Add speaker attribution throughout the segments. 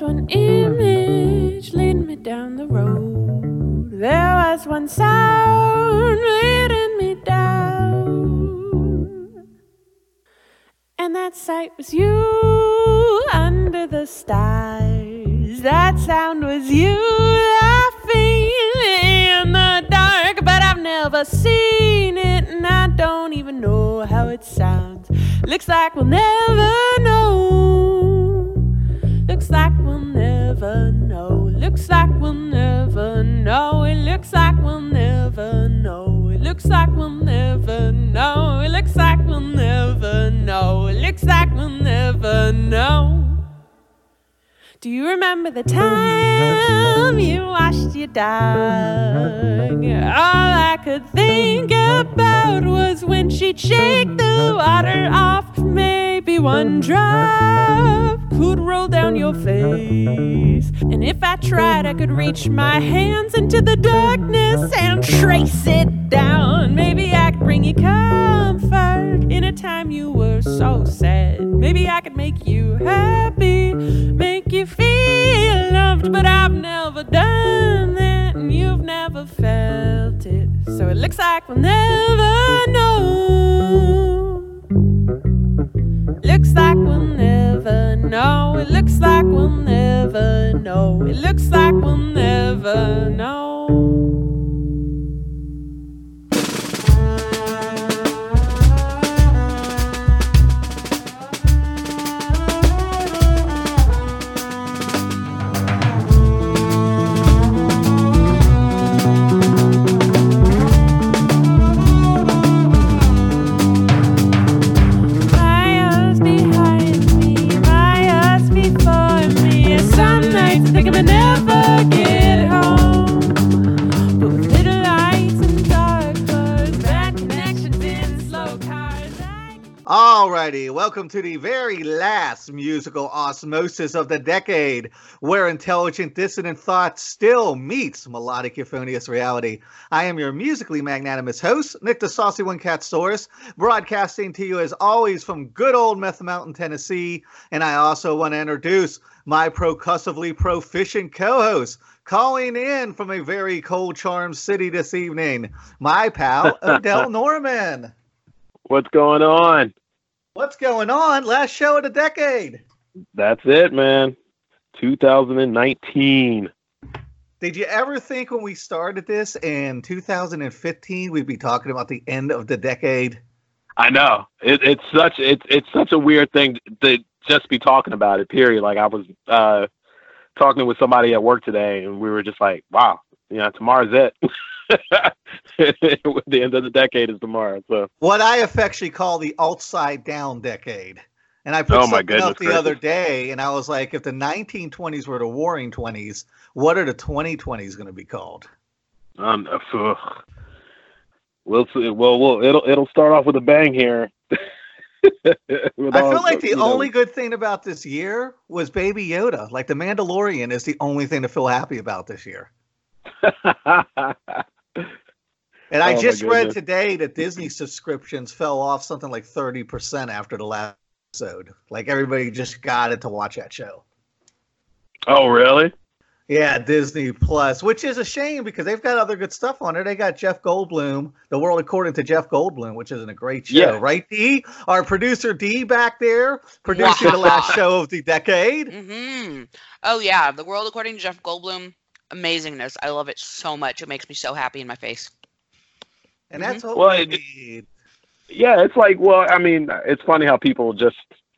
Speaker 1: one image leading me down the road. There was one sound leading me down. And that sight was you under the stars. That sound was you laughing in the dark. But I've never seen it, and I don't even know how it sounds. Looks like we'll never know. Looks like we'll never know. It looks like we'll never know. It looks like we'll never know. It looks like we'll never know. It looks like we'll never know. Do you remember the time you washed your dog? All I could think about was when she'd shake the water off. Maybe one drop could roll down your face. And if I tried, I could reach my hands into the darkness and trace it down. Maybe I could bring you comfort in a time you were so sad. Maybe I could make you happy, make you feel loved, but I've never done that, and you've never felt it. So it looks like we'll never know. Looks like we'll never know. It looks like we'll never know. It looks like we'll never know.
Speaker 2: Alrighty, welcome to the very last musical osmosis of the decade, where intelligent dissonant thought still meets melodic euphonious reality. I am your musically magnanimous host, Nick the Saucy One Cat Source, broadcasting to you as always from good old Meth Mountain, Tennessee. And I also want to introduce my percussively proficient co-host, calling in from a very cold charmed city this evening, my pal Odell Norman.
Speaker 3: What's going on?
Speaker 2: What's going on? Last show of the decade.
Speaker 3: That's it, man. 2019.
Speaker 2: Did you ever think when we started this in 2015 we'd be talking about the end of the decade?
Speaker 3: I know it, it's such it's it's such a weird thing to just be talking about it. Period. Like I was uh, talking with somebody at work today, and we were just like, "Wow, you know, tomorrow's it." the end of the decade is tomorrow. So
Speaker 2: What I affectionately call the outside down decade. And I put
Speaker 3: Oh,
Speaker 2: something up
Speaker 3: goodness
Speaker 2: the other day, and I was like, if the 1920s were the Warring 20s, what are the 2020s going to be called?
Speaker 3: um, ugh. we'll see. Well, we'll it'll it'll start off with a bang here.
Speaker 2: I feel like the
Speaker 3: you know-
Speaker 2: only good thing about this year was Baby Yoda. Like the Mandalorian is the only thing to feel happy about this year. And I
Speaker 3: Oh,
Speaker 2: just read today that Disney subscriptions fell off something like 30% after the last episode. Like everybody just got it to watch that show.
Speaker 3: oh, really?
Speaker 2: Yeah, Disney Plus, which is a shame because they've got other good stuff on there. They got Jeff Goldblum, The World According to Jeff Goldblum, which isn't a great show,
Speaker 3: Yeah.
Speaker 2: right? D, our producer D back there, producing the last show of the decade.
Speaker 4: hmm Oh yeah, the world according to Jeff Goldblum, amazingness. I love it so much. It makes me so happy in my face.
Speaker 2: And that's what
Speaker 3: Well,
Speaker 2: we
Speaker 3: it-
Speaker 2: need.
Speaker 3: Yeah, it's like, well, I mean, it's funny how people just,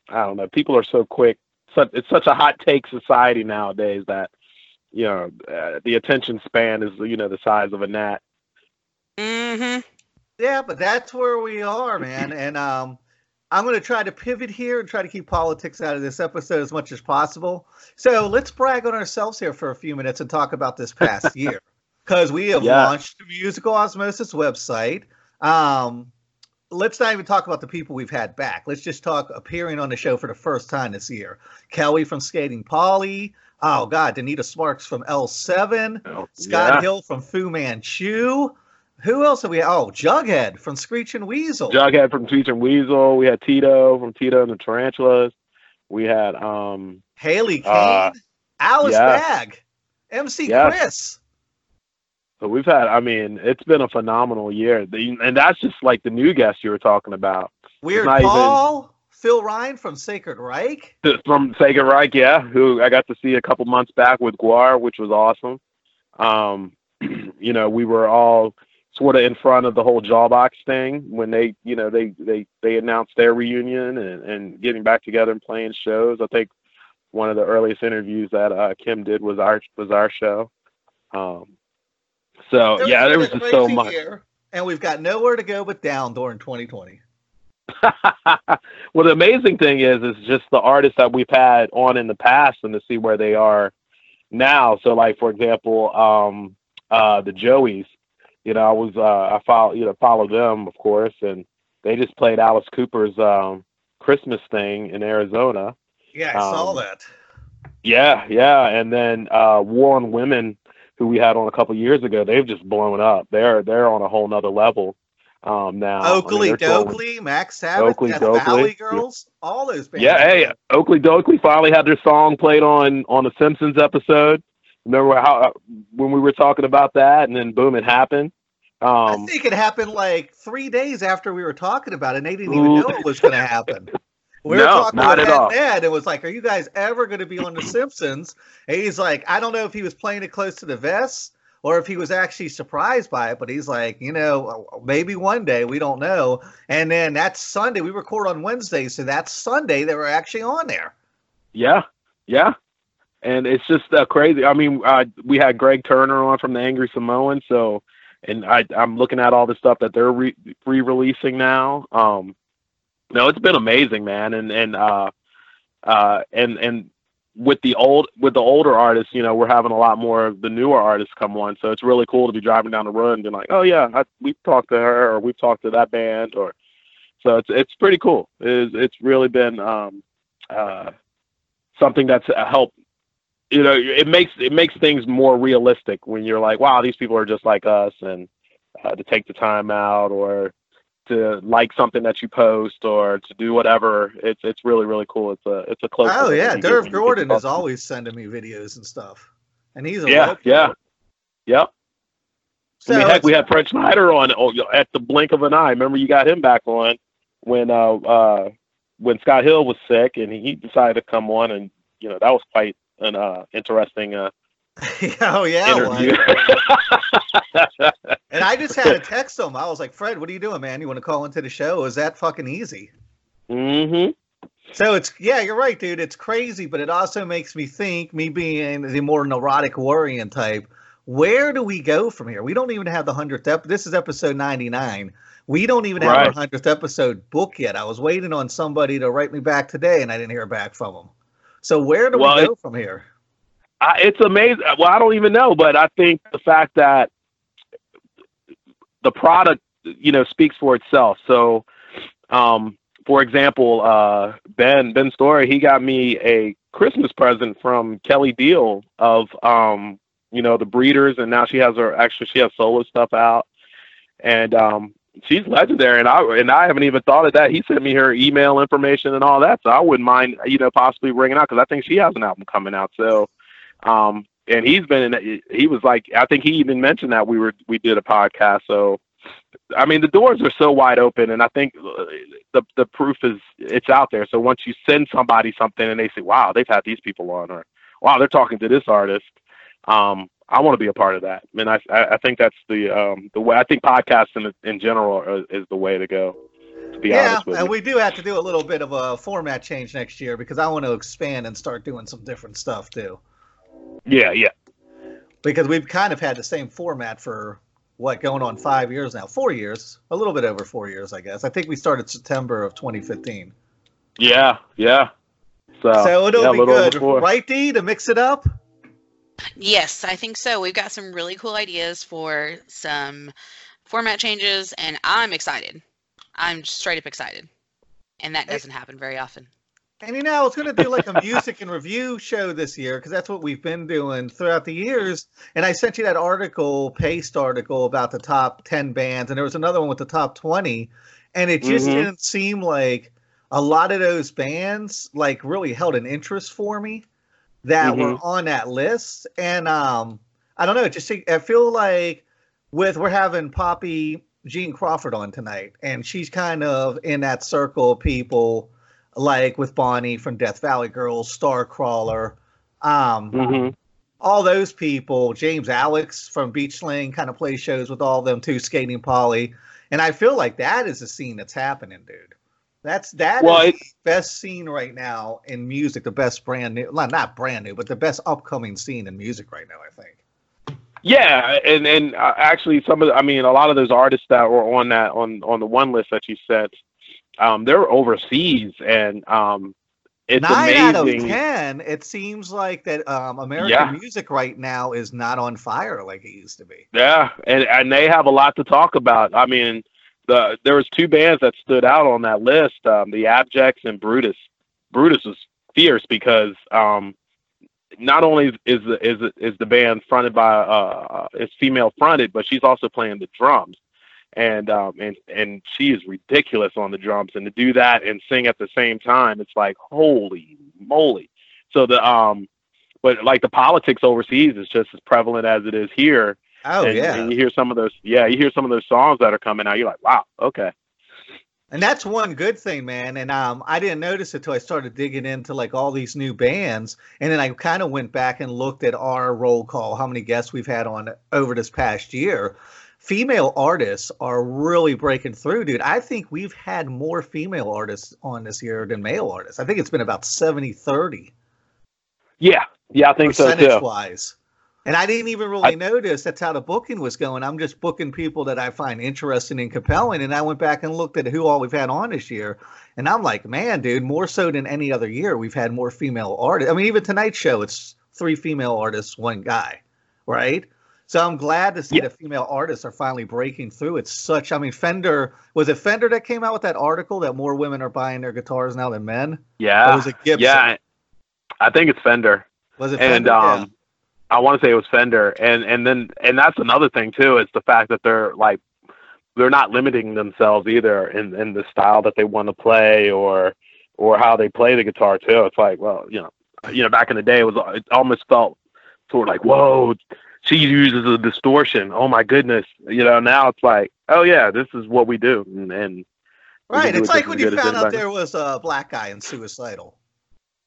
Speaker 3: I don't know, people are so quick. Such, it's such a hot take society nowadays that, you know, uh, the attention span is, you know, the size of a gnat.
Speaker 4: Mm-hmm.
Speaker 2: Yeah, but that's where we are, man. And um, I'm going to try to pivot here and try to keep politics out of this episode as much as possible. So let's brag on ourselves here for a few minutes and talk about this past year. Because we have
Speaker 3: Yeah.
Speaker 2: launched the Musical Osmosis website. Um, let's not even talk about the people we've had back. Let's just talk appearing on the show for the first time this year. Kelly from Skating Polly. Oh, God, Donita Sparks from L7.
Speaker 3: Oh,
Speaker 2: Scott
Speaker 3: yeah.
Speaker 2: Hill from Fu Manchu. Who else have we? Oh, Jughead from Screeching Weasel.
Speaker 3: Jughead from and Weasel. We had Tito from Tito and the Tarantulas. We had, um,
Speaker 2: Haley Kane.
Speaker 3: Uh,
Speaker 2: Alice
Speaker 3: Yeah.
Speaker 2: Bag, MC
Speaker 3: Yes.
Speaker 2: Chris.
Speaker 3: So we've had, I mean, it's been a phenomenal year. And that's just like the new guest you were talking about.
Speaker 2: Weird
Speaker 3: not even-
Speaker 2: Paul, Phil Rind from Sacred Reich.
Speaker 3: From Sacred Reich, yeah, who I got to see a couple months back with Gwar, which was awesome. Um, you know, we were all sort of in front of the whole Jawbox thing when they, you know, they they they announced their reunion and, and getting back together and playing shows. I think one of the earliest interviews that uh, Kim did was our was our show. Um, so
Speaker 2: It
Speaker 3: yeah, there was just so much.
Speaker 2: year, and we've got nowhere to go but down during 2020.
Speaker 3: well, the amazing thing is, is just the artists that we've had on in the past and to see where they are now. So, like for example, um, uh, the Joeys. You know, I was uh, I follow you know follow them of course, and they just played Alice Cooper's um, Christmas thing in Arizona.
Speaker 2: Yeah, I saw
Speaker 3: Um,
Speaker 2: that.
Speaker 3: Yeah, yeah, and then uh, War on Women, who we had on a couple years ago, they've just blown up. They're they're on a whole nother level um, now. I mean,
Speaker 2: Oakley
Speaker 3: they're
Speaker 2: Mac Sabbath,
Speaker 3: Oakley
Speaker 2: Death
Speaker 3: Dokley,
Speaker 2: Valley
Speaker 3: yeah.
Speaker 2: Girls, all those bands.
Speaker 3: Yeah, hey, Okilly Dokilly finally had their song played on on the Simpsons episode. Remember how when we were talking about that, and then boom, it happened.
Speaker 2: I
Speaker 3: Um,
Speaker 2: think it happened like three days after we were talking about it, and they didn't even know it was going to happen. We were talking
Speaker 3: not
Speaker 2: with
Speaker 3: at all.
Speaker 2: Ed and it was like, "Are you guys ever going to be on The Simpsons?" And he's like, "I don't know if he was playing it close to the vest or if he was actually surprised by it, but he's like, you know, maybe one day we don't know." And then that's Sunday. We record on Wednesday, so that's Sunday they were actually on there.
Speaker 3: yeah, yeah, and it's just uh, crazy. I mean, uh, we had Greg Turner on from the Angry Samoan, so and I I'm looking at all the stuff that they're re- re-releasing now. Um, no, it's been amazing, man, and and uh, uh, and and with the old with the older artists, you know, we're having a lot more of the newer artists come on. So it's really cool to be driving down the road and being like, oh yeah, I, we've talked to her or we've talked to that band or so it's it's pretty cool. It's it's really been um, uh, something that's helped. You know, it makes it makes things more realistic when you're like, wow, these people are just like us, and uh, to take the time out or to like something that you post or to do whatever. It's it's really really cool. It's a it's a close.
Speaker 2: Oh yeah,
Speaker 3: when you get- when
Speaker 2: Derv
Speaker 3: get
Speaker 2: Gordon is always sending me videos and stuff, and he's a
Speaker 3: Yeah, yeah. Yep.
Speaker 2: So
Speaker 3: I mean, heck, we had Fred Schneider on oh, at the blink of an eye. Remember, you got him back on when uh, uh, when Scott Hill was sick, and he decided to come on, and you know that was quite an uh, interesting uh,
Speaker 2: oh yeah, it. And I just had to text him. I was like, Fred, what are you doing, man? You want to call into the show? Is that fucking easy?
Speaker 3: Mm-hmm.
Speaker 2: So it's yeah, you're right, dude. It's crazy, but it also makes me think, me being the more neurotic worrying type, where do we go from here? We don't even have the hundredth ep. This is episode ninety nine. We don't even have our hundredth episode book yet. I was waiting on somebody to write me back today, and I didn't hear back from them. So where do
Speaker 3: Well,
Speaker 2: we go from here?
Speaker 3: I, it's amazing. Well, I don't even know, but I think the fact that the product, you know, speaks for itself. So, um, for example, uh, Ben Ben Story, he got me a Christmas present from Kelley Deal of, um, you know, the Breeders, and now she has her actually she has solo stuff out, and um, she's legendary. And I and I haven't even thought of that. He sent me her email information and all that, so I wouldn't mind, you know, possibly ringing out because I think she has an album coming out. So. Um, and he's been in. He was like, I think he even mentioned that we were we did a podcast. So, I mean, the doors are so wide open, and I think uh, the the proof is it's out there. So once you send somebody something and they say, "Wow, they've had these people on," or "Wow, they're talking to this artist," um, I want to be a part of that. I mean, I I think that's the um the way. I think podcasting in general are, is the way to go. To be
Speaker 2: Yeah,
Speaker 3: honest with
Speaker 2: and we do have to do a little bit of a format change next year because I want to expand and start doing some different stuff too.
Speaker 3: Yeah, yeah.
Speaker 2: because we've kind of had the same format for what going on five years now four years a little bit over four years i guess i think we started september of 2015
Speaker 3: Yeah, yeah. So,
Speaker 2: so it'll
Speaker 3: yeah, a
Speaker 2: be
Speaker 3: little
Speaker 2: good
Speaker 3: four.
Speaker 2: right d to mix it up
Speaker 4: Yes, I think so. We've got some really cool ideas for some format changes, and I'm excited. I'm straight up excited. And that doesn't happen very often.
Speaker 2: And you know i was going to do like a music and review show this year because that's what we've been doing throughout the years and i sent you that article paste article about the top 10 bands and there was another one with the top 20 and it just
Speaker 3: Mhm.
Speaker 2: didn't seem like a lot of those bands like really held an interest for me that
Speaker 3: Mm-hmm.
Speaker 2: were on that list, and um, I don't know. it Just I feel like with we're having Poppy Jean Crawford on tonight, and she's kind of in that circle of people, like with Bonnie from Death Valley Girls, Starcrawler, um,
Speaker 3: hmm
Speaker 2: all those people. James Alex from Beach Slang kind of plays shows with all of them too, Skating Polly, and I feel like that is a scene that's happening, dude. That's that
Speaker 3: Well,
Speaker 2: is the best scene right now in music, the best brand new, well, not brand new, but the best upcoming scene in music right now, I think.
Speaker 3: Yeah, and and uh, actually, some of the, I mean, a lot of those artists that were on that on on the one list that you said, um, they're overseas, and um, it's
Speaker 2: Nine out of
Speaker 3: amazing.
Speaker 2: ten, it seems like that um, American
Speaker 3: Yeah.
Speaker 2: music right now is not on fire like it used to be.
Speaker 3: Yeah, and and they have a lot to talk about. I mean, the there was two bands that stood out on that list, um, the Abjects and Brutus. Brutus was fierce because um, not only is the is is the band fronted by uh is female fronted, but she's also playing the drums, and um and and she is ridiculous on the drums, and to do that and sing at the same time, it's like holy moly. So the um, but like the politics overseas is just as prevalent as it is here
Speaker 2: Oh
Speaker 3: and,
Speaker 2: yeah,
Speaker 3: and you hear some of those yeah you hear some of those songs that are coming out you're like wow okay
Speaker 2: And that's one good thing, man. And um, I didn't notice it till I started digging into like all these new bands, and then I kind of went back and looked at our roll call, how many guests we've had on over this past year. Female artists are really breaking through, dude. I think we've had more female artists on this year than male artists. I think it's been about 70 30
Speaker 3: yeah yeah i think so too
Speaker 2: wise. And I didn't even really notice that's how the booking was going. I'm just booking people that I find interesting and compelling. And I went back and looked at who all we've had on this year. And I'm like, man, dude, more so than any other year, we've had more female artists. I mean, even tonight's show, it's three female artists, one guy, right? So I'm glad to see
Speaker 3: Yeah.
Speaker 2: that female artists are finally breaking through. It's such, I mean, Fender, was it Fender that came out with that article that more women are buying their guitars now than men? Or
Speaker 3: yeah
Speaker 2: was it Gibson?
Speaker 3: yeah i think it's fender
Speaker 2: Was it
Speaker 3: and
Speaker 2: Fender? Yeah.
Speaker 3: um i want to say it was fender and and then and that's another thing too is the fact that they're like they're not limiting themselves either in in the style that they want to play or or how they play the guitar too it's like well you know you know back in the day it was it almost felt sort of like whoa she uses a distortion oh my goodness you know now it's like oh yeah this is what we do and, and
Speaker 2: Right.
Speaker 3: do
Speaker 2: It's like when you found out there was a black guy in Suicidal.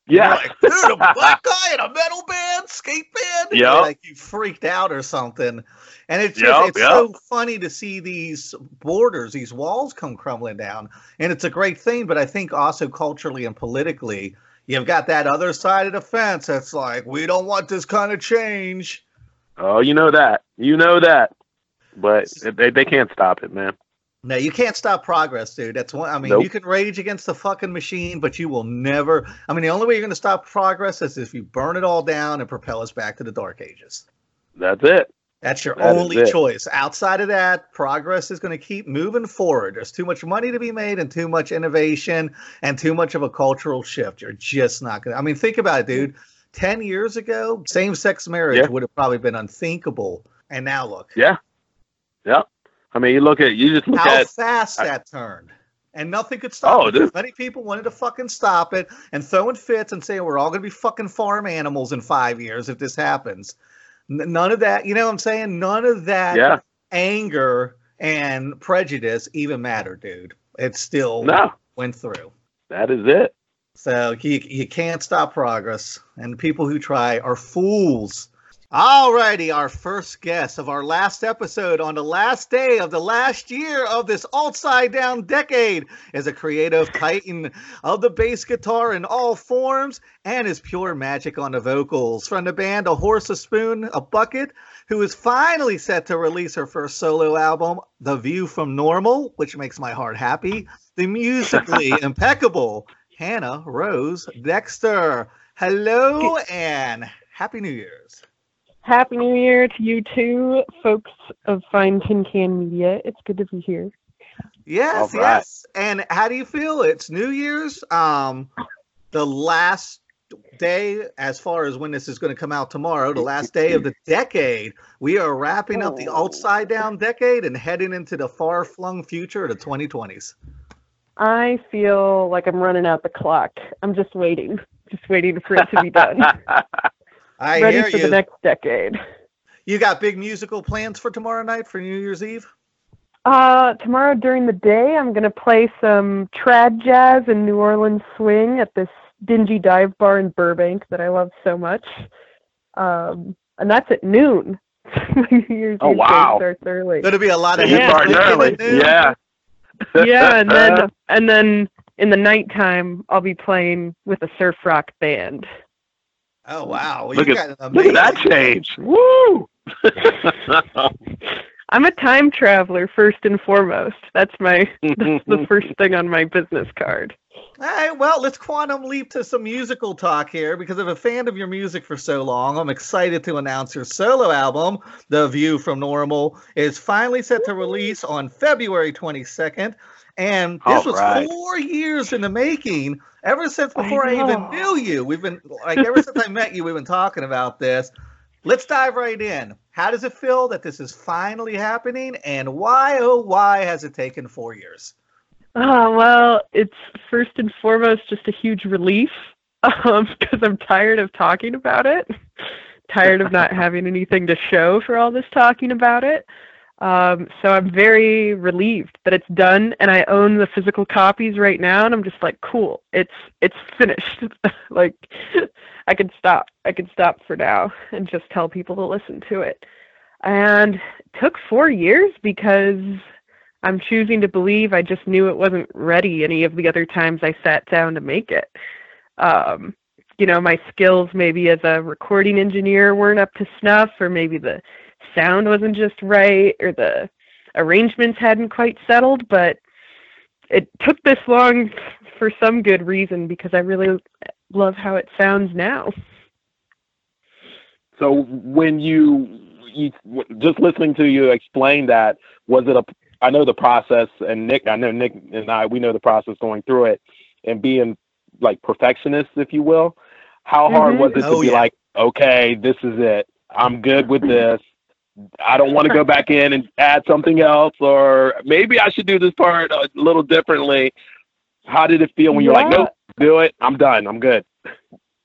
Speaker 3: yeah
Speaker 2: like, dude, a black guy in a metal band, skate band.
Speaker 3: Yeah.
Speaker 2: Like you freaked out or something. And it's just,
Speaker 3: Yep,
Speaker 2: it's
Speaker 3: yep.
Speaker 2: so funny to see these borders, these walls come crumbling down. And it's a great thing. But I think also culturally and politically, you've got that other side of the fence that's like, we don't want this kind of change.
Speaker 3: Oh, you know that. You know that. But they, they can't stop it, man.
Speaker 2: No, you can't stop progress, dude. That's one. I mean,
Speaker 3: Nope.
Speaker 2: you can rage against the fucking machine, but you will never. I mean, the only way you're going to stop progress is if you burn it all down and propel us back to the dark ages.
Speaker 3: That's it.
Speaker 2: That's your
Speaker 3: That
Speaker 2: only choice. Outside of that, progress is going to keep moving forward. There's too much money to be made and too much innovation and too much of a cultural shift. You're just not going to. I mean, think about it, dude. 10 years ago, same sex marriage
Speaker 3: Yeah.
Speaker 2: would have probably been unthinkable. And now look
Speaker 3: Yeah. Yeah. I mean, you look at you just look
Speaker 2: how
Speaker 3: at
Speaker 2: fast
Speaker 3: I-
Speaker 2: that turned. And nothing could stop
Speaker 3: Oh,
Speaker 2: it.
Speaker 3: this-
Speaker 2: Many people wanted to fucking stop it and throwing fits and saying we're all going to be fucking farm animals in five years if this happens. None of that, you know what I'm saying? None of that
Speaker 3: yeah.
Speaker 2: anger and prejudice even matter, dude. It still
Speaker 3: No,
Speaker 2: went through.
Speaker 3: that is it.
Speaker 2: So you, you can't stop progress. And people who try are fools. Alrighty, our first guest of our last episode on the last day of the last year of this upside down decade is a creative titan of the bass guitar in all forms and is pure magic on the vocals. From the band A Horse, a Spoon, a Bucket, who is finally set to release her first solo album, The View from Normal, which makes my heart happy. The musically impeccable Hannah Rose Dexter. Hello and Happy New Year's.
Speaker 5: Happy New Year to you too, folks of Fine Tin Can Media. It's good to be here.
Speaker 2: Yes,
Speaker 3: All right.
Speaker 2: yes. And how do you feel? It's New Year's. Um, the last day, as far as when this is going to come out tomorrow, the last day of the decade. We are wrapping up the
Speaker 5: Oh.
Speaker 2: upside down decade and heading into the far flung future of the 2020s.
Speaker 5: I feel like I'm running out the clock. I'm just waiting. just waiting for it to be done.
Speaker 2: I
Speaker 5: Ready
Speaker 2: hear
Speaker 5: for
Speaker 2: you.
Speaker 5: the next decade.
Speaker 2: You got big musical plans for tomorrow night for New Year's Eve?
Speaker 5: Uh, tomorrow during the day, I'm gonna play some trad jazz and New Orleans swing at this dingy dive bar in Burbank that I love so much. Um, and that's at noon. New Year's
Speaker 3: Oh,
Speaker 5: Eve
Speaker 3: wow.
Speaker 5: starts early.
Speaker 2: Going to be a lot of
Speaker 3: You
Speaker 5: Yeah.
Speaker 3: starting early. Yeah.
Speaker 5: Yeah, and then and then in the nighttime, I'll be playing with a surf rock band.
Speaker 2: Oh wow! Well,
Speaker 3: Look
Speaker 2: you
Speaker 3: at-
Speaker 2: got an
Speaker 3: Look at that
Speaker 2: amazing-
Speaker 3: change. Woo!
Speaker 5: I'm a time traveler first and foremost. That's my that's the first thing on my business card.
Speaker 2: All right, well, let's quantum leap to some musical talk here because I'm a fan of your music for so long. I'm excited to announce your solo album, The View from Normal, is finally set to release on February 22nd. And this
Speaker 3: All
Speaker 2: was
Speaker 3: right.
Speaker 2: four years in the making. Ever since before I, even knew you, we've been like ever since I met you, we've been talking about this. Let's dive right in. How does it feel that this is finally happening, and why oh why has it taken four years?
Speaker 5: Oh, well, it's first and foremost just a huge relief um, because I'm tired of talking about it. tired of not having anything to show for all this talking about it. Um, so I'm very relieved that it's done and I own the physical copies right now and I'm just like, cool, it's it's finished. like I can stop. I can stop for now and just tell people to listen to it. And it took four years because I'm choosing to believe I just knew it wasn't ready any of the other times I sat down to make it. Um, you know, my skills maybe as a recording engineer weren't up to snuff, or maybe the sound wasn't just right, or the arrangements hadn't quite settled, but it took this long for some good reason because I really love how it sounds now.
Speaker 3: So when you you just listening to you explain that, was it a? I know the process, and Nick, I know Nick and I, we know the process going through it, and being like perfectionists, if you will. How hard
Speaker 5: Mhm.
Speaker 3: was it to
Speaker 2: Oh,
Speaker 3: be
Speaker 2: yeah.
Speaker 3: like, okay, this is it. I'm good with this. I don't want to go back in and add something else, or maybe I should do this part a little differently. How did it feel when you're like,
Speaker 5: Yeah.
Speaker 3: nope, do it. I'm done. I'm good.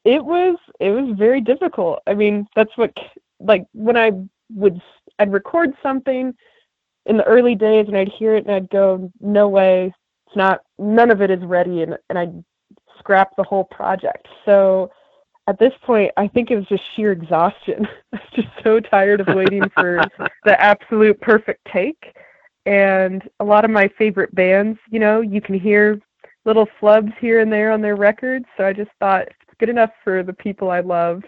Speaker 5: it was it was very difficult i mean that's what like when i would i'd record something in the early days and i'd hear it and i'd go no way it's not none of it is ready and, and i'd scrap the whole project so at this point i think it was just sheer exhaustion i was just so tired of waiting for the absolute perfect take and a lot of my favorite bands you know you can hear little flubs here and there on their records. So I just thought it's good enough for the people I love,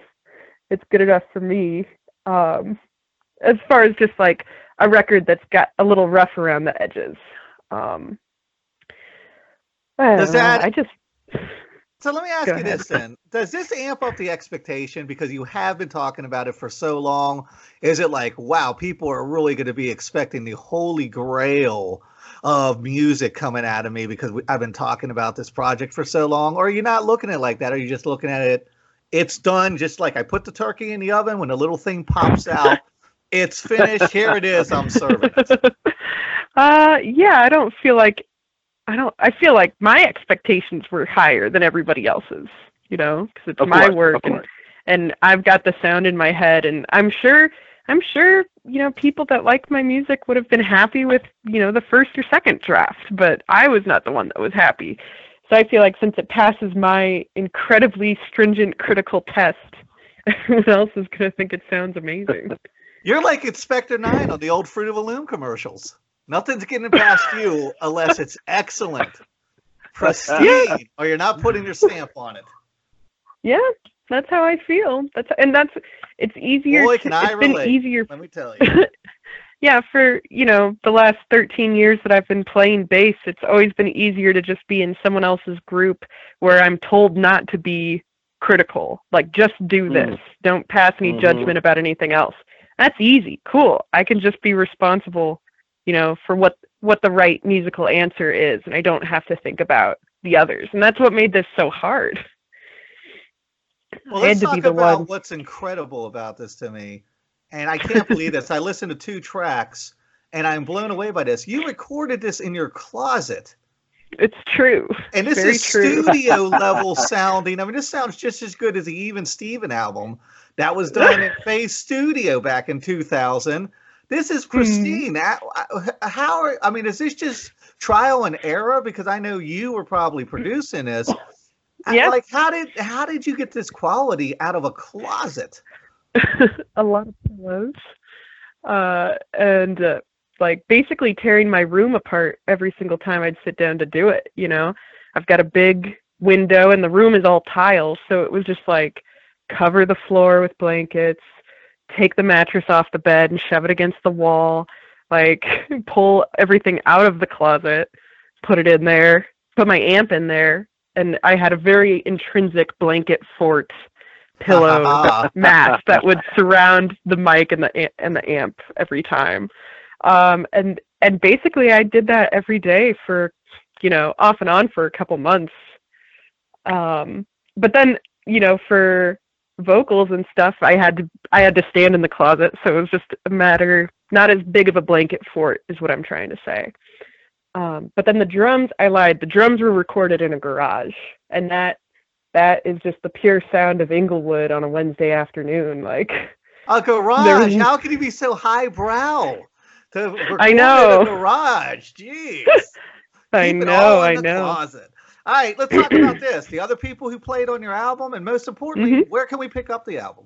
Speaker 5: it's good enough for me. Um, as far as just like a record that's got a little rough around the edges. Um,
Speaker 2: Does
Speaker 5: know,
Speaker 2: that-
Speaker 5: I just
Speaker 2: So let me ask
Speaker 5: Go
Speaker 2: you this then. Does this amp up the expectation because you have been talking about it for so long? Is it like, wow, people are really going to be expecting the holy grail of music coming out of me because we, I've been talking about this project for so long? Or are you not looking at it like that? Are you just looking at it, it's done, just like I put the turkey in the oven when the little thing pops out, it's finished, here it is, I'm serving it.
Speaker 5: uh yeah, I don't feel like I don't I feel like my expectations were higher than everybody else's, you know, cuz it's
Speaker 3: Of
Speaker 5: my
Speaker 3: course,
Speaker 5: work and and I've got the sound in my head and I'm sure I'm sure, you know, people that like my music would have been happy with, you know, the first or second draft, but I was not the one that was happy. So I feel like since it passes my incredibly stringent critical test, everyone else is going to think it sounds amazing.
Speaker 2: You're like Inspector Nine on the old Fruit of the Loom commercials. Nothing's getting past you unless it's excellent, pristine, or you're not putting your stamp on it.
Speaker 5: yeah, that's how I feel. That's and that's it's easier.
Speaker 2: Boy,
Speaker 5: to-
Speaker 2: can I
Speaker 5: it's been
Speaker 2: relate.
Speaker 5: easier
Speaker 2: Let me tell you.
Speaker 5: yeah, for you know the last 13 years that I've been playing bass, it's always been easier to just be in someone else's group where I'm told not to be critical. Like just do
Speaker 3: Mm.
Speaker 5: this. Don't pass any
Speaker 3: Mhm.
Speaker 5: judgment about anything else. That's easy. Cool. I can just be responsible, you know, for what what the right musical answer is, and I don't have to think about the others. And that's what made this so hard.
Speaker 2: Well, let's
Speaker 5: had to be
Speaker 2: talk about
Speaker 5: one.
Speaker 2: what's incredible about this to me, and I can't believe this. I listened to two tracks, and I'm blown away by this. You recorded this in your closet.
Speaker 5: It's true.
Speaker 2: And this
Speaker 5: Very
Speaker 2: is
Speaker 5: true.
Speaker 2: studio level sounding. I mean, this sounds just as good as the Even Steven album that was done at Face Studio back in 2000. This is
Speaker 5: Hmm.
Speaker 2: pristine. How- How are, I mean, is this just trial and error? Because I know you were probably producing this.
Speaker 5: Yeah.
Speaker 2: Like, how did how did you get this quality out of a closet?
Speaker 5: a lot of pillows, uh, and uh, like basically tearing my room apart every single time I'd sit down to do it. You know, I've got a big window and the room is all tiles, so it was just like cover the floor with blankets, take the mattress off the bed and shove it against the wall, like pull everything out of the closet, put it in there, put my amp in there, and I had a very intrinsic blanket fort pillow mat that would surround the mic and the and the amp every time. Um, and and basically, I did that every day for you know off and on for a couple months. Um, but then you know for vocals and stuff, I had to I had to stand in the closet, so it was just a matter not as big of a blanket fort is what I'm trying to say. Um, but then the drums, I lied. The drums were recorded in a garage, and that that is just the pure sound of Inglewood on a Wednesday afternoon. Like
Speaker 2: A garage. How can you be so highbrow? To
Speaker 5: I
Speaker 2: in
Speaker 5: know.
Speaker 2: garage. Jeez.
Speaker 5: I know, I
Speaker 2: the
Speaker 5: know.
Speaker 2: Closet. All right, let's talk about this. The other people who played on your album, and most importantly,
Speaker 5: Mm-hmm.
Speaker 2: where can we pick up the album?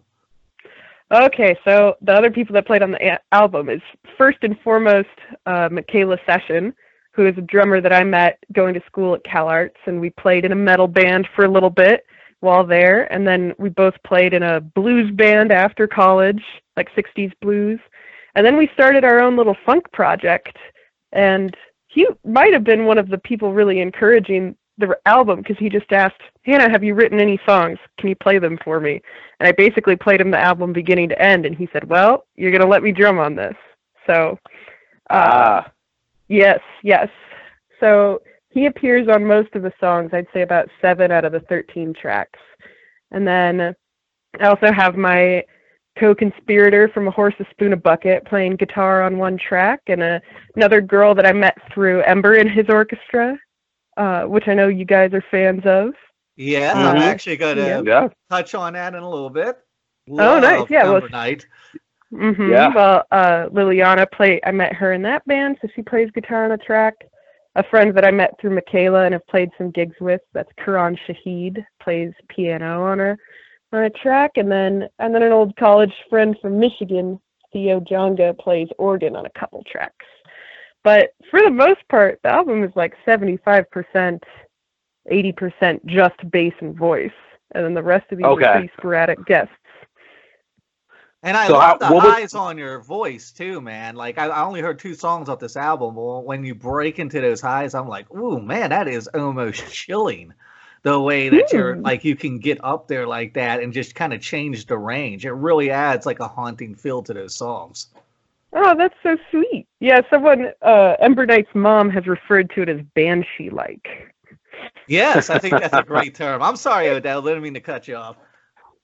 Speaker 5: Okay, so the other people that played on the a- album is first and foremost uh, Michaela Session, who is a drummer that I met going to school at Cal Arts, and we played in a metal band for a little bit while there, and then we both played in a blues band after college, like 60s blues, and then we started our own little funk project, and he might have been one of the people really encouraging the album because he just asked, Hannah, have you written any songs? Can you play them for me? And I basically played him the album beginning to end, and he said, "Well, you're gonna let me drum on this." So, uh,
Speaker 3: Ah,
Speaker 5: yes, yes. So he appears on most of the songs. I'd say about seven out of the thirteen tracks. And then I also have my co-conspirator from A Horse, a Spoon, a Bucket playing guitar on one track, and a, another girl that I met through Ember and his orchestra, uh, which I know you guys are fans of.
Speaker 2: Yes, I'm
Speaker 5: Mhm.
Speaker 2: actually going to
Speaker 5: Yeah.
Speaker 3: yeah.
Speaker 2: touch on that in a little bit.
Speaker 5: Oh, nice.
Speaker 2: Love
Speaker 5: Yeah, well,
Speaker 2: Ember Night.
Speaker 5: hmm
Speaker 3: Yeah.
Speaker 5: Well, uh, Liliana play. I met her in that band, so she plays guitar on a track. A friend that I met through Michaela and have played some gigs with. That's Karan Shahid plays piano on a on a track, and then and then an old college friend from Michigan, Theo Jonga, plays organ on a couple tracks. But for the most part, the album is like seventy-five percent, eighty percent just bass and voice, and then the rest of these
Speaker 3: Okay.
Speaker 5: are pretty sporadic guests.
Speaker 2: And I
Speaker 3: So
Speaker 2: love
Speaker 3: how-
Speaker 2: the
Speaker 3: what was-
Speaker 2: eyes on your voice too, man. Like I, I only heard two songs off this album. Well, when you break into those highs, I'm like, ooh, man, that is almost chilling. The way that you're
Speaker 5: Hmm.
Speaker 2: like you can get up there like that and just kind of change the range. It really adds like a haunting feel to those songs.
Speaker 5: Oh, that's so sweet. Yeah, someone, uh, Ember Knight's mom has referred to it as banshee like.
Speaker 2: Yes, I think that's a great term. I'm sorry, Odell. I didn't mean to cut you off.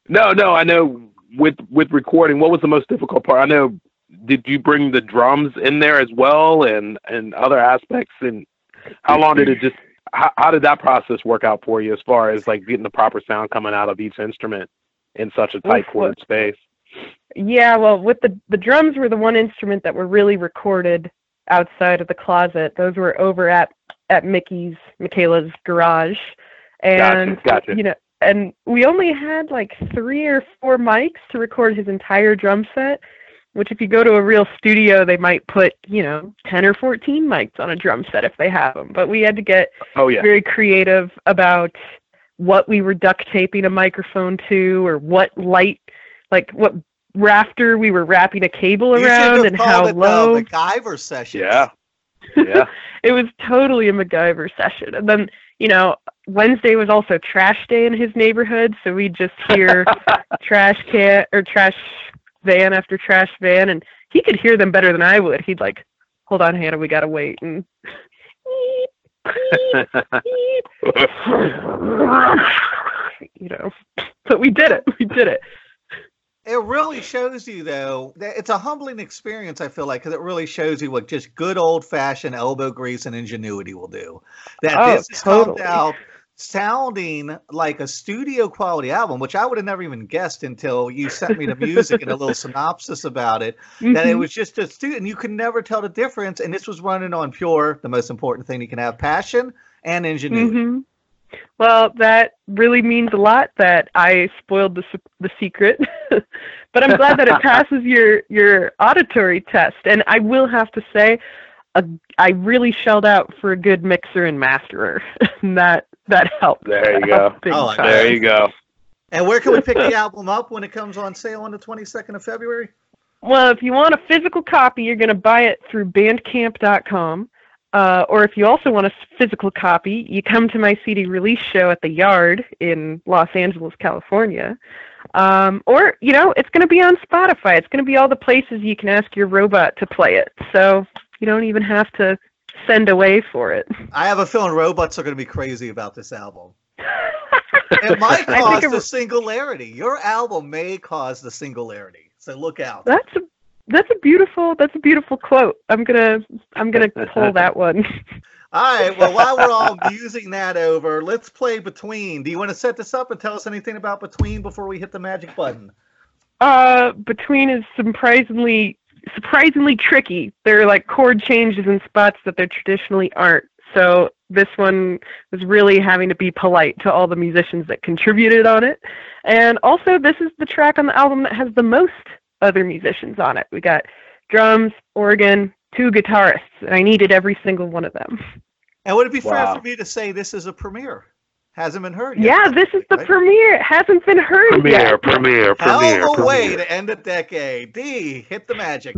Speaker 3: No, no, I know with with recording, what was the most difficult part? I know did you bring the drums in there as well and and other aspects and how long did it just how, how did that process work out for you as far as like getting the proper sound coming out of each instrument in such a tight
Speaker 5: Oof,
Speaker 3: space?
Speaker 5: Yeah, well, with the the drums were the one instrument that were really recorded outside of the closet. Those were over at at Mickey's Michaela's garage, and
Speaker 3: Gotcha, gotcha.
Speaker 5: you know, and we only had like three or four mics to record his entire drum set. Which, if you go to a real studio, they might put you know ten or fourteen mics on a drum set if they have them. But we had to get
Speaker 3: Oh yeah.
Speaker 5: very creative about what we were duct taping a microphone to or what light like what rafter we were wrapping a cable
Speaker 2: You should
Speaker 5: around
Speaker 2: have
Speaker 5: and how
Speaker 2: it
Speaker 5: low
Speaker 2: the MacGyver session.
Speaker 3: Yeah. Yeah.
Speaker 5: it was totally a MacGyver session and then you know Wednesday was also trash day in his neighborhood so we'd just hear trash can or trash van after trash van and he could hear them better than I would he'd like hold on Hannah we gotta wait and you know but we did it we did it
Speaker 2: It really shows you, though, that it's a humbling experience. I feel like because it really shows you what just good old fashioned elbow grease and ingenuity will do. That
Speaker 5: Oh,
Speaker 2: this come
Speaker 5: totally.
Speaker 2: out sounding like a studio quality album, which I would have never even guessed until you sent me the music and a little synopsis about it. That it
Speaker 5: Mhm.
Speaker 2: was just a student, and you could never tell the difference. And this was running on pure, the most important thing you can have, passion and ingenuity.
Speaker 5: Mhm. Well, that really means a lot that I spoiled the the secret, but I'm glad that it passes your your auditory test. And I will have to say, a, I really shelled out for a good mixer and masterer. and that that helped.
Speaker 3: There you
Speaker 5: That
Speaker 3: go.
Speaker 2: Oh,
Speaker 3: There you go.
Speaker 2: And where can we pick the album up when it comes on sale on the 22nd of February?
Speaker 5: Well, if you want a physical copy, you're going to buy it through Bandcamp.com. Uh, or if you also want a physical copy, you come to my CD release show at the Yard in Los Angeles, California. Um, or, you know, it's going to be on Spotify. It's going to be all the places you can ask your robot to play it. So you don't even have to send away for it.
Speaker 2: I have a feeling robots are going to be crazy about this album. It might cause
Speaker 5: think
Speaker 2: the
Speaker 5: it-
Speaker 2: singularity. Your album may cause the singularity. So look out.
Speaker 5: That's a that's a beautiful that's a beautiful quote. I'm gonna I'm gonna pull that one.
Speaker 2: All right. Well, while we're all musing that over, let's play Between. Do you want to set this up and tell us anything about Between before we hit the magic button?
Speaker 5: Uh, between is surprisingly surprisingly tricky. There are like chord changes in spots that there traditionally aren't. So this one was really having to be polite to all the musicians that contributed on it. And also this is the track on the album that has the most other musicians on it. We got drums, organ, two guitarists, and I needed every single one of them.
Speaker 2: And would it be fair for me to say this is a premiere? Hasn't been heard yet.
Speaker 5: Yeah, this is the
Speaker 2: Right?
Speaker 5: premiere. It hasn't been heard
Speaker 3: Premiere,
Speaker 5: yet.
Speaker 3: premiere,
Speaker 2: Hell
Speaker 3: premiere,
Speaker 2: of a way to end a decade. D, hit the magic.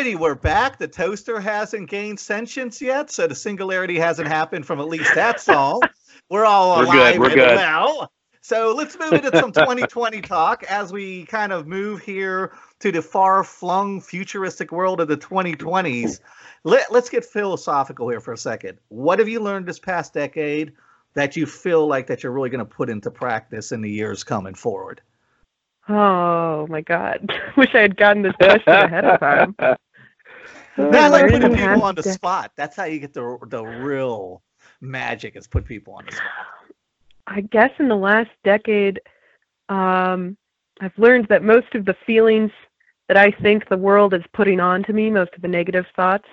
Speaker 2: Alrighty, we're back. The toaster hasn't gained sentience yet, so the singularity hasn't happened from at least that song. We're all
Speaker 3: We're
Speaker 2: alive
Speaker 3: good, we're
Speaker 2: and
Speaker 3: good.
Speaker 2: well. So let's move into some 2020 talk as we kind of move here to the far-flung futuristic world of the 2020s. Let, let's get philosophical here for a second. What have you learned this past decade that you feel like that you're really going to put into practice in the years coming forward?
Speaker 5: Oh my God! Wish I had gotten this question ahead of time.
Speaker 2: Not like
Speaker 5: learned
Speaker 2: putting
Speaker 5: in
Speaker 2: people on the
Speaker 5: past
Speaker 2: spot. That's how you get the the real magic is put people on the spot.
Speaker 5: I guess in the last decade, um, I've learned that most of the feelings that I think the world is putting on to me, most of the negative thoughts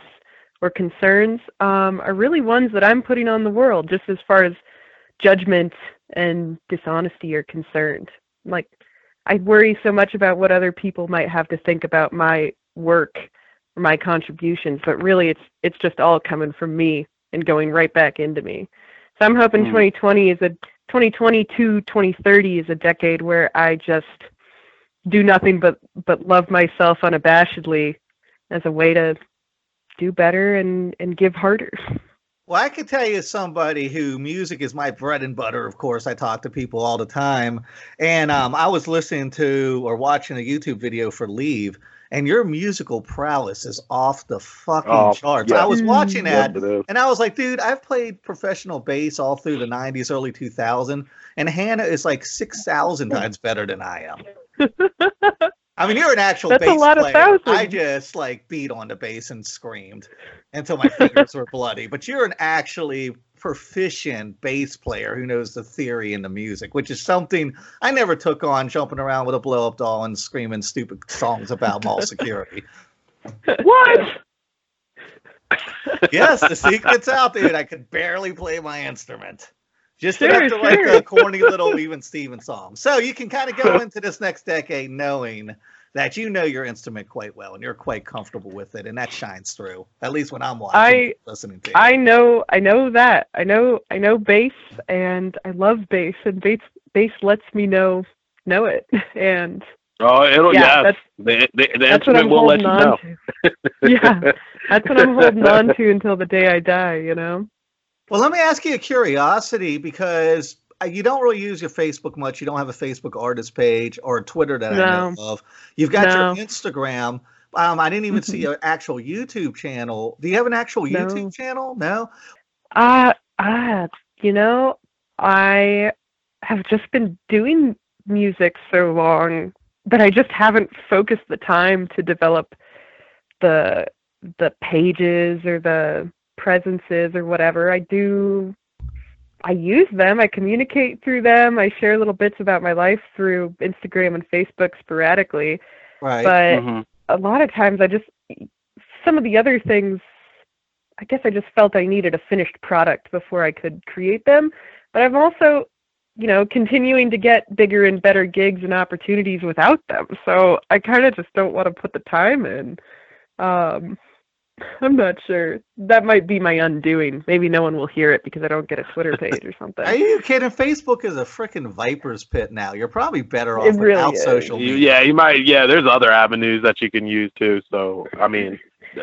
Speaker 5: or concerns, um, are really ones that I'm putting on the world, just as far as judgment and dishonesty are concerned. Like, I worry so much about what other people might have to think about my work or my contributions, but really it's it's just all coming from me and going right back into me. So I'm hoping
Speaker 3: Mm.
Speaker 5: 2020 is a 2020 to 2030 is a decade where I just do nothing but but love myself unabashedly as a way to do better and and give harder.
Speaker 2: Well, I can tell you as somebody who music is my bread and butter. Of course, I talk to people all the time, and um, I was listening to or watching a YouTube video for Leave, and your musical prowess is off the fucking
Speaker 3: Oh,
Speaker 2: charts.
Speaker 3: yeah.
Speaker 2: I was watching that,
Speaker 3: is.
Speaker 2: and I was like, dude, I've played professional bass all through the '90s, early 2000, and Hannah is like six thousand times better than I am. I mean, you're an actual
Speaker 5: That's a
Speaker 2: bass
Speaker 5: lot of
Speaker 2: player.
Speaker 5: thousands.
Speaker 2: I just like beat on the bass and screamed until my fingers were bloody. But you're an actually proficient bass player who knows the theory and the music, which is something I never took on jumping around with a blow up doll and screaming stupid songs about mall security.
Speaker 3: What?
Speaker 2: yes, the secret's out, dude. I could barely play my instrument. Just enough to write
Speaker 5: sure.
Speaker 2: the corny little even Steven song. So you can kind of go into this next decade knowing that you know your instrument quite well and you're quite comfortable with it, and that shines through. At least when I'm watching,
Speaker 5: I-
Speaker 2: listening to you.
Speaker 5: I know I know that. I know I know bass and I love bass and bass bass lets me know know it. And
Speaker 3: Oh, it'll
Speaker 5: Yeah,
Speaker 3: yeah.
Speaker 5: that's-
Speaker 3: the the, the
Speaker 5: that's what
Speaker 3: instrument
Speaker 5: I'm
Speaker 3: will let
Speaker 5: holding
Speaker 3: you
Speaker 5: on
Speaker 3: know.
Speaker 5: to. Yeah. That's what I'm holding on to until the day I die, you know?
Speaker 2: Well, let me ask you a curiosity because you don't really use your Facebook much. You don't have a Facebook artist page or a Twitter that I know of. You've got
Speaker 5: No.
Speaker 2: your Instagram. Um, I didn't even see an actual YouTube channel. Do you have an actual
Speaker 5: No.
Speaker 2: YouTube channel? No.
Speaker 5: Uh you know, I have just been doing music so long that I just haven't focused the time to develop the the pages or the presences or whatever. I do I use them, I communicate through them, I share little bits about my life through Instagram and Facebook sporadically,
Speaker 2: Right.
Speaker 5: but
Speaker 3: Mhm.
Speaker 5: a lot of times I just some of the other things I guess I just felt I needed a finished product before I could create them. But I'm also, you know, continuing to get bigger and better gigs and opportunities without them. So I kind of just don't want to put the time in. Um I'm not sure. That might be my undoing. Maybe no one will hear it because I don't get a Twitter page or something.
Speaker 2: Are you kidding? Facebook is a freaking viper's pit now. You're probably better off
Speaker 5: It really
Speaker 2: without
Speaker 5: is.
Speaker 2: social
Speaker 3: You,
Speaker 2: media.
Speaker 3: yeah, you might. Yeah, there's other avenues that you can use too. So, I mean,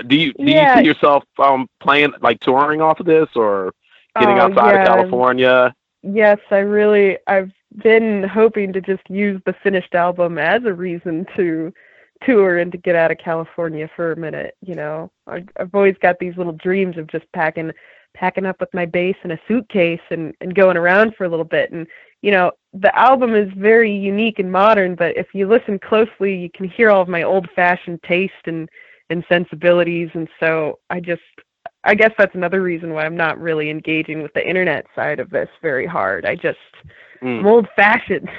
Speaker 3: do you do
Speaker 5: Yeah.
Speaker 3: you see yourself um playing like touring off of this or getting
Speaker 5: Oh,
Speaker 3: outside
Speaker 5: yeah.
Speaker 3: of California?
Speaker 5: Yes, I really I've been hoping to just use the finished album as a reason to tour and to get out of California for a minute, you know. I I've always got these little dreams of just packing packing up with my bass in a suitcase and and going around for a little bit and you know, the album is very unique and modern, but if you listen closely, you can hear all of my old-fashioned taste and and sensibilities and so I just I guess that's another reason why I'm not really engaging with the internet side of this very hard. I just
Speaker 3: Mm.
Speaker 5: I'm old fashioned.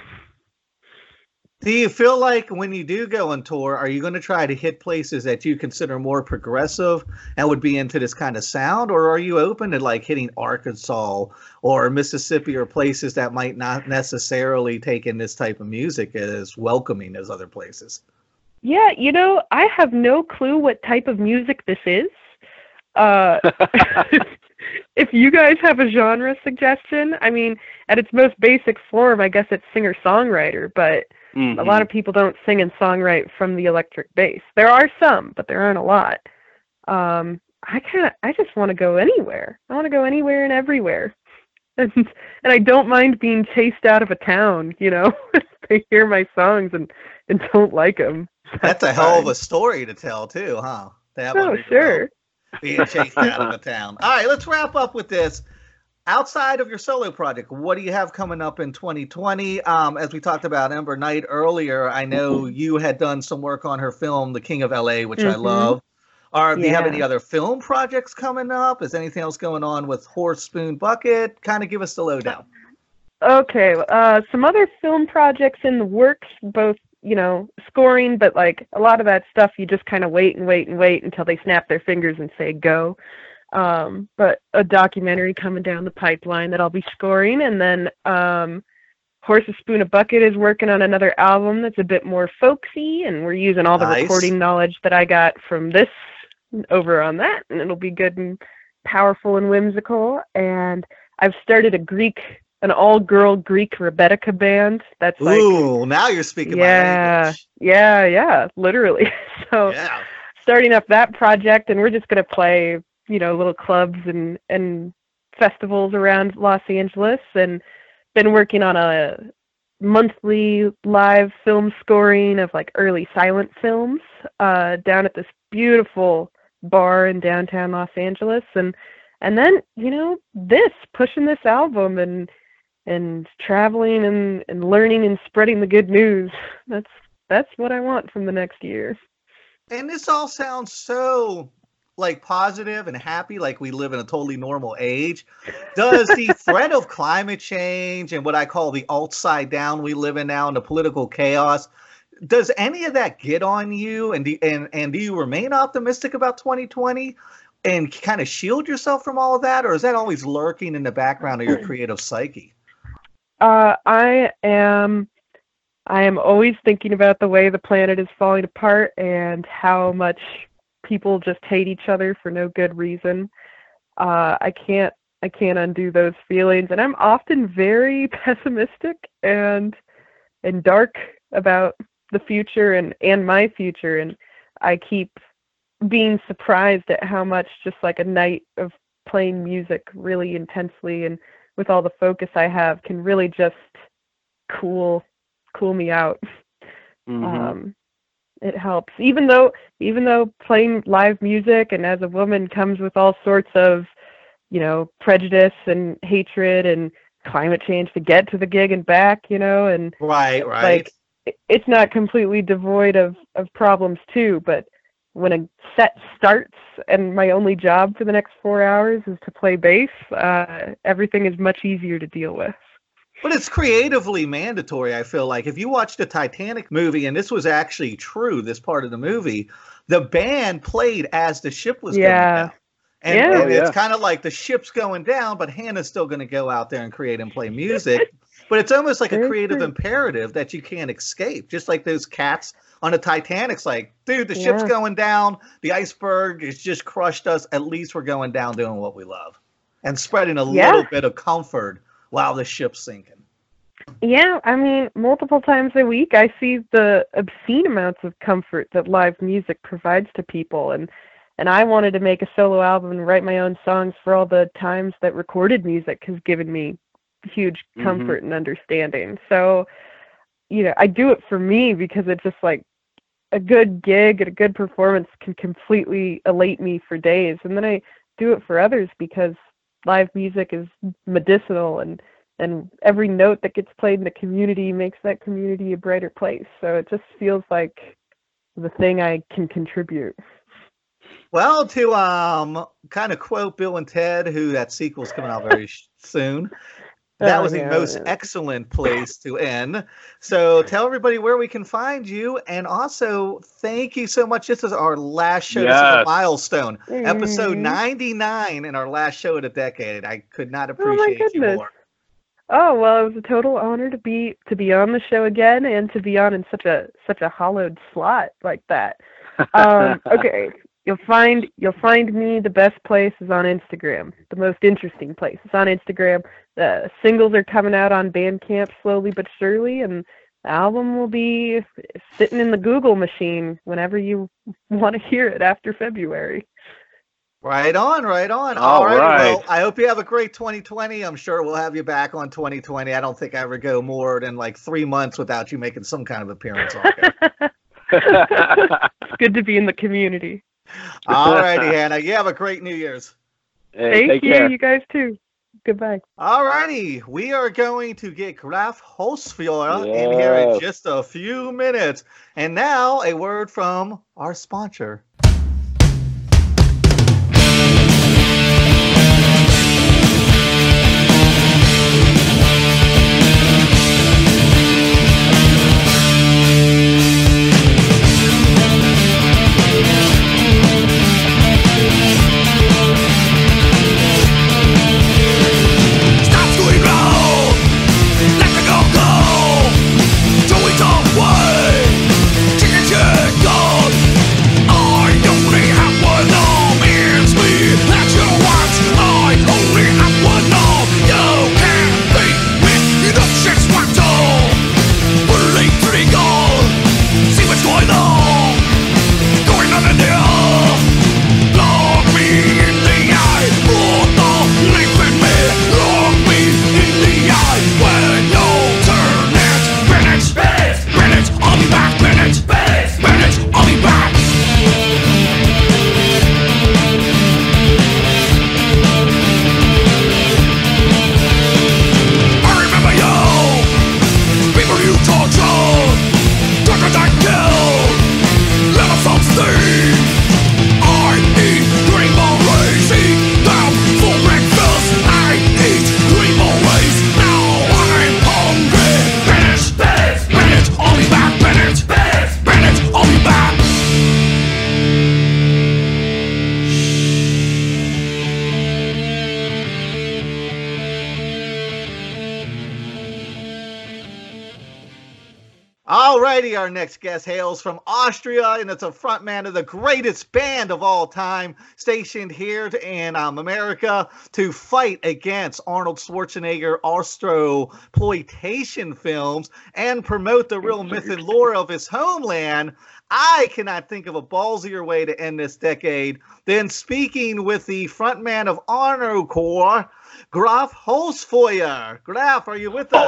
Speaker 2: Do you feel like when you do go on tour, are you going to try to hit places that you consider more progressive and would be into this kind of sound, or are you open to like hitting Arkansas or Mississippi or places that might not necessarily take in this type of music as welcoming as other places?
Speaker 5: Yeah, you know, I have no clue what type of music this is. Uh, if you guys have a genre suggestion, I mean, at its most basic form, I guess it's singer songwriter, but A lot of people don't sing and songwrite from the electric bass. There are some, but there aren't a lot. Um, I kind of, I just want to go anywhere. I want to go anywhere and everywhere, and and I don't mind being chased out of a town. You know, they hear my songs and and don't like them.
Speaker 2: That's a hell of a story to tell too, huh? To have
Speaker 5: Oh, sure.
Speaker 2: Being chased out of a town. All right, let's wrap up with this. Outside of your solo project, what do you have coming up in 2020? Um, as we talked about Ember Knight earlier, I know you had done some work on her film, The King of LA, which I
Speaker 5: Mhm.
Speaker 2: love. Or do you have any other film projects coming up? Is anything else going on with Horse Spoon Bucket? Kind of give us the lowdown.
Speaker 5: Okay, uh, some other film projects in the works, both you know scoring, but like a lot of that stuff, you just kind of wait and wait and wait until they snap their fingers and say go. Um, but a documentary coming down the pipeline that I'll be scoring, and then um, Horse a Spoon a Bucket is working on another album that's a bit more folksy, and we're using all the
Speaker 2: Nice.
Speaker 5: recording knowledge that I got from this over on that, and it'll be good and powerful and whimsical. And I've started a Greek, an all-girl Greek rebetiko band. That's like,
Speaker 2: Ooh, now you're speaking
Speaker 5: Yeah.
Speaker 2: my language.
Speaker 5: yeah, yeah, literally. so
Speaker 2: Yeah.
Speaker 5: starting up that project, and we're just gonna play, you know, little clubs and and festivals around Los Angeles, and been working on a monthly live film scoring of like early silent films uh, down at this beautiful bar in downtown Los Angeles, and and then you know this pushing this album and and traveling and and learning and spreading the good news. That's that's what I want from the next year.
Speaker 2: And this all sounds so like positive and happy, like we live in a totally normal age. Does the threat of climate change and what I call the alt side down we live in now and the political chaos, does any of that get on you? And do, and and do you remain optimistic about 2020 and kind of shield yourself from all of that, or is that always lurking in the background of your creative psyche?
Speaker 5: Uh, I am I am always thinking about the way the planet is falling apart and how much people just hate each other for no good reason. Uh, I can't I can't undo those feelings, and I'm often very pessimistic and and dark about the future and and my future, and I keep being surprised at how much just like a night of playing music really intensely and with all the focus I have can really just cool cool me out.
Speaker 3: Mhm.
Speaker 5: Um, it helps, even though even though playing live music and as a woman comes with all sorts of you know prejudice and hatred and climate change to get to the gig and back, you know, and
Speaker 2: Right, right.
Speaker 5: like it- it's not completely devoid of of problems too but when a set starts and my only job for the next four hours is to play bass uh everything is much easier to deal with
Speaker 2: But it's creatively mandatory, I feel like. If you watch the Titanic movie, and this was actually true, this part of the movie, the band played as the ship was
Speaker 5: Yeah.
Speaker 2: going down. And,
Speaker 5: Yeah.
Speaker 2: and
Speaker 3: Oh, yeah.
Speaker 2: it's kind of like the ship's going down, but Hannah's still going to go out there and create and play music. but it's almost like a creative imperative that you can't escape. Just like those cats on the Titanic's like, dude, the ship's
Speaker 5: Yeah.
Speaker 2: going down. The iceberg has just crushed us. At least we're going down doing what we love and spreading a
Speaker 5: Yeah.
Speaker 2: little bit of comfort while the ship's sinking.
Speaker 5: Yeah i mean multiple times a week i see the obscene amounts of comfort that live music provides to people and and i wanted to make a solo album and write my own songs for all the times that recorded music has given me huge
Speaker 3: Mhm.
Speaker 5: comfort and understanding so you know i do it for me because it's just like a good gig and a good performance can completely elate me for days and then i do it for others because live music is medicinal and and every note that gets played in the community makes that community a brighter place. So it just feels like the thing I can contribute.
Speaker 2: Well, to um, kind of quote Bill and Ted, who that sequel's coming out very soon. That
Speaker 5: Oh,
Speaker 2: was the
Speaker 5: yeah,
Speaker 2: most
Speaker 5: yeah.
Speaker 2: excellent place to end. So tell everybody where we can find you, and also thank you so much. This is our last show. This is a
Speaker 3: Yes.
Speaker 2: milestone, episode
Speaker 5: Mm.
Speaker 2: 99, and our last show of the decade. I could not
Speaker 5: Oh
Speaker 2: appreciate you more.
Speaker 5: Oh well, it was a total honor to be to be on the show again and to be on in such a such a hollowed slot like that. Um, okay, you'll find you'll find me. The best place is on Instagram. The most interesting place is on Instagram. The singles are coming out on Bandcamp slowly but surely, and The album will be sitting in the Google machine whenever you want to hear it after February.
Speaker 2: Right on, right on.
Speaker 3: All
Speaker 2: All right.
Speaker 3: right.
Speaker 2: Well, I hope you have a great 2020. I'm sure we'll have you back on 2020. I don't think I ever go more than like three months without you making some kind of appearance on here.
Speaker 5: it's good to be in the community.
Speaker 2: All righty, Hannah. You have a great New Year's.
Speaker 3: Hey,
Speaker 5: Thank
Speaker 3: take
Speaker 5: you,
Speaker 3: care.
Speaker 5: you guys too. Goodbye.
Speaker 2: All righty. We are going to get Graf Holzfeuer in here in just a few minutes. And now a word from our sponsor. Austria, and it's a frontman of the greatest band of all time, stationed here in um, America to fight against Arnold Schwarzenegger Austro-ploitation films and promote the real myth and lore of his homeland. I cannot think of a ballsier way to end this decade than speaking with the frontman of Arnocorps, Graf Holzfeuer. Graf, are you with us?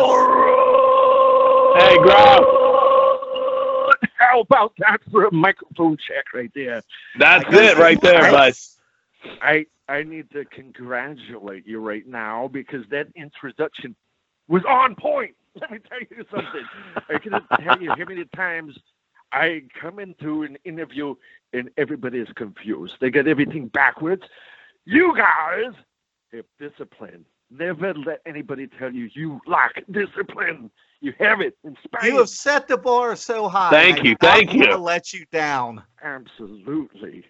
Speaker 3: Hey, Graf.
Speaker 6: How about that for a microphone check right there?
Speaker 3: That's it right there, bud.
Speaker 6: I I need to congratulate you right now because that introduction was on point. Let me tell you something. I can tell you how many times I come into an interview and everybody is confused. They get everything backwards. You guys have discipline. Never let anybody tell you you lack discipline. You have it in spades.
Speaker 2: You have set the bar so high.
Speaker 3: Thank you, thank you.
Speaker 2: To let you down.
Speaker 6: Absolutely.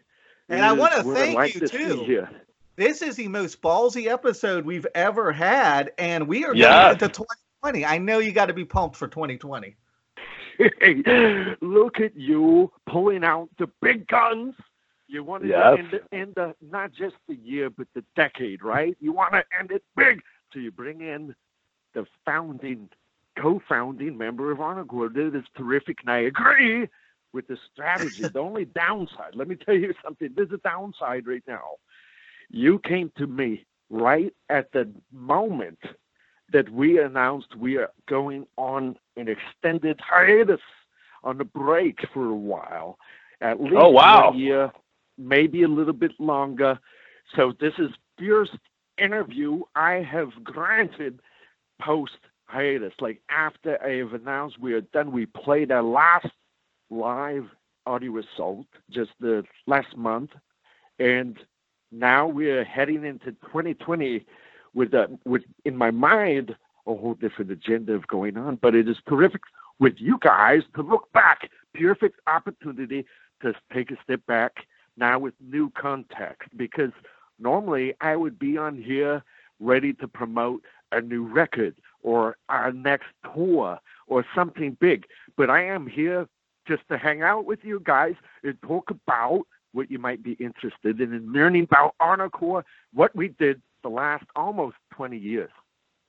Speaker 2: And
Speaker 6: It
Speaker 2: I wanna thank
Speaker 6: like
Speaker 2: you,
Speaker 6: to
Speaker 2: too.
Speaker 6: here.
Speaker 2: This is the most ballsy episode we've ever had, and we are
Speaker 3: Yeah.
Speaker 2: going into 2020. I know you got to be pumped for 2020.
Speaker 6: Hey, look at you pulling out the big guns. You want to
Speaker 3: Yes.
Speaker 6: end, the, end the, not just the year, but the decade, right? You want to end it big. So you bring in the founding, co-founding member of. That is terrific, and I agree with the strategy. the only downside, let me tell you something. There's a downside right now. You came to me right at the moment that we announced we are going on an extended hiatus on a break for a while, at oh, least
Speaker 3: Oh, wow.
Speaker 6: one year, maybe a little bit longer. So this is first interview I have granted post hiatus. Like after I have announced we are done, we played our last live audio assault just the last month, and now we're heading into 2020 with a with in my mind a whole different agenda of going on. But it is terrific with you guys to look back. Perfect opportunity to take a step back now with new context because normally I would be on here ready to promote a new record or our next tour or something big. But I am here just to hang out with you guys and talk about what you might be interested in and learning about Arnocorps, what we did the last almost 20 years.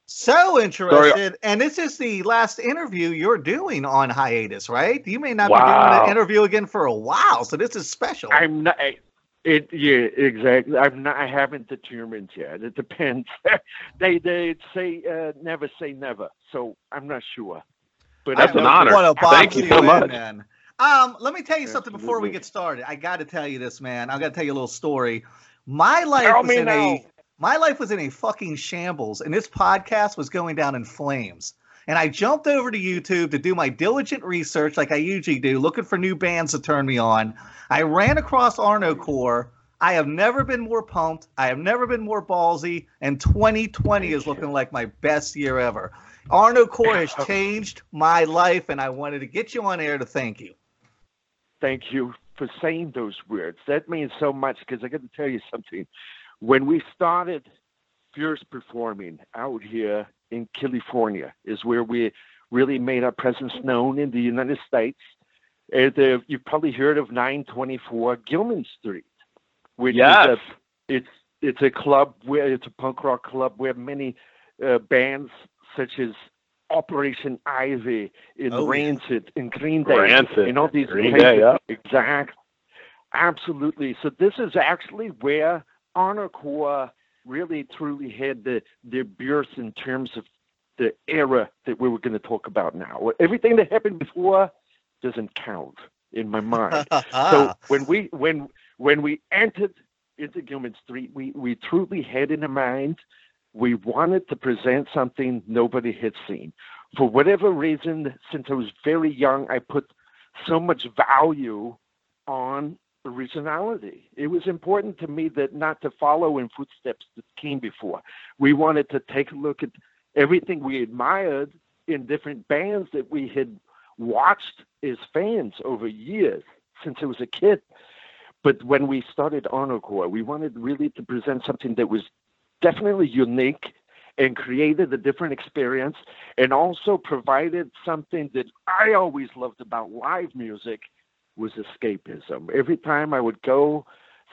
Speaker 2: So interested, and this is the last interview you're doing on hiatus, right? You may not be doing
Speaker 6: Wow.
Speaker 2: an interview again for a while, so this is special.
Speaker 6: I'm not. I- It yeah exactly. I'm not. I haven't determined yet. It depends. they they say uh, never say never, so I'm not sure. But
Speaker 3: That's
Speaker 6: I
Speaker 3: an honor.
Speaker 2: What a
Speaker 3: Thank you
Speaker 2: you
Speaker 3: so
Speaker 2: in,
Speaker 3: much.
Speaker 2: man. Um, let me tell you something before we get started. I got to tell you this, man. I got to tell you a little story. My life
Speaker 6: Tell
Speaker 2: was in
Speaker 6: now.
Speaker 2: a my life was in a fucking shambles, and this podcast was going down in flames. And I jumped over to YouTube to do my diligent research, like I usually do, looking for new bands to turn me on. I ran across Arnocorps. I have never been more pumped. I have never been more ballsy. And 2020 is looking like my best year ever. Arnocorps has changed my life, and I wanted to get you on air to thank you.
Speaker 6: Thank you for saying those words. That means so much because I got to tell you something. When we started Fierce performing out here in California, is where we really made our presence known in the United States. You've probably heard of 924 Gilman Street, which
Speaker 3: Yes.
Speaker 6: is a, it's it's a club where it's a punk rock club where many uh, bands such as Operation Ivy, in
Speaker 2: Oh.
Speaker 6: Rancid, in Green Day,
Speaker 3: Rancid.
Speaker 6: and all these
Speaker 3: Green
Speaker 6: places.
Speaker 3: Day, yeah.
Speaker 6: Exactly. Absolutely. So this is actually where Arnocorps really truly had the their birth in terms of the era that we were going to talk about now. Everything that happened before doesn't count in my mind. Ah. so when we when when we entered into Gilman Street, we we truly had in mind we wanted to present something nobody had seen. For whatever reason, since I was very young, I put so much value on originality. It was important to me that not to follow in footsteps that came before. We wanted to take a look at everything we admired in different bands that we had watched as fans over years since I was a kid. But when we started Arnocorps, we wanted really to present something that was definitely unique and created a different experience and also provided something that I always loved about live music was escapism. Every time I would go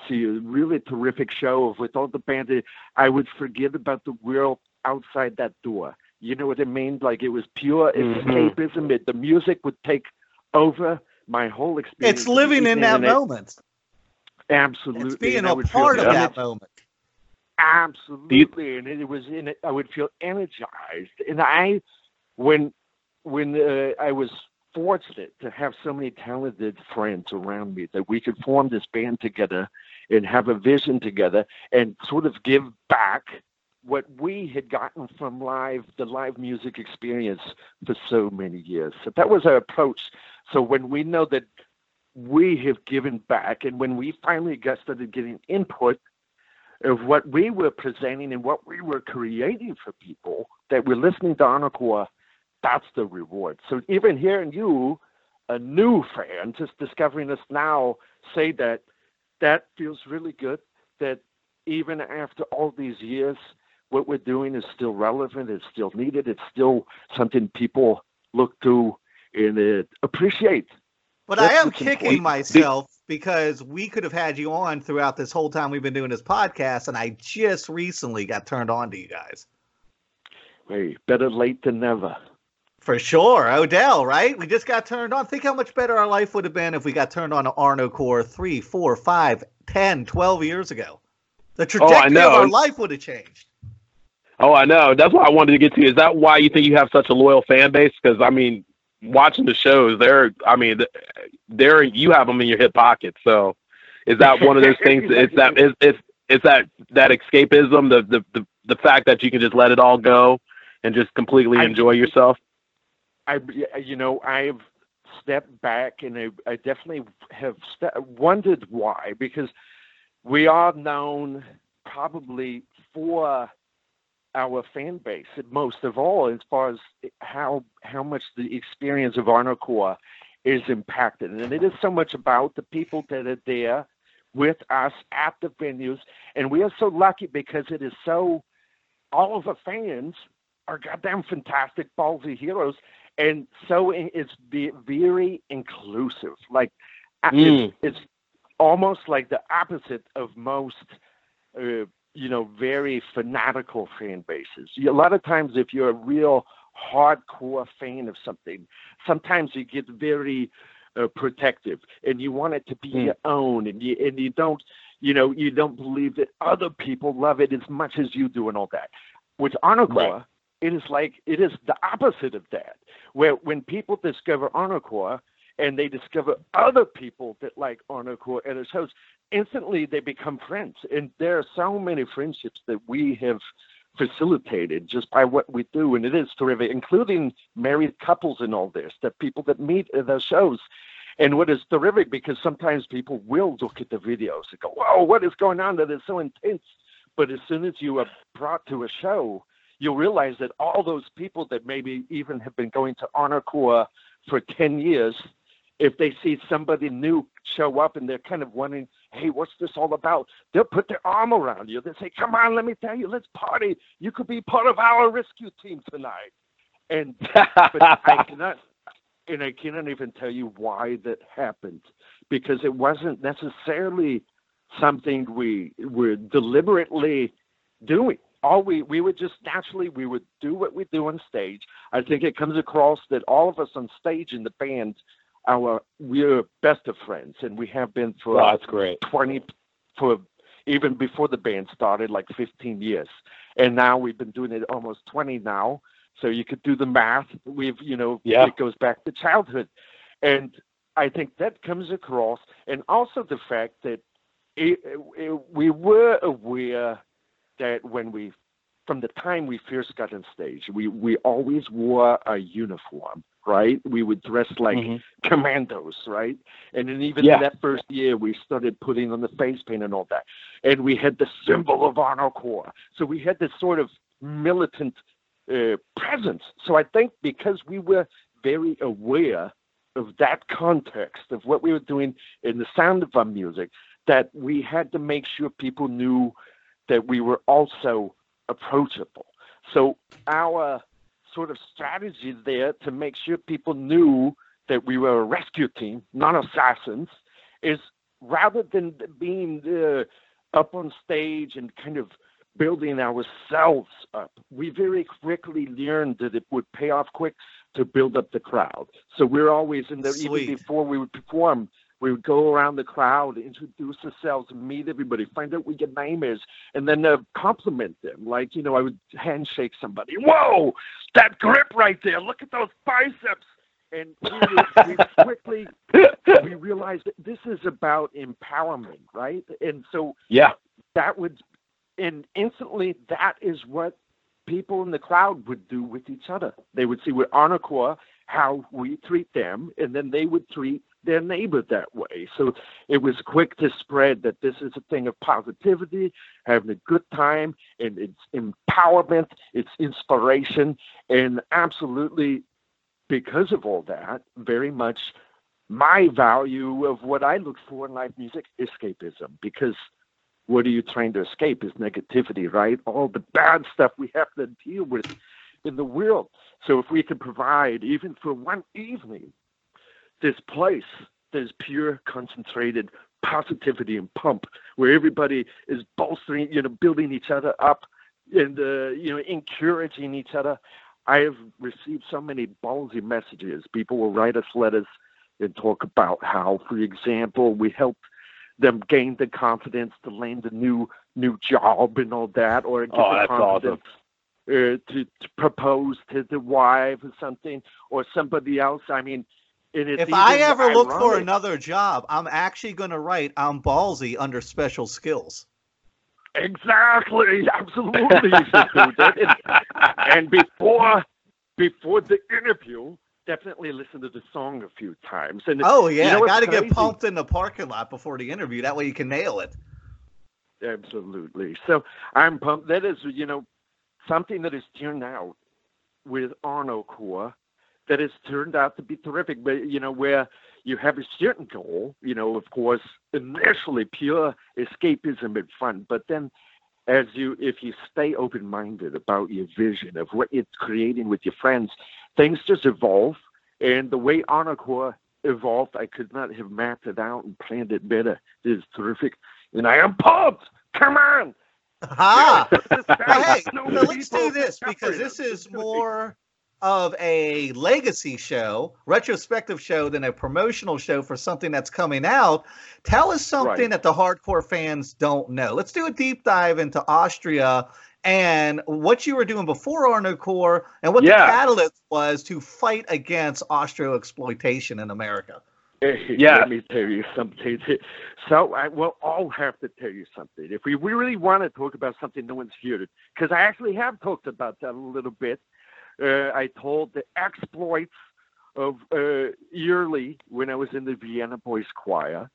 Speaker 6: see a really terrific show with all the band, I would forget about the world outside that door. You know what I mean? Like it was pure
Speaker 3: Mhm.
Speaker 6: escapism. It, the music would take over my whole experience.
Speaker 2: it's living in that
Speaker 6: and I-
Speaker 2: moment.
Speaker 6: Absolutely.
Speaker 2: It's being
Speaker 6: and I
Speaker 2: a part of that moment.
Speaker 6: Absolutely, and it was in it. I would feel energized, and I, when when uh, I was fortunate to have so many talented friends around me that we could form this band together and have a vision together and sort of give back what we had gotten from live the live music experience for so many years. So that was our approach. So when we know that we have given back and when we finally got started getting input of what we were presenting and what we were creating for people that were listening to Corps, that's the reward. So even hearing you, a new fan, just discovering us now, say that, that feels really good. That even after all these years, what we're doing is still relevant, it's still needed, it's still something people look to and uh, appreciate.
Speaker 2: But I am kicking myself because we could have had you on throughout this whole time we've been doing this podcast, and I just recently got turned on to you guys.
Speaker 6: Hey, better late than never.
Speaker 2: For sure. Odell, right? We just got turned on. Think how much better our life would have been if we got turned on to Arnocorps three, four, five, ten, twelve years ago. The
Speaker 3: Oh,
Speaker 2: trajectory
Speaker 3: I know.
Speaker 2: of our life would have changed.
Speaker 3: Oh, I know. That's what I wanted to get to. Is that why you think you have such a loyal fan base? Because I mean, watching the shows, they're. I mean, they're. You have them in your hip pocket. So, is that one of those things? It's that. Is it's it's that that escapism, the the the the fact that you can just let it all go and just completely
Speaker 6: I-
Speaker 3: enjoy yourself.
Speaker 6: I, you know, I've stepped back and I, I definitely have ste- wondered why, because we are known probably for our fan base, most of all, as far as how how much the experience of Arnocorps is impacted, and it is so much about the people that are there with us at the venues, and we are so lucky because it is so. All of the fans are goddamn fantastic, ballsy heroes, and so it's ve- very inclusive. Like
Speaker 3: Mm.
Speaker 6: it's, it's almost like the opposite of most uh, you know, very fanatical fan bases. A lot of times, if you're a real hardcore fan of something, sometimes you get very uh, protective and you want it to be
Speaker 3: Hmm.
Speaker 6: your own, and you and you don't, you know, you don't believe that other people love it as much as you do, and all that. With Arnocorps, it is like it is the opposite of that. Where when people discover Arnocorps and they discover other people that like Arnocorps and his hosts, instantly they become friends. And there are so many friendships that we have facilitated just by what we do, and it is terrific, including married couples in all this, the people that meet at the shows. And what is terrific because sometimes people will look at the videos and go, "Whoa, what is going on? That is so intense." But as soon as you are brought to a show, you'll realize that all those people that maybe even have been going to Arnocorps for 10 years, if they see somebody new show up and they're kind of wondering, hey, what's this all about? They'll put their arm around you. They'll say, come on, let me tell you, let's party. You could be part of our rescue team tonight. And but I cannot, and I cannot even tell you why that happened because it wasn't necessarily something we were deliberately doing. All we we would just naturally we would do what we do on stage. I think it comes across that all of us on stage in the band, our we're best of friends, and we have been for
Speaker 3: Well, that's great.
Speaker 6: 20 for even before the band started like 15 years and now we've been doing it almost 20 now so you could do the math we've you know
Speaker 3: Yeah.
Speaker 6: it goes back to childhood and i think that comes across and also the fact that it, it, we were aware that when we from the time we first got on stage we we always wore a uniform right we would dress like
Speaker 3: Mhm.
Speaker 6: commandos, right? And then even
Speaker 3: Yeah.
Speaker 6: in that first year, we started putting on the face paint and all that. And we had the symbol of Arnocorps. So we had this sort of militant uh, presence. So I think because we were very aware of that context of what we were doing in the sound of our music, that we had to make sure people knew that we were also approachable. So our sort of strategy there to make sure people knew that we were a rescue team, not assassins, is rather than being uh, up on stage and kind of building ourselves up, we very quickly learned that it would pay off quick to build up the crowd. So we're always in there, even before we would perform, we would go around the crowd, introduce ourselves, meet everybody, find out what your name is, and then uh, compliment them. Like, you know, I would handshake somebody. Whoa, that grip right there. Look at those biceps. And we, we quickly we realized that this is about empowerment, right? And so
Speaker 3: Yeah.
Speaker 6: that would, and instantly that is what people in the crowd would do with each other. They would see with Arnocorps how we treat them, and then they would treat their neighbor that way. So it was quick to spread that this is a thing of positivity, having a good time, and it's empowerment, it's inspiration, and absolutely because of all that, very much my value of what I look for in live music, escapism, because what are you trying to escape is negativity, right? All the bad stuff we have to deal with in the world. So if we can provide, even for one evening, this place that is pure, concentrated positivity and pump, where everybody is bolstering, you know, building each other up and, uh, you know, encouraging each other. I have received so many ballsy messages. People will write us letters and talk about how, for example, we helped them gain the confidence to land a new new job and all that, or get
Speaker 3: Oh,
Speaker 6: the confidence uh, to, to propose to the wife or something, or somebody else. I mean,
Speaker 2: If I ever look for another job, I'm actually going to write I'm ballsy under special skills.
Speaker 6: Exactly, absolutely. you should do that. And, and before before the interview, definitely listen to the song a few times. And
Speaker 2: Oh
Speaker 6: you
Speaker 2: yeah,
Speaker 6: know
Speaker 2: got to get pumped in the parking lot before the interview. That way you can nail it.
Speaker 6: Absolutely. So I'm pumped. That is, you know, something that is has turned out with Arnocorps that has turned out to be terrific. But you know, where you have a certain goal, you know, of course, initially pure escapism and fun, but then as you if you stay open minded about your vision of what you're creating with your friends, things just evolve. And the way Arnocorps evolved, I could not have mapped it out and planned it better. It is terrific. And I am pumped. Come on.
Speaker 2: Ah, well, hey,
Speaker 6: no
Speaker 2: let's do this because this is more of a legacy show, retrospective show than a promotional show for something that's coming out. Tell us something
Speaker 6: Right.
Speaker 2: that the hardcore fans don't know. Let's do a deep dive into Austria and what you were doing before Arnocorps and what
Speaker 3: Yeah.
Speaker 2: the catalyst was to fight against Austro exploitation in America.
Speaker 6: Hey,
Speaker 3: Yeah.
Speaker 6: Let me tell you something. So I will all have to tell you something. If we really want to talk about something no one's heard, because I actually have talked about that a little bit. Uh, I told the exploits of uh, yearly when I was in the Vienna Boys Choir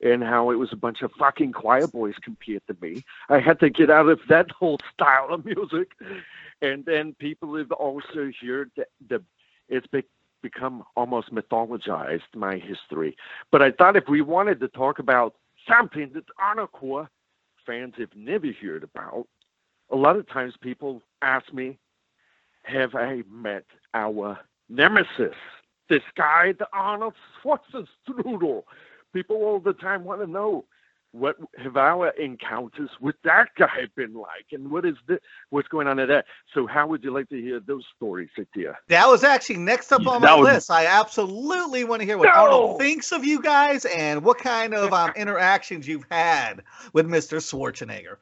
Speaker 6: and how it was a bunch of fucking choir boys compared to me. I had to get out of that whole style of music. And then people have also heard that the it's be, become almost mythologized, my history. But I thought if we wanted to talk about something that Arnocorps fans have never heard about, a lot of times people ask me, have I met our nemesis? This guy, the Arnold Schwarzenegger. People all the time want to know what have our encounters with that guy been like, and what is the what's going on in that. So, how would you like to hear those stories, Satya?
Speaker 2: That was actually next up on
Speaker 3: That
Speaker 2: my
Speaker 3: would-
Speaker 2: list. I absolutely want to hear what
Speaker 6: No!
Speaker 2: Arnold thinks of you guys and what kind of um, interactions you've had with Mr. Schwarzenegger.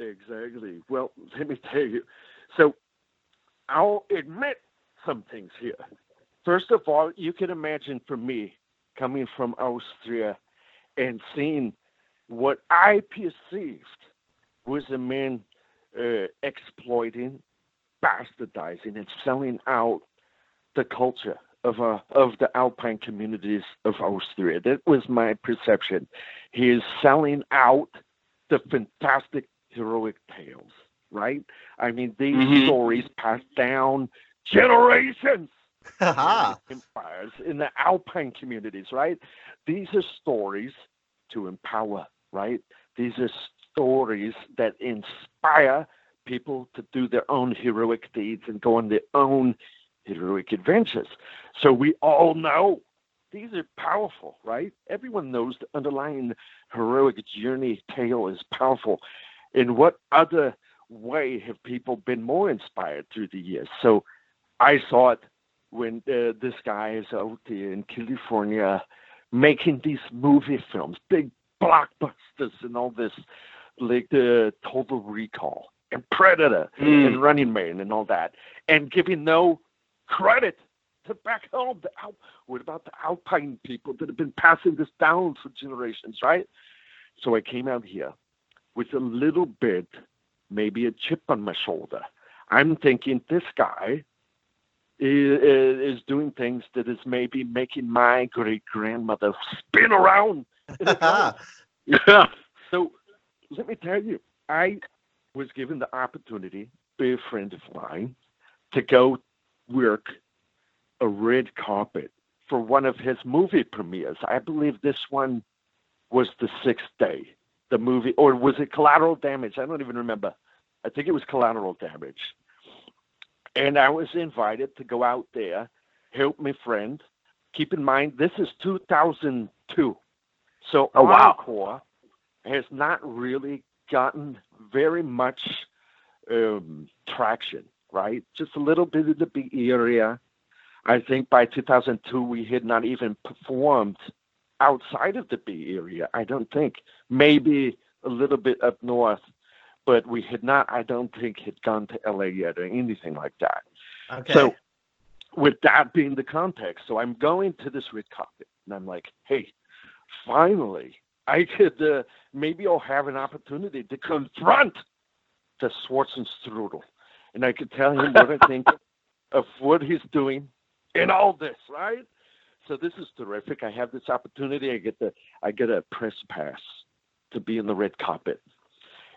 Speaker 6: Exactly. Well, let me tell you. So, I'll admit some things here. First of all, you can imagine for me coming from Austria and seeing what I perceived was a man uh, exploiting, bastardizing, and selling out the culture of uh, of the Alpine communities of Austria. That was my perception. He is selling out the fantastic heroic tales, right? I mean, these
Speaker 3: Mhm.
Speaker 6: stories passed down generations empires in the alpine communities, right? These are stories to empower, right? These are stories that inspire people to do their own heroic deeds and go on their own heroic adventures. So we all know these are powerful, right? Everyone knows the underlying heroic journey tale is powerful. In what other way have people been more inspired through the years? So I saw it when uh, this guy is out there in California making these movie films, big blockbusters and all this, like the Total Recall and Predator
Speaker 3: Mm.
Speaker 6: and Running Man and all that, and giving no credit to back home. The Al- what about the Alpine people that have been passing this down for generations, right? So I came out here with a little bit, maybe a chip on my shoulder. I'm thinking this guy is, is doing things that is maybe making my great grandmother spin around. in a car.
Speaker 3: Yeah.
Speaker 6: So let me tell you, I was given the opportunity by a friend of mine to go work a red carpet for one of his movie premieres. I believe this one was the sixth day. The movie, or was it Collateral Damage? I don't even remember. I think it was Collateral Damage. And I was invited to go out there, help my friend. Keep in mind, this is 2002. So
Speaker 3: Oh, wow.
Speaker 6: Encore has not really gotten very much um, traction, right? Just a little bit in the Bay Area. I think by 2002 we had not even performed outside of the Bay Area. I don't think maybe a little bit up north, but we had not. I don't think had gone to LA yet or anything like that.
Speaker 2: Okay.
Speaker 6: So, with that being the context, so I'm going to this red carpet, and I'm like, hey, finally, I could uh, maybe I'll have an opportunity to confront the Schwarzenstrudel, and I could tell him what I think of what he's doing in all this, right? So this is terrific. I have this opportunity. I get the I get a press pass to be in the red carpet,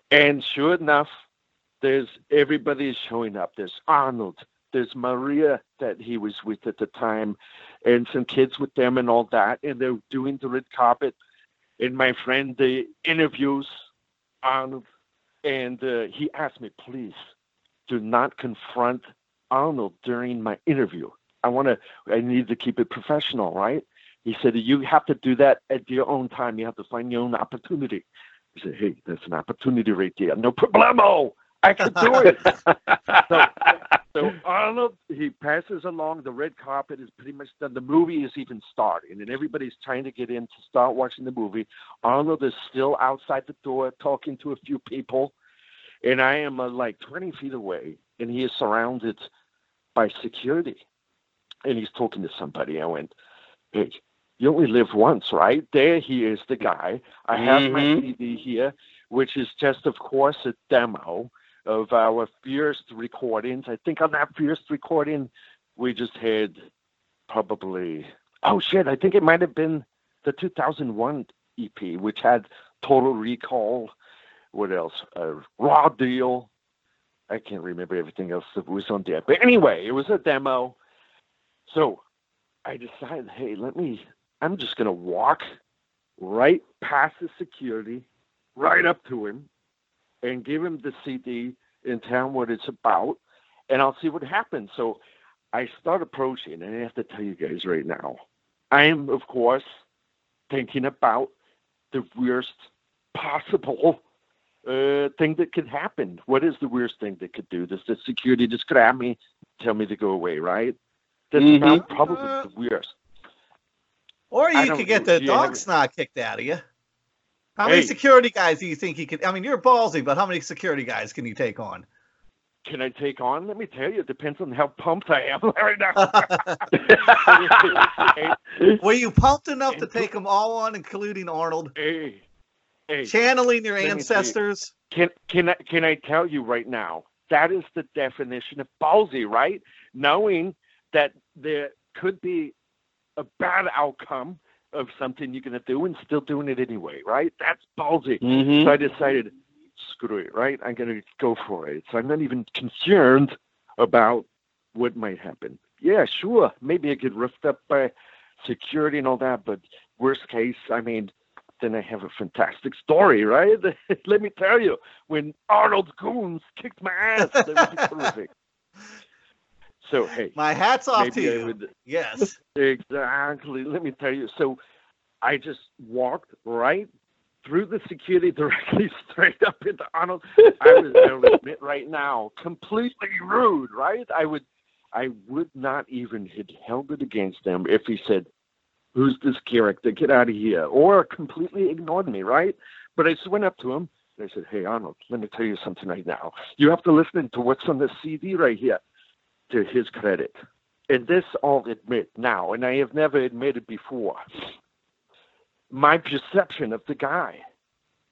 Speaker 6: and sure enough, there's everybody is showing up. There's Arnold. There's Maria that he was with at the time, and some kids with them and all that. And they're doing the red carpet. And my friend the interviews Arnold, and uh, he asked me, please do not confront Arnold during my interview. I want to. I need to keep it professional, right? He said you have to do that at your own time. You have to find your own opportunity. He said, "Hey, there's an opportunity right there. No problemo. I can do it." so, so Arnold, he passes along. The red carpet is pretty much done. The movie is even starting, and everybody's trying to get in to start watching the movie. Arnold is still outside the door talking to a few people, and I am uh, like 20 feet away, and he is surrounded by security, and he's talking to somebody. I went, "Hey, you only live once, right?" There he is, the guy. I have my
Speaker 3: Mhm.
Speaker 6: CD here, which is just, of course, a demo of our first recordings. I think on that first recording, we just had probably, oh shit, I think it might have been the 2001 EP, which had Total Recall. What else? Uh, Raw Deal. I can't remember everything else that was on there. But anyway, it was a demo. So I decided, hey, let me, I'm just going to walk right past the security, right up to him, and give him the CD and tell him what it's about, and I'll see what happens. So I start approaching, and I have to tell you guys right now, I am, of course, thinking about the worst possible uh, thing that could happen. What is the worst thing that could do? Does the security just grab me, tell me to go away, right? That's
Speaker 3: Mhm.
Speaker 6: not probably the worst.
Speaker 2: Or you could get the
Speaker 6: Yeah,
Speaker 2: dog
Speaker 6: never-
Speaker 2: snot kicked out of you. How many security guys do you think you could? I mean, you're ballsy, but how many security guys can you take on?
Speaker 6: Can I take on? Let me tell you, it depends on how pumped I am right now.
Speaker 2: Were you pumped enough to take them all on, including Arnold?
Speaker 6: hey, hey,
Speaker 2: Channeling your
Speaker 6: Let me see.
Speaker 2: ancestors?
Speaker 6: Can can I can I tell you right now? That is the definition of ballsy, right? Knowing that there could be a bad outcome of something you're gonna do and still doing it anyway, right? That's ballsy.
Speaker 3: Mhm.
Speaker 6: So I decided, screw it, right? I'm gonna go for it. So I'm not even concerned about what might happen. Yeah, sure, maybe I get roughed up by security and all that, but worst case, I mean, then I have a fantastic story, right? Let me tell you, when Arnold Goons kicked my ass, that was terrific. So hey,
Speaker 2: My hat's off to you.
Speaker 6: would
Speaker 2: Yes.
Speaker 6: Exactly. Let me tell you. So I just walked right through the security directly straight up into Arnold. I was I will admit right now, completely rude, right? I would I would not even have held it against him if he said, Who's this character? Get out of here or completely ignored me, right? But I just went up to him and I said, Hey Arnold, let me tell you something right now. You have to listen to what's on the CD right here to his credit and this I'll admit now, and I have never admitted before, my perception of the guy.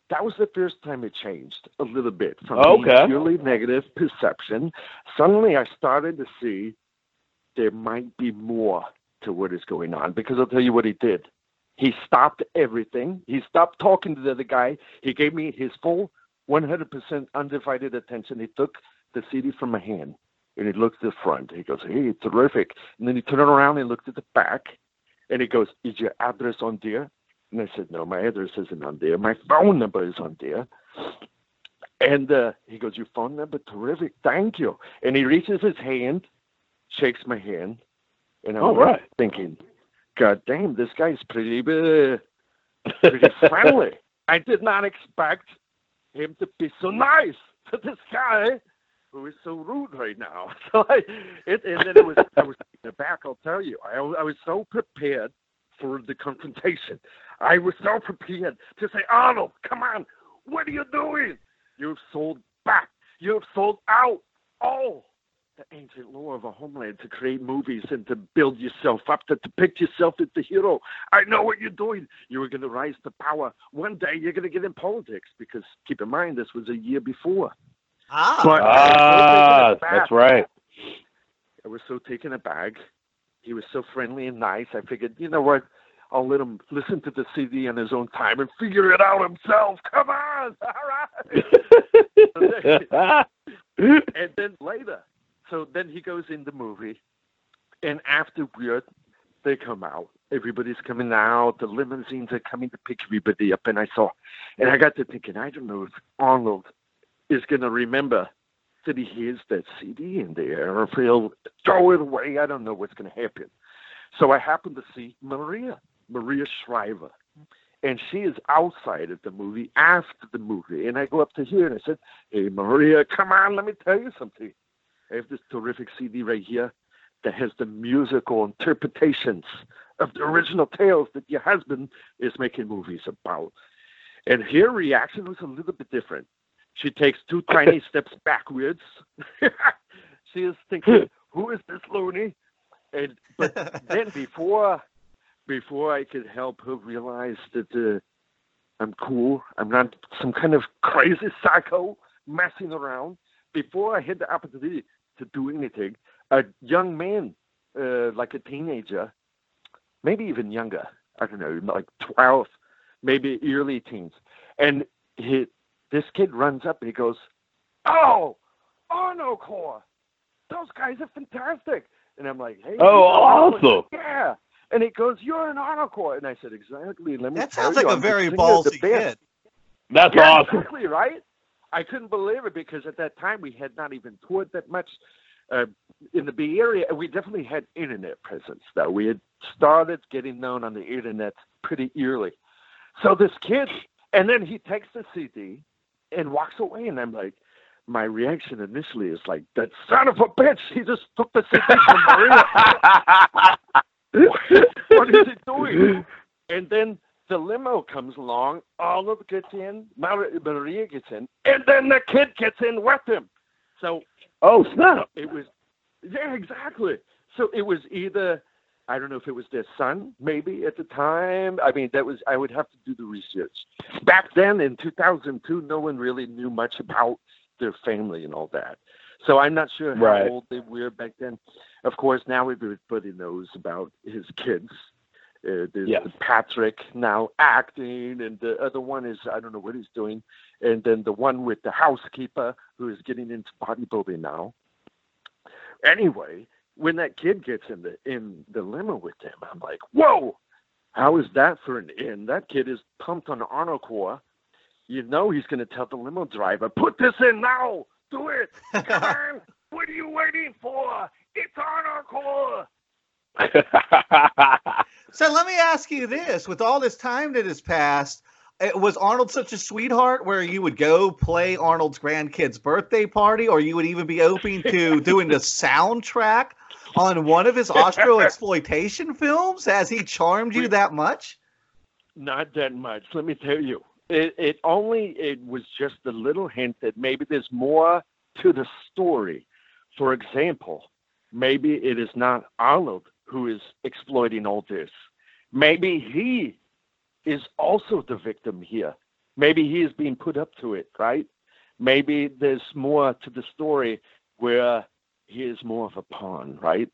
Speaker 6: That was the first time it changed a little bit from
Speaker 3: Okay.
Speaker 6: purely negative perception. Suddenly, I started to see there might be more to what is going on because I'll tell you what he did. He stopped everything. He stopped talking to the other guy. He gave me his full 100% undivided attention. He took the CD from my hand and he looked at the front. He goes, "Hey, terrific!" And then he turned around and looked at the back, and he goes, "Is your address on there?" And I said, "No, my address isn't on there. My phone number is on there." And uh, he goes, "Your phone number, terrific, thank you." And he reaches his hand, shakes my hand, and I'm
Speaker 3: right.
Speaker 6: thinking, "God damn, this guy's pretty, uh, pretty friendly." I did not expect him to be so nice to this guy who is so rude right now. So I, it, and then it was, I was taken aback. I'll tell you, I, I was so prepared for the confrontation. I was so prepared to say, Arnold, come on, what are you doing? You've sold back. You've sold out all the ancient lore of a homeland to create movies and to build yourself up, to depict yourself as the hero. I know what you're doing. You were going to rise to power. One day you're going to get in politics because keep in mind, this was a year before.
Speaker 2: Ah.
Speaker 6: But I was so
Speaker 3: Ah, that's right.
Speaker 6: I was so taken aback. He was so friendly and nice. I figured, you know what? I'll let him listen to the CD on his own time and figure it out himself. Come on, all right. and then later, so then he goes in the movie, and afterward, they come out. Everybody's coming out. The limousines are coming to pick everybody up, and I saw, and I got to thinking, I don't know if Arnold is going to remember that he hears that CD in there, or if he'll throw it away. I don't know what's going to happen. So I happened to see Maria, Maria Shriver, and she is outside of the movie after the movie. And I go up to her and I said, Hey, Maria, come on, let me tell you something. I have this terrific CD right here that has the musical interpretations of the original tales that your husband is making movies about. And her reaction was a little bit different. She takes two tiny steps backwards. she is thinking, Who is this loony? And but then before before I could help her realize that uh, I'm cool, I'm not some kind of crazy psycho messing around. Before I had the opportunity to do anything, a young man, uh, like a teenager, maybe even younger, I don't know, like 12, maybe early teens, and he, this kid runs up and he goes, "Oh, Arnocorps, those guys are fantastic!" And I'm like, "Hey,
Speaker 3: Oh,
Speaker 6: you know,
Speaker 3: awesome.
Speaker 6: yeah." And he goes, "You're an Arnocorps," and I said, "Exactly." Let me.
Speaker 2: That
Speaker 6: tell
Speaker 2: sounds
Speaker 6: you,
Speaker 2: like a
Speaker 6: I'm the
Speaker 2: very
Speaker 6: singer of
Speaker 2: ballsy kid.
Speaker 3: That's
Speaker 6: yeah,
Speaker 3: awesome.
Speaker 6: Exactly right. I couldn't believe it because at that time we had not even toured that much uh, in the Bay Area, we definitely had internet presence. Though we had started getting known on the internet pretty early. So this kid, and then he takes the CD and walks away, and I'm like, my reaction initially is like, that son of a bitch, he just took the CD from Maria. what is he doing? And then the limo comes along, Olive gets in, Mar- Maria gets in, and then the kid gets in with him. So
Speaker 3: oh snap!
Speaker 6: it was, yeah, exactly. So it was either, I don't know if it was their son, maybe at the time. I mean, that was, I would have to do the research. Back then in 2002, no one really knew much about their family and all that. So I'm not sure how
Speaker 3: Right.
Speaker 6: old they were back then. Of course, now everybody knows about his kids. Uh, there's
Speaker 3: Yes.
Speaker 6: Patrick now acting, and the other one is I don't know what he's doing, and then the one with the housekeeper who is getting into bodybuilding now. Anyway, when that kid gets in the in the limo with them, I'm like, whoa, how is that for an in? That kid is pumped on Arnocorps. You know he's going to tell the limo driver, put this in now, do it, come on, what are you waiting for? It's Arnocorps.
Speaker 2: So let me ask you this: with all this time that has passed, was Arnold such a sweetheart where you would go play Arnold's grandkid's birthday party, or you would even be open to doing the soundtrack on one of his Austro exploitation films? Has he charmed you that much?
Speaker 6: Not that much. Let me tell you, it, it only it was just a little hint that maybe there's more to the story. For example, maybe it is not Arnold who is exploiting all this. Maybe he is also the victim here. Maybe he is being put up to it, right? Maybe there's more to the story where he is more of a pawn, right?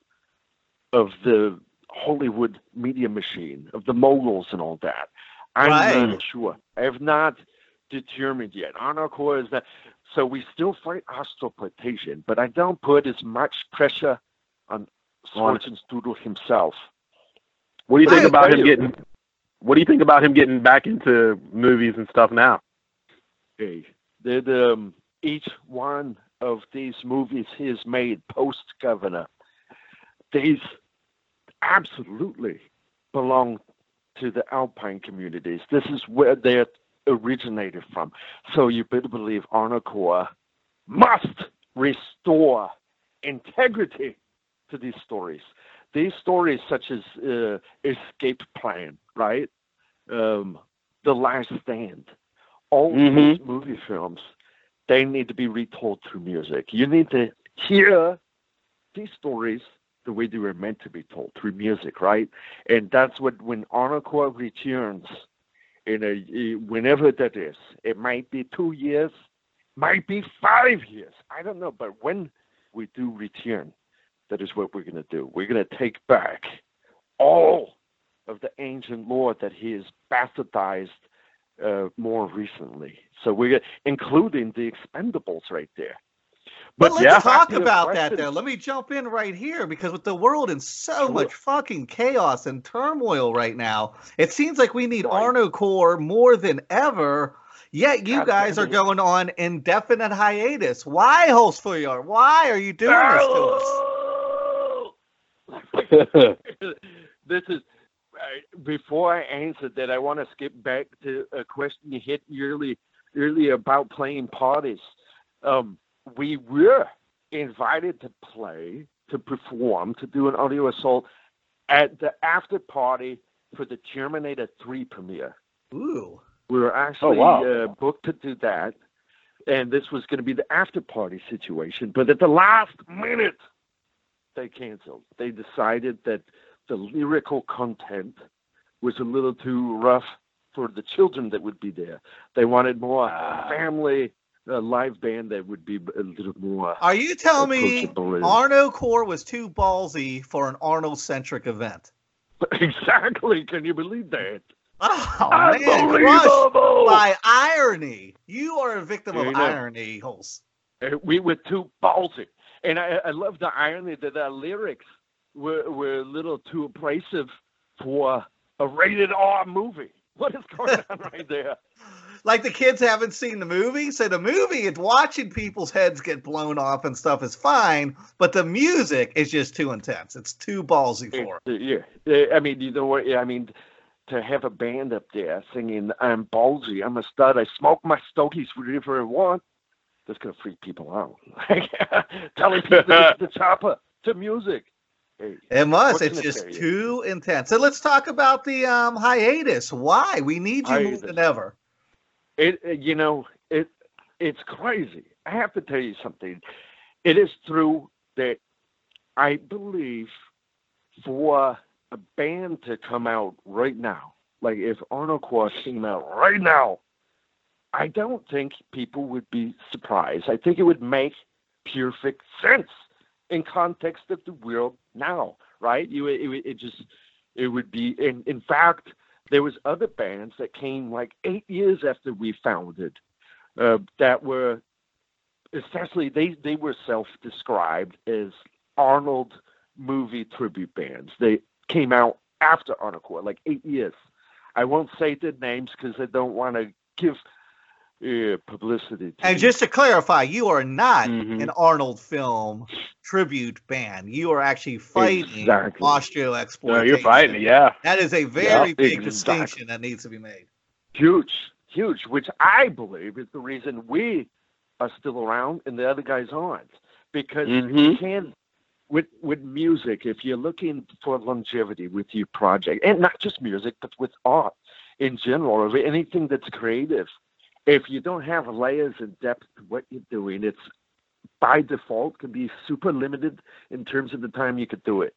Speaker 6: Of the Hollywood media machine, of the moguls and all that. I'm
Speaker 2: Right.
Speaker 6: not sure. I have not determined yet. Arnold is that. So we still fight osteoplantation, but I don't put as much pressure on Schwarzenstudio himself.
Speaker 3: What do you think
Speaker 2: I
Speaker 3: about him getting? What do you think about him getting back into movies and stuff now?
Speaker 6: That um, each one of these movies he has made post Governor, these absolutely belong to the Alpine communities. This is where they originated from. So you better believe Arnocorps must restore integrity to these stories. These stories, such as uh, Escape Plan, right? Um, the Last Stand, all
Speaker 3: Mhm.
Speaker 6: these movie films, they need to be retold through music. You need to hear these stories the way they were meant to be told through music, right? And that's what when Arnocorps returns in a whenever that is, it might be two years, might be five years. I don't know, but when we do return, that is what we're going to do. We're going to take back all of the ancient lore that he has bastardized uh, more recently. So we're including the Expendables right there.
Speaker 2: But let's
Speaker 3: yeah.
Speaker 2: talk
Speaker 6: Back to your
Speaker 2: about that though. Let me jump in right here because with the world in so much fucking chaos and turmoil right now, it seems like we need
Speaker 6: Right.
Speaker 2: Arnocorps more than ever. Yet you
Speaker 6: God
Speaker 2: guys are going on indefinite hiatus. Why, Holsfjord? Why are you doing this to us?
Speaker 6: this is before I answer that, I want to skip back to a question you hit early, earlier about playing parties. Um, we were invited to play, to perform, to do an audio assault at the after party for the Terminator 3 premiere.
Speaker 2: Ooh.
Speaker 6: We were actually
Speaker 3: wow.
Speaker 6: uh, booked to do that, and this was going to be the after party situation. But at the last minute, they canceled. They decided that the lyrical content was a little too rough for the children that would be there. They wanted more family uh, live band that would be a little more.
Speaker 2: Are you telling me Arnocorps was too ballsy for an Arnold centric event?
Speaker 6: exactly. Can you believe that?
Speaker 2: Oh man,
Speaker 6: Unbelievable!
Speaker 2: by irony. You are a victim
Speaker 6: There
Speaker 2: of
Speaker 6: you go.
Speaker 2: irony, Holst.
Speaker 6: Uh, we were too ballsy. And I, I love the irony that our lyrics were, were a little too abrasive for a rated R movie. What is going on right there?
Speaker 2: Like the kids haven't seen the movie, so the movie, it's watching people's heads get blown off and stuff is fine, but the music is just too intense. It's too ballsy for it.
Speaker 6: Uh, yeah. Uh, I mean, you know what? I mean, to have a band up there singing, I'm ballsy, I'm a stud, I smoke my stogies wherever I want, that's going to freak people out. Like, telling people to listen to chopper, to music.
Speaker 2: It must. It's just too intense. So let's talk about the um, hiatus. Why? We need you more
Speaker 6: Hiatus.
Speaker 2: than ever.
Speaker 6: It, it- you know, it it's crazy. I have to tell you something. It is true that I believe for a band to come out right now, like if Arnocorps came out right now, I don't think people would be surprised. I think it would make perfect sense in context of the world now, right? You it, it, just it would be in in fact there was other bands that came like eight years after we founded uh, that were essentially they they were self-described as Arnold movie tribute bands. They came out after Arnocorps, like eight years. I won't say the names because I don't want to give uh, publicity.
Speaker 2: And just to clarify, you are not
Speaker 6: Mhm.
Speaker 2: an Arnold film tribute band. You are actually fighting
Speaker 6: Exactly.
Speaker 2: Austro
Speaker 3: No,
Speaker 2: exploitation.
Speaker 3: you're fighting, yeah.
Speaker 2: That is a very big
Speaker 6: exactly.
Speaker 2: distinction that needs to be made.
Speaker 6: huge, huge, which I believe is the reason we are still around and the other guys aren't. Because you
Speaker 3: Mhm.
Speaker 6: can with with music, if you're looking for longevity with your project, and not just music, but with art in general, or anything that's creative, if you don't have layers and depth to what you're doing, it's by default can be super limited in terms of the time you could do it.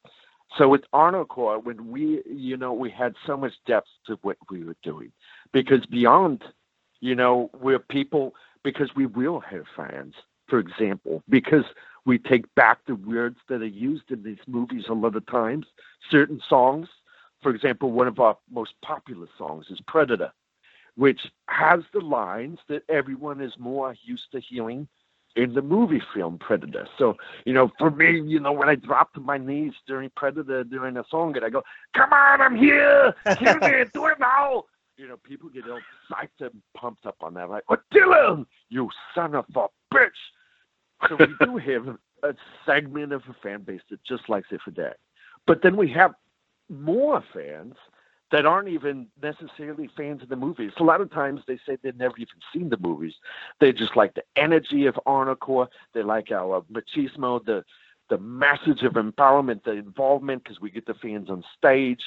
Speaker 6: So with Arnocorps, when we, you know, we had so much depth to what we were doing, because beyond, you know, we're people because we will have fans, for example, because we take back the words that are used in these movies a lot of times. Certain songs, for example, one of our most popular songs is Predator, which has the lines that everyone is more used to hearing in the movie film Predator. So, you know, for me, you know, when I drop to my knees during Predator during a song and I go, Come on, I'm here, hear me, do it now. You know, people get all psyched and pumped up on that, like, oh Dylan, you son of a bitch. So we do have a segment of a fan base that just likes it for that. But then we have more fans that aren't even necessarily fans of the movies. A lot of times they say they've never even seen the movies. They just like the energy of Arnocorps. They like our machismo, the the message of empowerment, the involvement, because we get the fans on stage.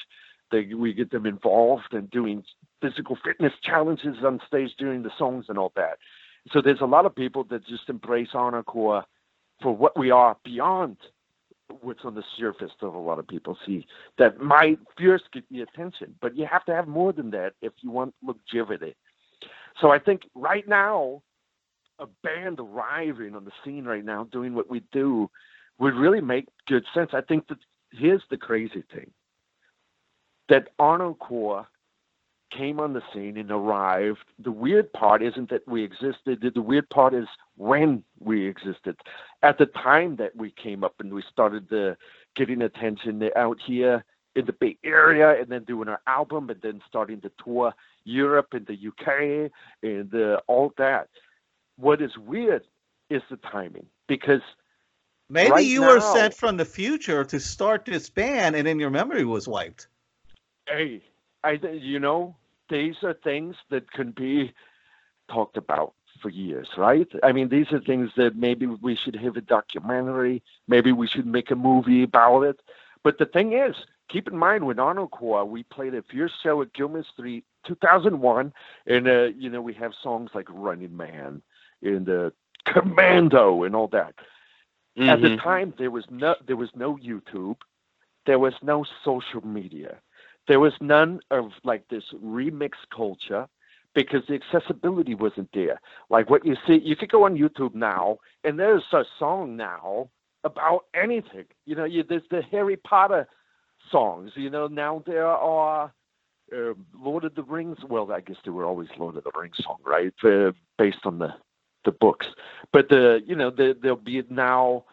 Speaker 6: They, we get them involved in doing physical fitness challenges on stage during the songs and all that. So there's a lot of people that just embrace Arnocorps for what we are beyond what's on the surface that a lot of people see that might first get the attention. But you have to have more than that if you want longevity. So I think right now, a band arriving on the scene right now doing what we do would really make good sense. I think that here's the crazy thing that Arnocorps came on the scene and arrived. The weird part isn't that we existed. The- The weird part is when we existed. At the time that we came up and we started the getting attention out here in the Bay Area and then doing our album and then starting to tour Europe and the UK and uh, all that. What is weird is the timing because
Speaker 2: Maybe
Speaker 6: Right
Speaker 2: you were sent from the future to start this band, and then your memory was wiped.
Speaker 6: Hey, I you know these are things that can be talked about for years, right? I mean, these are things that maybe we should have a documentary, maybe we should make a movie about it. But the thing is, keep in mind with Arnocorps, we played a fierce show at Gilman Street, 2001, and uh, you know we have songs like Running Man and uh, Commando and all that. At the
Speaker 3: Mhm.
Speaker 6: time, there was no there was no YouTube, there was no social media, there was none of like this remix culture because the accessibility wasn't there. Like what you see, you could go on YouTube now, and there's a song now about anything. You know, you, there's the Harry Potter songs. You know, now there are uh, Lord of the Rings. Well, I guess there were always Lord of the Rings song, right? Uh, based on the the books, but the you know the, there'll be now.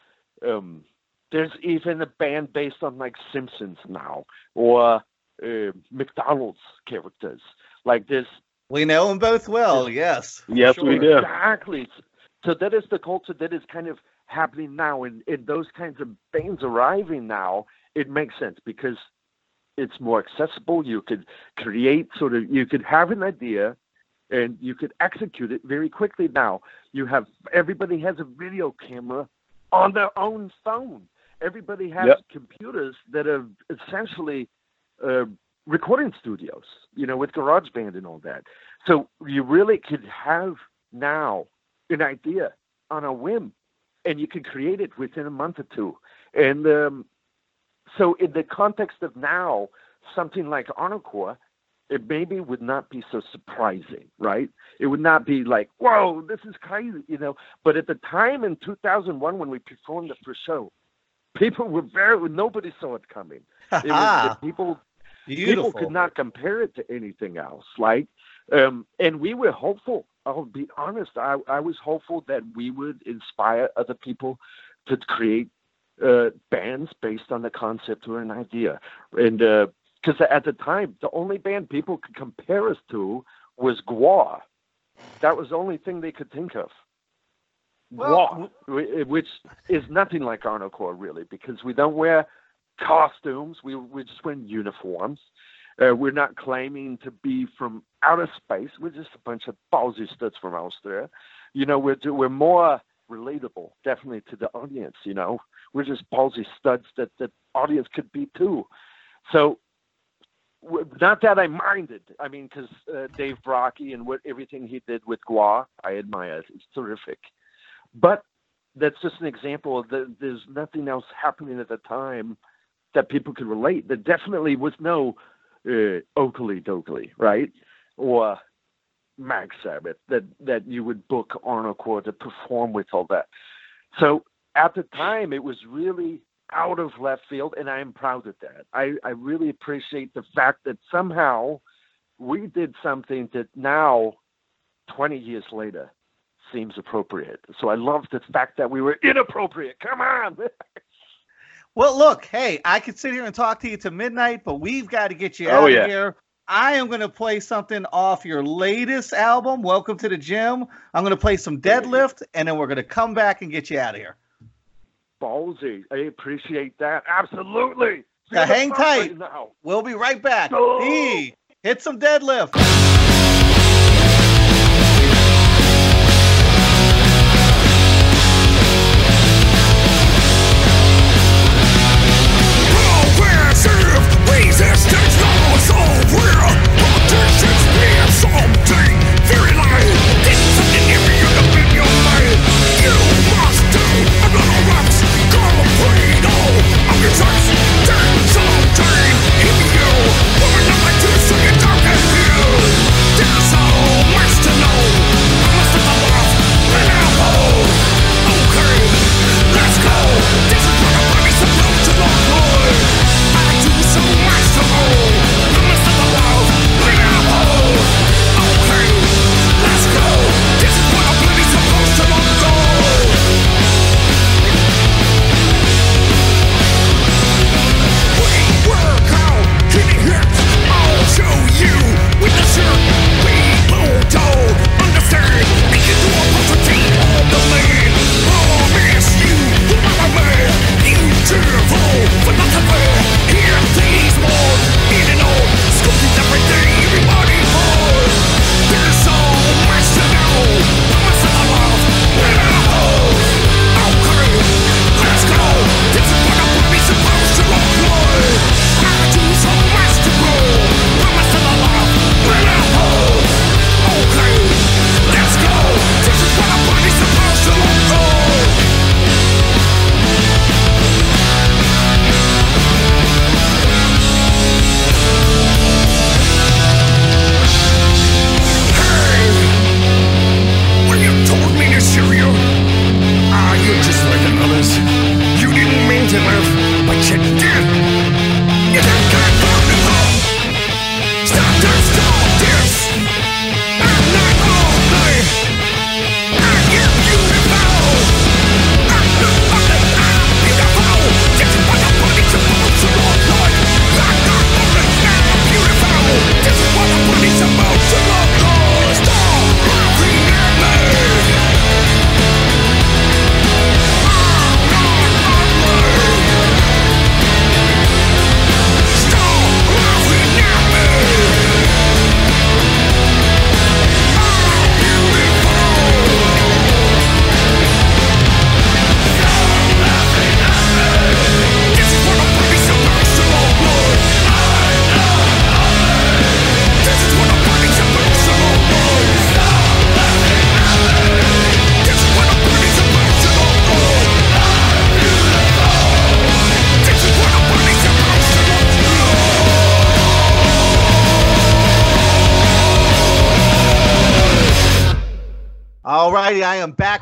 Speaker 6: Um, there's even a band based on like Simpsons now, or uh, McDonald's characters. Like this
Speaker 2: We know them both well. Yes.
Speaker 3: Yes, we do.
Speaker 6: Exactly. So that is the culture that is kind of happening now, and, and those kinds of things arriving now. It makes sense because it's more accessible. You could create sort of, you could have an idea, and you could execute it very quickly. Now you have everybody has a video camera on their own phone. Everybody has
Speaker 3: Yep.
Speaker 6: computers that are essentially uh, recording studios, you know, with GarageBand and all that. So you really could have now an idea on a whim, and you can create it within a month or two. And um, so, in the context of now, something like Corps, it maybe would not be so surprising, right? It would not be like, "Whoa, this is crazy," you know. But at the time in 2001, when we performed the first show, people were very nobody saw it coming. It was, people
Speaker 2: Beautiful.
Speaker 6: people could not compare it to anything else. Like, um, and we were hopeful. I'll be honest. I, I was hopeful that we would inspire other people to create uh, bands based on the concept or an idea. And because at the time, the only band people could compare us to was Gwar. That was the only thing they could think of.
Speaker 2: Well,
Speaker 6: Gwar, which is nothing like Arnocorps, really, because we don't wear costumes. We we just wear uniforms. Uh, we're not claiming to be from outer space. We're just a bunch of ballsy studs from Austria. You know, we're we're more relatable, definitely to the audience. You know, we're just ballsy studs that the audience could be too. So, not that I minded. I mean, because uh, Dave Brockie and what everything he did with Gwar, I admire. It's terrific. But that's just an example of the, there's nothing else happening at the time that people could relate. There definitely was no uh, Okilly Dokilly, right? Or Mac Sabbath that, that you would book Arnocorps to perform with all that. So at the time, it was really out of left field, and I am proud of that. I, I really appreciate the fact that somehow we did something that now, 20 years later, seems appropriate. So I love the fact that we were inappropriate. Come on.
Speaker 2: Well, look, hey, I could sit here and talk to you to midnight, but we've got to get you
Speaker 3: Oh,
Speaker 2: out
Speaker 3: yeah.
Speaker 2: of here. I am going to play something off your latest album, Welcome to the Gym. I'm going to play some Deadlift, and then we're going to come back and get you out of here.
Speaker 6: Ballsy. I appreciate that. Absolutely.
Speaker 2: Now, hang
Speaker 6: You're the best
Speaker 2: tight.
Speaker 6: right now.
Speaker 2: We'll be right back.
Speaker 6: Oh.
Speaker 2: E, hit some deadlift.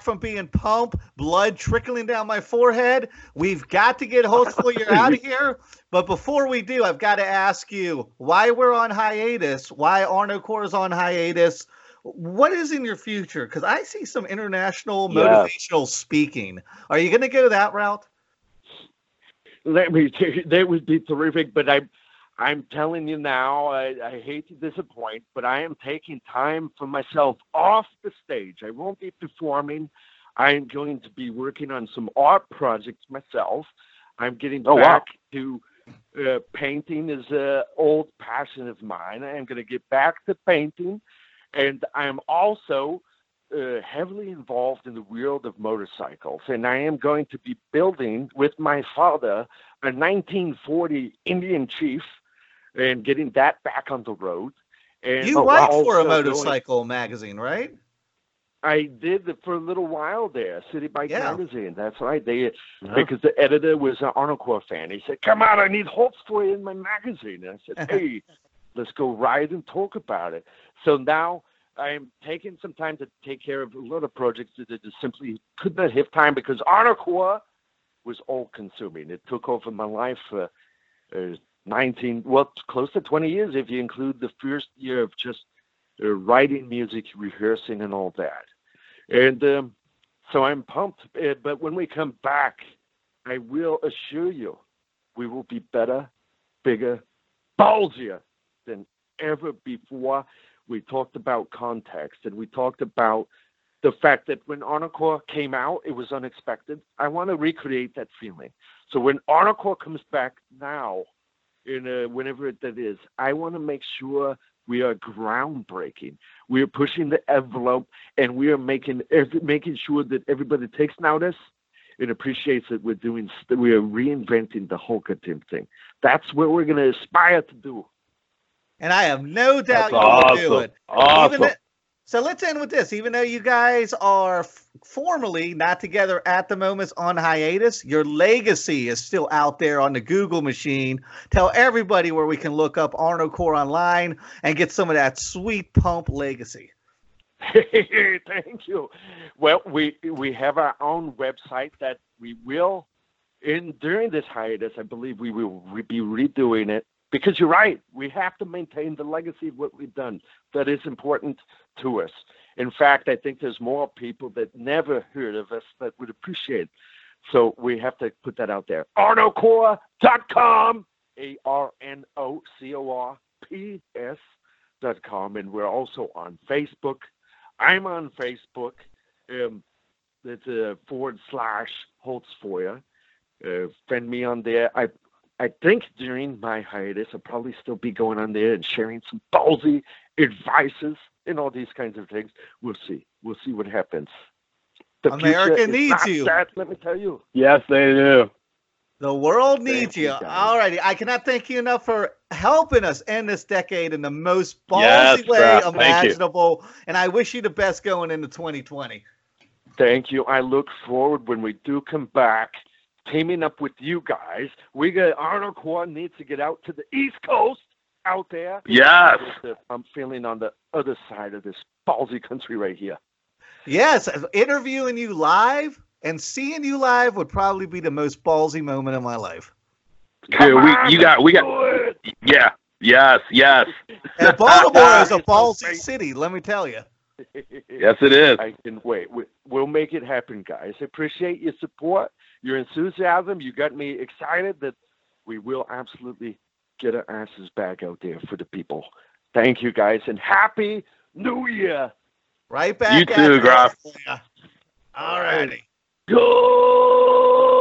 Speaker 2: From being pumped, blood trickling down my forehead. We've got to get Holtzfoyer out of here. But before we do, I've got to ask you why we're on hiatus, why Arnocorps is on hiatus. What is in your future? Because I see some international motivational speaking. Are you going to go that route?
Speaker 6: Let me that would be terrific. But I'm, I'm telling you now, I, I hate to disappoint, but I am taking time for myself off the stage. I won't be performing. I am going to be working on some art projects myself. I'm getting
Speaker 3: Oh, wow.
Speaker 6: back to uh, painting is an old passion of mine. I am going to get back to painting, and I'm also uh, heavily involved in the world of motorcycles, and I am going to be building with my father a 1940 Indian Chief and getting that back on the road. And
Speaker 2: You
Speaker 6: we're
Speaker 2: write for a
Speaker 6: also going-
Speaker 2: motorcycle magazine, right?
Speaker 6: I did it for a little while there, City Bike
Speaker 2: Yeah.
Speaker 6: Magazine. That's right. They because the editor was an Arnocorps fan. He said, "Come on, I need Holtz for you in my magazine." And I said, "Hey, let's go ride and talk about it." So now I'm taking some time to take care of a lot of projects that I just simply could not have time because Arnocorps was all consuming. It took over my life for uh, 19, well, close to 20 years if you include the first year of just uh, writing music, rehearsing, and all that. And um, so I'm pumped. Uh, but when we come back, I will assure you, we will be better, bigger, ballsier than ever before. We talked about context and we talked about the fact that when Arnocorps came out, it was unexpected. I want to recreate that feeling. So when Arnocorps comes back now, in uh, whenever that is, I want to make sure we are groundbreaking. We are pushing the envelope, and we are making every, making sure that everybody takes notice and appreciates that we're doing. We are reinventing the whole goddamn thing. That's what we're going to aspire to do.
Speaker 2: And I have no doubt
Speaker 3: That's
Speaker 2: you will do it.
Speaker 3: Awesome.
Speaker 2: Even though- so let's end with this. Even though you guys are f- formally not together at the moment on hiatus, your legacy is still out there on the Google machine. Tell everybody where we can look up Arnocorps online and get some of that sweet pump legacy.
Speaker 6: Thank you. Well, we we have our own website that we will in during this hiatus. I believe we will be redoing it because you're right. We have to maintain the legacy of what we've done. That is important to us. In fact, I think there's more people that never heard of us that would appreciate. So we have to put that out there. Arnocorps.com, A R N O C O R P S dot com, and we're also on Facebook. I'm on Facebook. Um, a forward slash Holtzfeuer. Uh, friend me on there. I I think during my hiatus, I'll probably still be going on there and sharing some ballsy advices and all these kinds of things. We'll see. We'll see what happens. The
Speaker 2: America needs you.
Speaker 6: Set, let me tell you.
Speaker 3: Yes, they do.
Speaker 2: The world
Speaker 6: Thank
Speaker 2: needs
Speaker 6: you,
Speaker 2: you. All righty. I cannot thank you enough for helping us end this decade in the most ballsy
Speaker 3: Yes,
Speaker 2: way
Speaker 3: Brad. Thank you.
Speaker 2: imaginable. And I wish you the best going into 2020.
Speaker 6: Thank you. I look forward when we do come back, teaming up with you guys. We got Arnocorps needs to get out to the East Coast out there.
Speaker 3: Yes.
Speaker 6: I'm feeling on the other side of this ballsy country right here.
Speaker 2: Yes, interviewing you live and seeing you live would probably be the most ballsy moment of my life.
Speaker 3: Dude, we
Speaker 6: on,
Speaker 3: you got we got yeah. Yes, yes.
Speaker 2: And Baltimore is a ballsy city, let me tell you.
Speaker 3: Yes it is.
Speaker 6: I can wait. We- We'll make it happen, guys. Appreciate your support, your enthusiasm. You got me excited that we will absolutely get our asses back out there for the people. Thank you, guys, and happy New Year.
Speaker 2: Right back
Speaker 3: You
Speaker 2: at
Speaker 3: too,
Speaker 2: you.
Speaker 3: Groff.
Speaker 2: All righty.
Speaker 6: Go!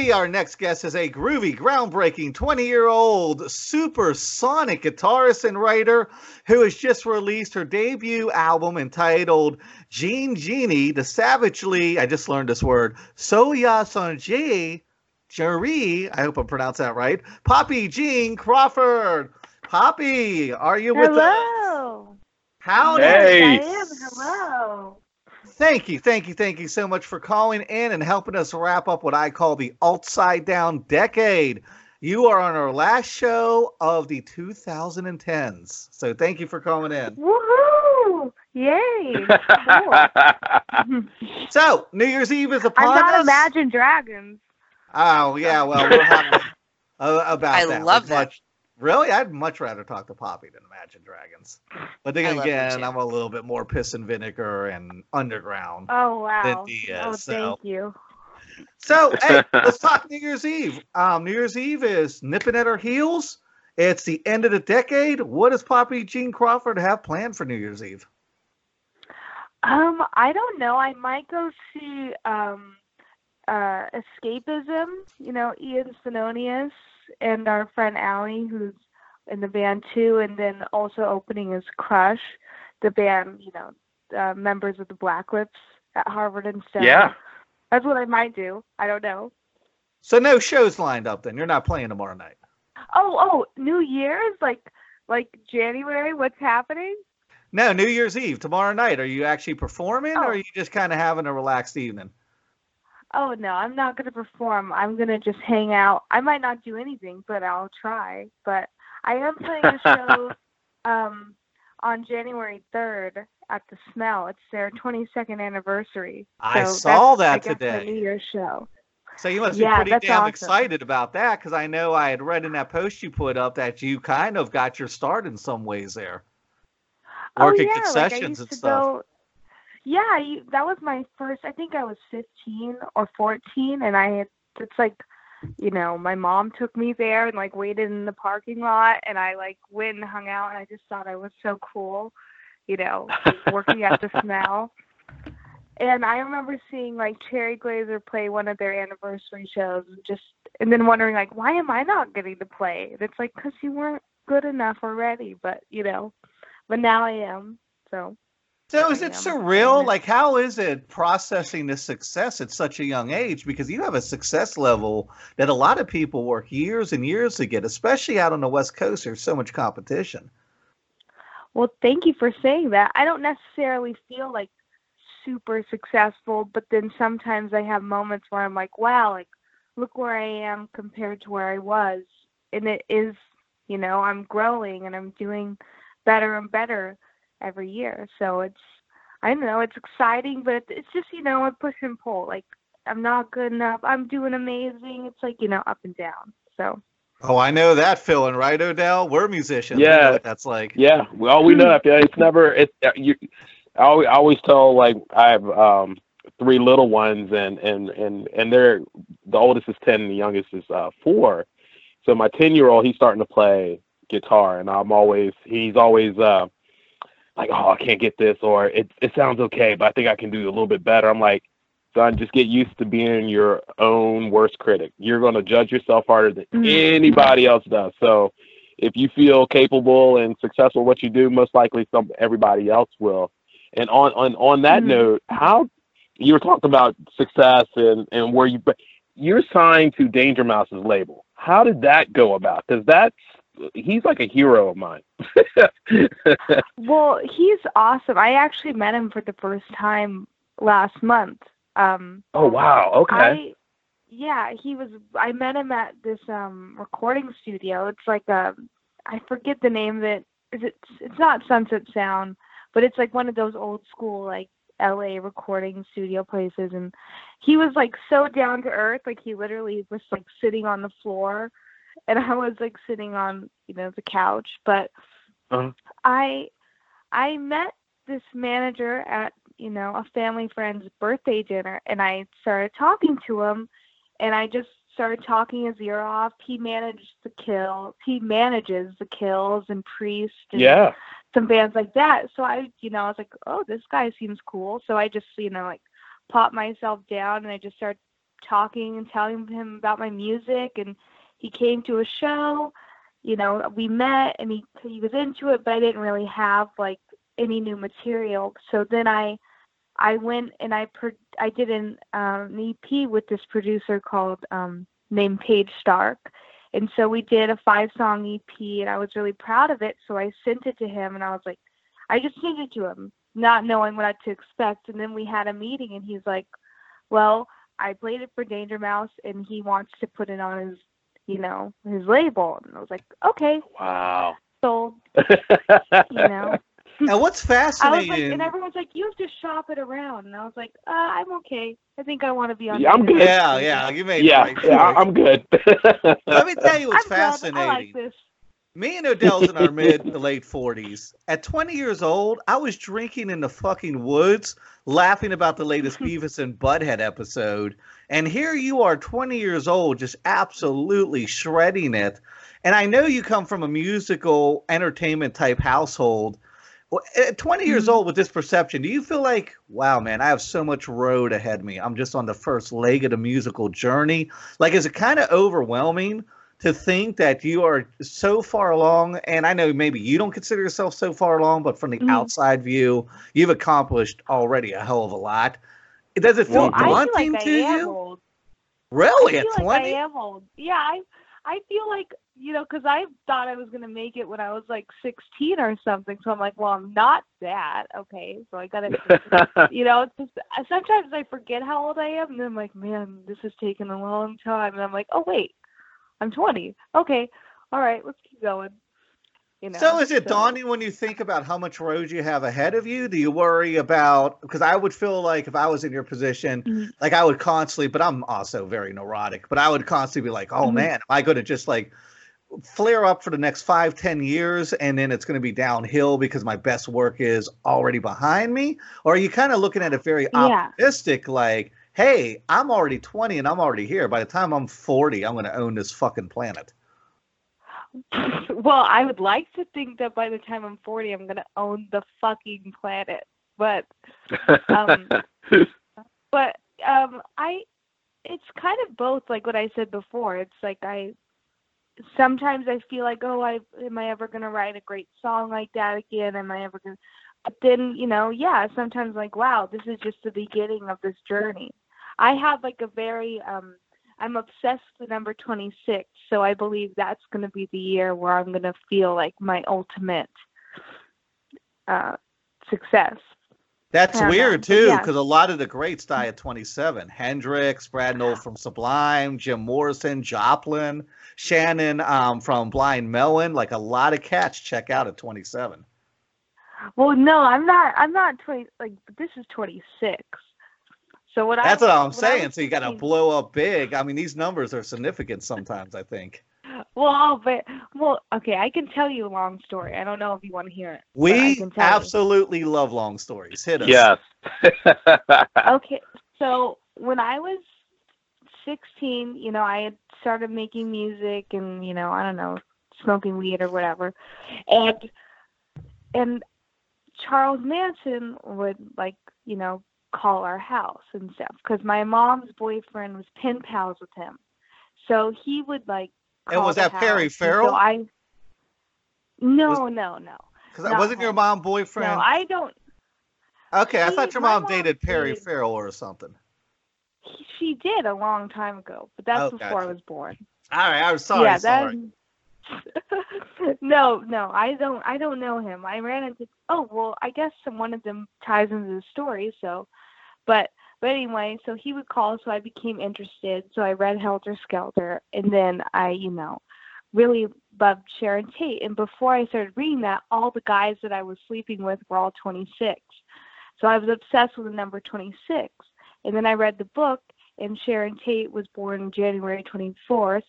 Speaker 2: Alrighty, our next guest is a groovy, groundbreaking 20 year old supersonic guitarist and writer who has just released her debut album entitled Jean Genie, the savagely, I just learned this word, Soya Sonji, Jerry, I hope I'm pronouncing that right, Poppy Jean Crawford. Poppy, are you with us?
Speaker 7: Hello.
Speaker 2: Howdy.
Speaker 3: Hey.
Speaker 7: Yes, I am. Hello.
Speaker 2: Thank you, thank you, thank you so much for calling in and helping us wrap up what I call the upside down decade. You are on our last show of the 2010s. So thank you for calling in.
Speaker 7: Woohoo! Yay! Cool.
Speaker 2: So, New Year's Eve is
Speaker 7: I'm
Speaker 2: upon
Speaker 7: not
Speaker 2: us.
Speaker 7: Imagine Dragons.
Speaker 2: Oh, yeah, well, we'll have uh, about
Speaker 4: I
Speaker 2: that.
Speaker 4: love that.
Speaker 2: much- Really? I'd much rather talk to Poppy than Imagine Dragons. But then
Speaker 4: I love them
Speaker 2: again. I'm a little bit more piss and vinegar and underground.
Speaker 7: Oh wow!
Speaker 2: Diaz,
Speaker 7: oh,
Speaker 2: so-
Speaker 7: thank you.
Speaker 2: So, hey, let's talk New Year's Eve. Um, New Year's Eve is nipping at our heels. It's the end of the decade. What does Poppy Jean Crawford have planned for New Year's Eve?
Speaker 7: Um, I don't know. I might go see um, uh, Escapism. You know, Ian Svenonius and our friend Allie, who's in the band too, and then also opening is Crush, the band. You know, uh, members of the Black Lips at Harvard and Stone.
Speaker 3: yeah.
Speaker 7: that's what I might do. I don't know.
Speaker 2: So, no shows lined up then. You're not playing tomorrow night.
Speaker 7: Oh, oh, New Year's, like like January. What's happening?
Speaker 2: No, New Year's Eve, tomorrow night. Are you actually performing or
Speaker 7: Oh.
Speaker 2: are you just kind of having a relaxed evening?
Speaker 7: Oh no, I'm not gonna perform. I'm gonna just hang out. I might not do anything, but I'll try. But I am playing a show um on January third at the Smell. It's their 22nd anniversary.
Speaker 2: I
Speaker 7: So
Speaker 2: saw that
Speaker 7: I
Speaker 2: today.
Speaker 7: New Year's show.
Speaker 2: So, you must
Speaker 7: Yeah,
Speaker 2: be pretty damn
Speaker 7: awesome.
Speaker 2: excited about that because I know I had read in that post you put up that you kind of got your start in some ways there. Working
Speaker 7: oh yeah,
Speaker 2: concessions
Speaker 7: used
Speaker 2: and stuff.
Speaker 7: go. Yeah, you, that was my first. I think I was 15 or 14, and I had. It's like, you know, my mom took me there and like waited in the parking lot, and I like went and hung out, and I just thought I was so cool, you know, working at the smell. And I remember seeing like Cherry Glazerr play one of their anniversary shows, and just and then wondering like, why am I not getting to play? And it's like because you weren't good enough already, but you know, but now I am. So
Speaker 2: So is it surreal? Like, how is it processing this success at such a young age? Because you have a success level that a lot of people work years and years to get, especially out on the West Coast. There's so much competition.
Speaker 7: Well, thank you for saying that. I don't necessarily feel like super successful, but then sometimes I have moments where I'm like, wow, like look where I am compared to where I was. And it is, you know, I'm growing and I'm doing better and better every year. So it's I don't know, it's exciting, but it's just, you know, a push and pull. Like I'm not good enough. I'm doing amazing. It's like, you know, up and down. So
Speaker 2: Oh, I know that feeling, right, Odell? We're musicians. We
Speaker 3: Yeah.
Speaker 2: what that's like.
Speaker 3: Yeah, well, we know that. Yeah, It's never. It's uh, you. I always, I always tell like I have um, three little ones, and and and and they're the oldest is ten, and the youngest is uh, four. So my ten year old, he's starting to play guitar, and I'm always he's always uh, like, oh, I can't get this, or it it sounds okay, but I think I can do a little bit better. I'm like, son, just get used to being your own worst critic. You're going to judge yourself harder than
Speaker 7: Mhm.
Speaker 3: anybody else does. So if you feel capable and successful what you do, most likely some everybody else will. And on on on that
Speaker 7: Mhm.
Speaker 3: note, how you were talking about success and and where you but you're signed to Danger Mouse's label. How did that go about? Because that's he's like a hero of mine.
Speaker 7: Well, he's awesome. I actually met him for the first time last month. Um,
Speaker 3: oh wow, okay.
Speaker 7: I, yeah, he was. I met him at this um recording studio. It's like a, I forget the name of it. it. Is it? It's not Sunset Sound, but it's like one of those old school like L.A. recording studio places. And he was like so down to earth. Like he literally was like sitting on the floor, and I was like sitting on you know the couch. But
Speaker 3: Uh-huh.
Speaker 7: I, I met this manager at you know a family friend's birthday dinner, and I started talking to him and I just started talking his ear off. He managed the kills. He manages the kills and priest and
Speaker 3: yeah.
Speaker 7: some bands like that. So I, you know, I was like, oh, this guy seems cool. So I just, you know, like popped myself down and I just started talking and telling him about my music, and he came to a show. You know, we met, and he he was into it, but I didn't really have like any new material. So then I I went and I pro- I did an, um, an EP with this producer called um, named Paige Stark, and so we did a five song EP, and I was really proud of it. So I sent it to him, and I was like, I just sent it to him, not knowing what to expect. And then we had a meeting, and he's like, Well, I played it for Danger Mouse, and he wants to put it on his, you know, his label. And I was like, Okay,
Speaker 3: Wow.
Speaker 7: so you know.
Speaker 2: And what's
Speaker 7: I was like,
Speaker 2: fascinating?
Speaker 7: and everyone's like, you have to shop it around, and I was like, uh, I'm okay. I think I want to be on.
Speaker 3: Yeah, I'm good.
Speaker 2: yeah,
Speaker 7: Mouse.
Speaker 2: yeah, you made
Speaker 3: Yeah,
Speaker 2: right
Speaker 3: yeah. I'm good.
Speaker 2: Let me tell you what's
Speaker 7: I'm glad. I
Speaker 2: fascinating.
Speaker 7: like this.
Speaker 2: Me and Odell's in our mid to late 40s. At 20 years old, I was drinking in the fucking woods, laughing about the latest Beavis and Butthead episode. And here you are, 20 years old, just absolutely shredding it. And I know you come from a musical entertainment type household. At 20 years
Speaker 7: Mhm.
Speaker 2: old with this perception, do you feel like, wow, man, I have so much road ahead of me? I'm just on the first leg of the musical journey. Like, is it kind of overwhelming? To think that you are so far along and i know maybe you don't consider yourself so far along but from the
Speaker 7: Mhm.
Speaker 2: outside view you've accomplished already a hell of a lot does it feel
Speaker 3: Well,
Speaker 2: daunting
Speaker 7: like
Speaker 2: to you
Speaker 7: old.
Speaker 2: really
Speaker 7: I feel like
Speaker 2: 20
Speaker 7: I am old. Yeah, I I feel like you know because I thought I was gonna make it when I was like 16 or something. So I'm like, well, I'm not that. Okay, so I gotta, you know, it's just sometimes I forget how old I am, and then I'm like, man, this has taken a long time, and I'm like, oh wait, I'm 20. Okay, all right, let's keep going. You know.
Speaker 2: so is it daunting when you think about how much road you have ahead of you do you worry about because i would feel like if i was in your position
Speaker 7: Mhm.
Speaker 2: like i would constantly but i'm also very neurotic but i would constantly be like oh
Speaker 7: Mhm.
Speaker 2: man am i going to just like flare up for the next five ten years and then it's going to be downhill because my best work is already behind me or are you kind of looking at it very
Speaker 7: Yeah.
Speaker 2: optimistic like hey i'm already 20 and i'm already here. By the time i'm 40 i'm going to own this fucking planet.
Speaker 7: Well, I would like to think that by the time I'm 40, I'm gonna own the fucking planet, but um, but um i it's kind of both like what i said before. It's like i sometimes i feel like oh i am i ever going to write a great song like that again? Am i ever going to but then you know yeah sometimes like wow this is just the beginning of this journey i have like a very um i'm obsessed with number 26 so i believe that's going to be the year where i'm going to feel like my ultimate uh success
Speaker 2: That's
Speaker 7: know,
Speaker 2: weird
Speaker 7: but
Speaker 2: too,
Speaker 7: yeah.
Speaker 2: because a lot of the greats die at 27. Hendrix, Brad Nowell from Sublime, Jim Morrison, Joplin, Shannon um, from Blind Melon. Like a lot of cats check out at 27.
Speaker 7: Well, no, I'm not. I'm not twenty. Like this is twenty six. So what I
Speaker 2: That's what I'm
Speaker 7: what
Speaker 2: saying.
Speaker 7: was
Speaker 2: So you got to blow up big. I mean, these numbers are significant sometimes. I think
Speaker 7: Well, but well, okay. I can tell you a long story. I don't know if you want to hear it.
Speaker 2: we
Speaker 7: can tell you.
Speaker 2: absolutely love long stories. Hit us.
Speaker 3: yes.
Speaker 7: Okay, so when I was 16, you know, I had started making music and, you know, I don't know, smoking weed or whatever. And and Charles Manson would like, you know, call our house and stuff cuz my mom's boyfriend was pen pals with him. So he would like
Speaker 2: And was that Perry Farrell?
Speaker 7: So I No, no, no.
Speaker 2: Because wasn't your
Speaker 7: him.
Speaker 2: mom boyfriend?
Speaker 7: No, I don't
Speaker 2: okay, I thought your mom
Speaker 7: mom
Speaker 2: dated Perry Farrell or something.
Speaker 7: he- she did a long time ago, but that's
Speaker 2: Oh,
Speaker 7: before I was born.
Speaker 2: All right, I'm sorry.
Speaker 7: yeah,
Speaker 2: sorry.
Speaker 7: that. no, no, I don't. I don't know him. I ran into. Oh well, I guess some one of them ties into the story. So, but but anyway, so he would call, so I became interested. So I read Helter Skelter, and then I, you know, really loved Sharon Tate. And before I started reading that, all the guys that I was sleeping with were all 26. So I was obsessed with the number 26. And then I read the book, and Sharon Tate was born January 24th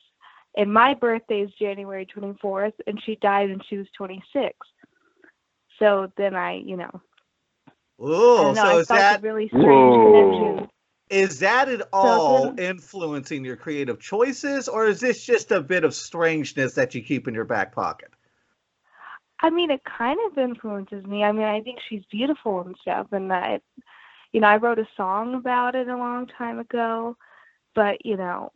Speaker 7: and my birthday is January 24th, and she died when she was 26. So then I, you know, I
Speaker 2: Ooh,
Speaker 7: uh,
Speaker 2: so
Speaker 7: I
Speaker 2: is that
Speaker 7: a really strange
Speaker 3: Whoa.
Speaker 7: connection.
Speaker 2: Is that at all
Speaker 7: then-
Speaker 2: influencing your creative choices, or is this just a bit of strangeness that you keep in your back pocket?
Speaker 7: I mean, it kind of influences me. I mean, I think she's beautiful and stuff, and I, you know, I wrote a song about it a long time ago. but you know,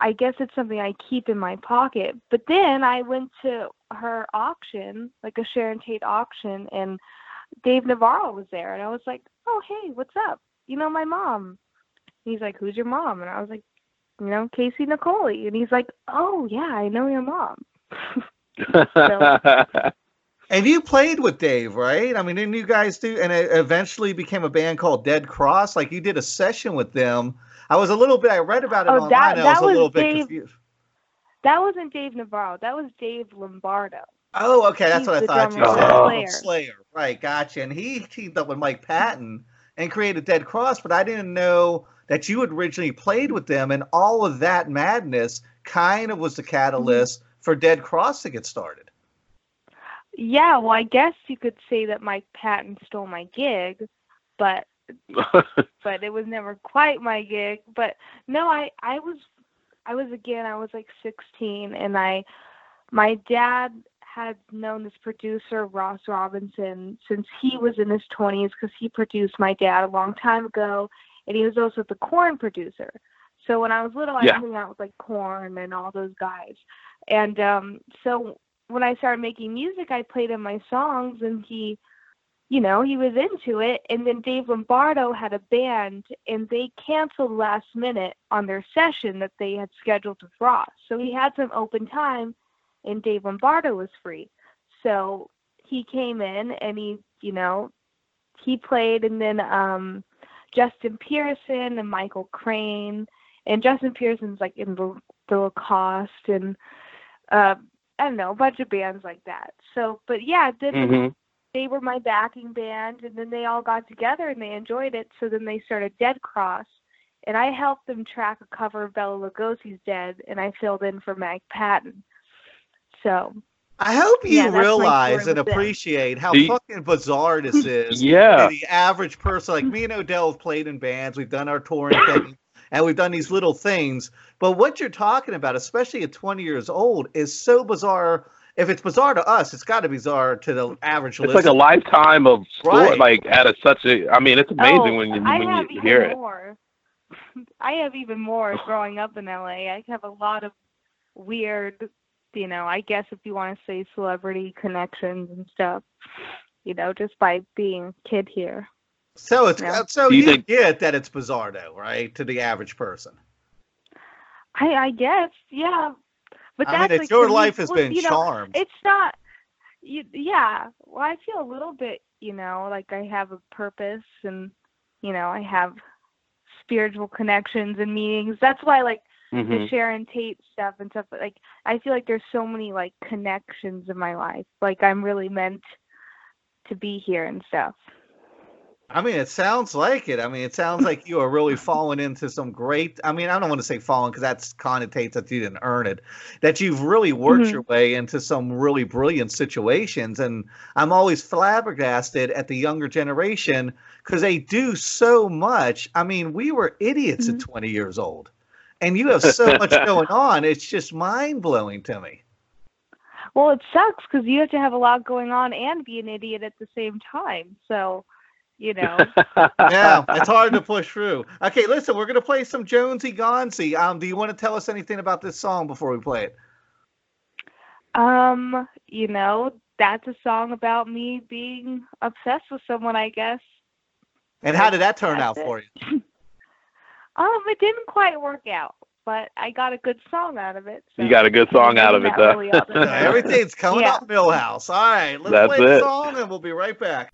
Speaker 7: I guess it's something I keep in my pocket. But then I went to her auction, like a Sharon Tate auction, and Dave Navarro was there, and I was like, "Oh, hey, what's up? You know my mom?" He's like, "Who's your mom?" And I was like, "You know, Casey Niccoli." And he's like, "Oh, yeah, I know your mom."
Speaker 2: And you played with Dave, right? I mean, didn't you guys do? And it eventually became a band called Dead Cross. Like you did a session with them. I was a little bit. I read about it
Speaker 7: Oh,
Speaker 2: online.
Speaker 7: that-
Speaker 2: and I
Speaker 7: that
Speaker 2: was a
Speaker 7: was
Speaker 2: little bit confused.
Speaker 7: that wasn't Dave Navarro. That was Dave Lombardo.
Speaker 2: Oh, okay, that's
Speaker 7: He's
Speaker 2: what I thought you said. Oh,
Speaker 7: Slayer.
Speaker 2: Slayer, right? Gotcha. And he teamed up with Mike Patton and created Dead Cross, but I didn't know that you had originally played with them, and all of that madness kind of was the catalyst mm-hmm. for Dead Cross to get started.
Speaker 7: Yeah, well, I guess you could say that Mike Patton stole my gig, but but it was never quite my gig. But no, I I was I was again I was like 16 and I my dad had known this producer Ross Robinson since he was in his 20s because he produced my dad a long time ago and he was also the Korn producer. So when I was little I
Speaker 3: Yeah.
Speaker 7: hung out with like Korn and all those guys. And um so when I started making music I played him my songs and he you know, he was into it. And then Dave Lombardo had a band, and they canceled last minute on their session that they had scheduled with Ross. So he had some open time, and Dave Lombardo was free. So he came in and he, you know, he played, and then um, Justin Pearson and Michael Crain, and Justin Pearson's like in the, the Locust and uh, I don't know, a bunch of bands like that. So, but yeah, then
Speaker 3: Mhm.
Speaker 7: they were my backing band and then they all got together and they enjoyed it so then they started dead cross and i helped them track a cover of bela lugosi's dead and i filled in for mike patton so
Speaker 2: I hope you
Speaker 7: Yeah,
Speaker 2: realize and appreciate how
Speaker 3: Do you-
Speaker 2: fucking bizarre this is.
Speaker 3: Yeah.
Speaker 2: the average person. Like me and Odell have played in bands, we've done our touring thing, and we've done these little things. But what you're talking about, especially at 20 years old, is so bizarre. If it's bizarre to us, it's got to be bizarre to the average
Speaker 3: It's like a lifetime of story,
Speaker 2: Right.
Speaker 3: like at a such a. I mean, it's amazing
Speaker 7: oh,
Speaker 3: when you
Speaker 7: I
Speaker 3: when you
Speaker 7: even
Speaker 3: hear it.
Speaker 7: more i have even more growing up in la i have a lot of weird you know i guess if you want to say celebrity connections and stuff you know just by being a kid here
Speaker 2: so it's
Speaker 7: Yeah.
Speaker 2: so
Speaker 3: Do you
Speaker 2: you
Speaker 3: think-
Speaker 2: get that it's bizarre, though, right? To the average person.
Speaker 7: I I guess, yeah. But
Speaker 2: I
Speaker 7: that's
Speaker 2: mean, it's
Speaker 7: like
Speaker 2: your
Speaker 7: for me-
Speaker 2: life has
Speaker 7: well,
Speaker 2: been
Speaker 7: you know,
Speaker 2: charmed.
Speaker 7: It's not. You, yeah. Well, I feel a little bit, you know, like I have a purpose, and you know, I have spiritual connections and meanings. That's why, like the
Speaker 3: Mhm.
Speaker 7: Sharon Tate stuff and stuff. Like, I feel like there's so many like connections in my life. Like, I'm really meant to be here and stuff.
Speaker 2: I mean, it sounds like it. I mean, it sounds like you are really falling into some great. I mean, I don't want to say falling because that's connotates that you didn't earn it. That you've really worked
Speaker 7: Mhm.
Speaker 2: your way into some really brilliant situations, and I'm always flabbergasted at the younger generation because they do so much. I mean, we were idiots at 20 years old, and you have so much going on. It's just mind blowing to me.
Speaker 7: Well, it sucks because you have to have a lot going on and be an idiot at the same time. So, you know.
Speaker 2: yeah, it's hard to push through. Okay, listen, we're gonna play some Jonesy Gonzi. Um, do you want to tell us anything about this song before we play it?
Speaker 7: Um, you know, that's a song about me being obsessed with someone, I guess.
Speaker 2: And how did that turn
Speaker 7: That's
Speaker 2: out
Speaker 7: it.
Speaker 2: for you?
Speaker 7: Um, it didn't quite work out, but I got a good song out of it. So
Speaker 3: You got a good song out of it, though.
Speaker 7: really all
Speaker 2: So everything's coming
Speaker 7: Yeah.
Speaker 2: up Milhouse. All right, let's
Speaker 3: That's
Speaker 2: play the
Speaker 3: it.
Speaker 2: song and we'll be right back.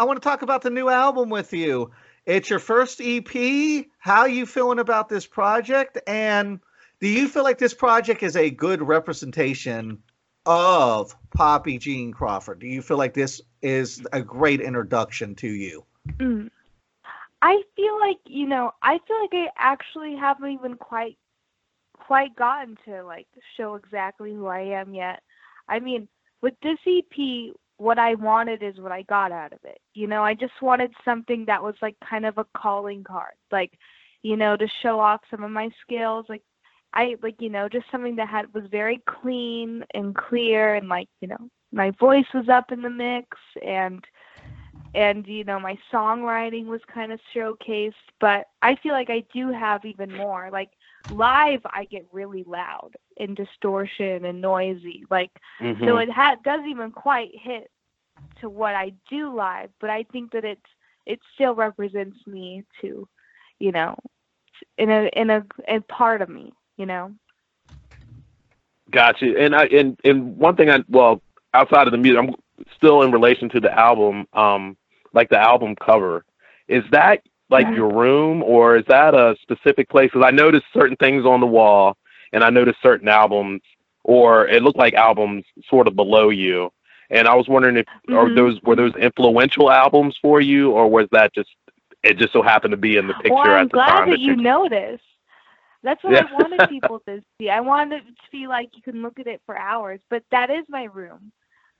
Speaker 2: I want to talk about the new album with you. It's your first EP. How you feeling about this project? And do you feel like this project is a good representation of Poppy Jean Crawford? Do you feel like this is a great introduction to you?
Speaker 7: Mm. I feel like you know. I feel like I actually haven't even quite quite gotten to like show exactly who I am yet. I mean, with this EP, what I wanted is what I got out of it. You know, I just wanted something that was like kind of a calling card, like you know, to show off some of my skills. Like I like you know, just something that had was very clean and clear, and like you know, my voice was up in the mix and and you know my songwriting was kind of showcased but i feel like i do have even more like live i get really loud and distortion and noisy like
Speaker 3: Mm-hmm.
Speaker 7: so it ha- doesn't even quite hit to what i do live but i think that it's it still represents me to you know in a in a, a part of me you know
Speaker 3: Gotcha. And I and and one thing I well outside of the music, I'm still in relation to the album. Um, like the album cover, is that like your room or is that a specific place? Because I noticed certain things on the wall, and I noticed certain albums, or it looked like albums sort of below you. And I was wondering if are
Speaker 7: Mhm.
Speaker 3: those were those influential albums for you, or was that just it just so happened to be in the picture
Speaker 7: well, I'm
Speaker 3: at the
Speaker 7: glad
Speaker 3: time
Speaker 7: that you
Speaker 3: you
Speaker 7: noticed. That's what
Speaker 3: Yeah.
Speaker 7: I wanted people to see. I wanted it to be like you can look at it for hours, but that is my room.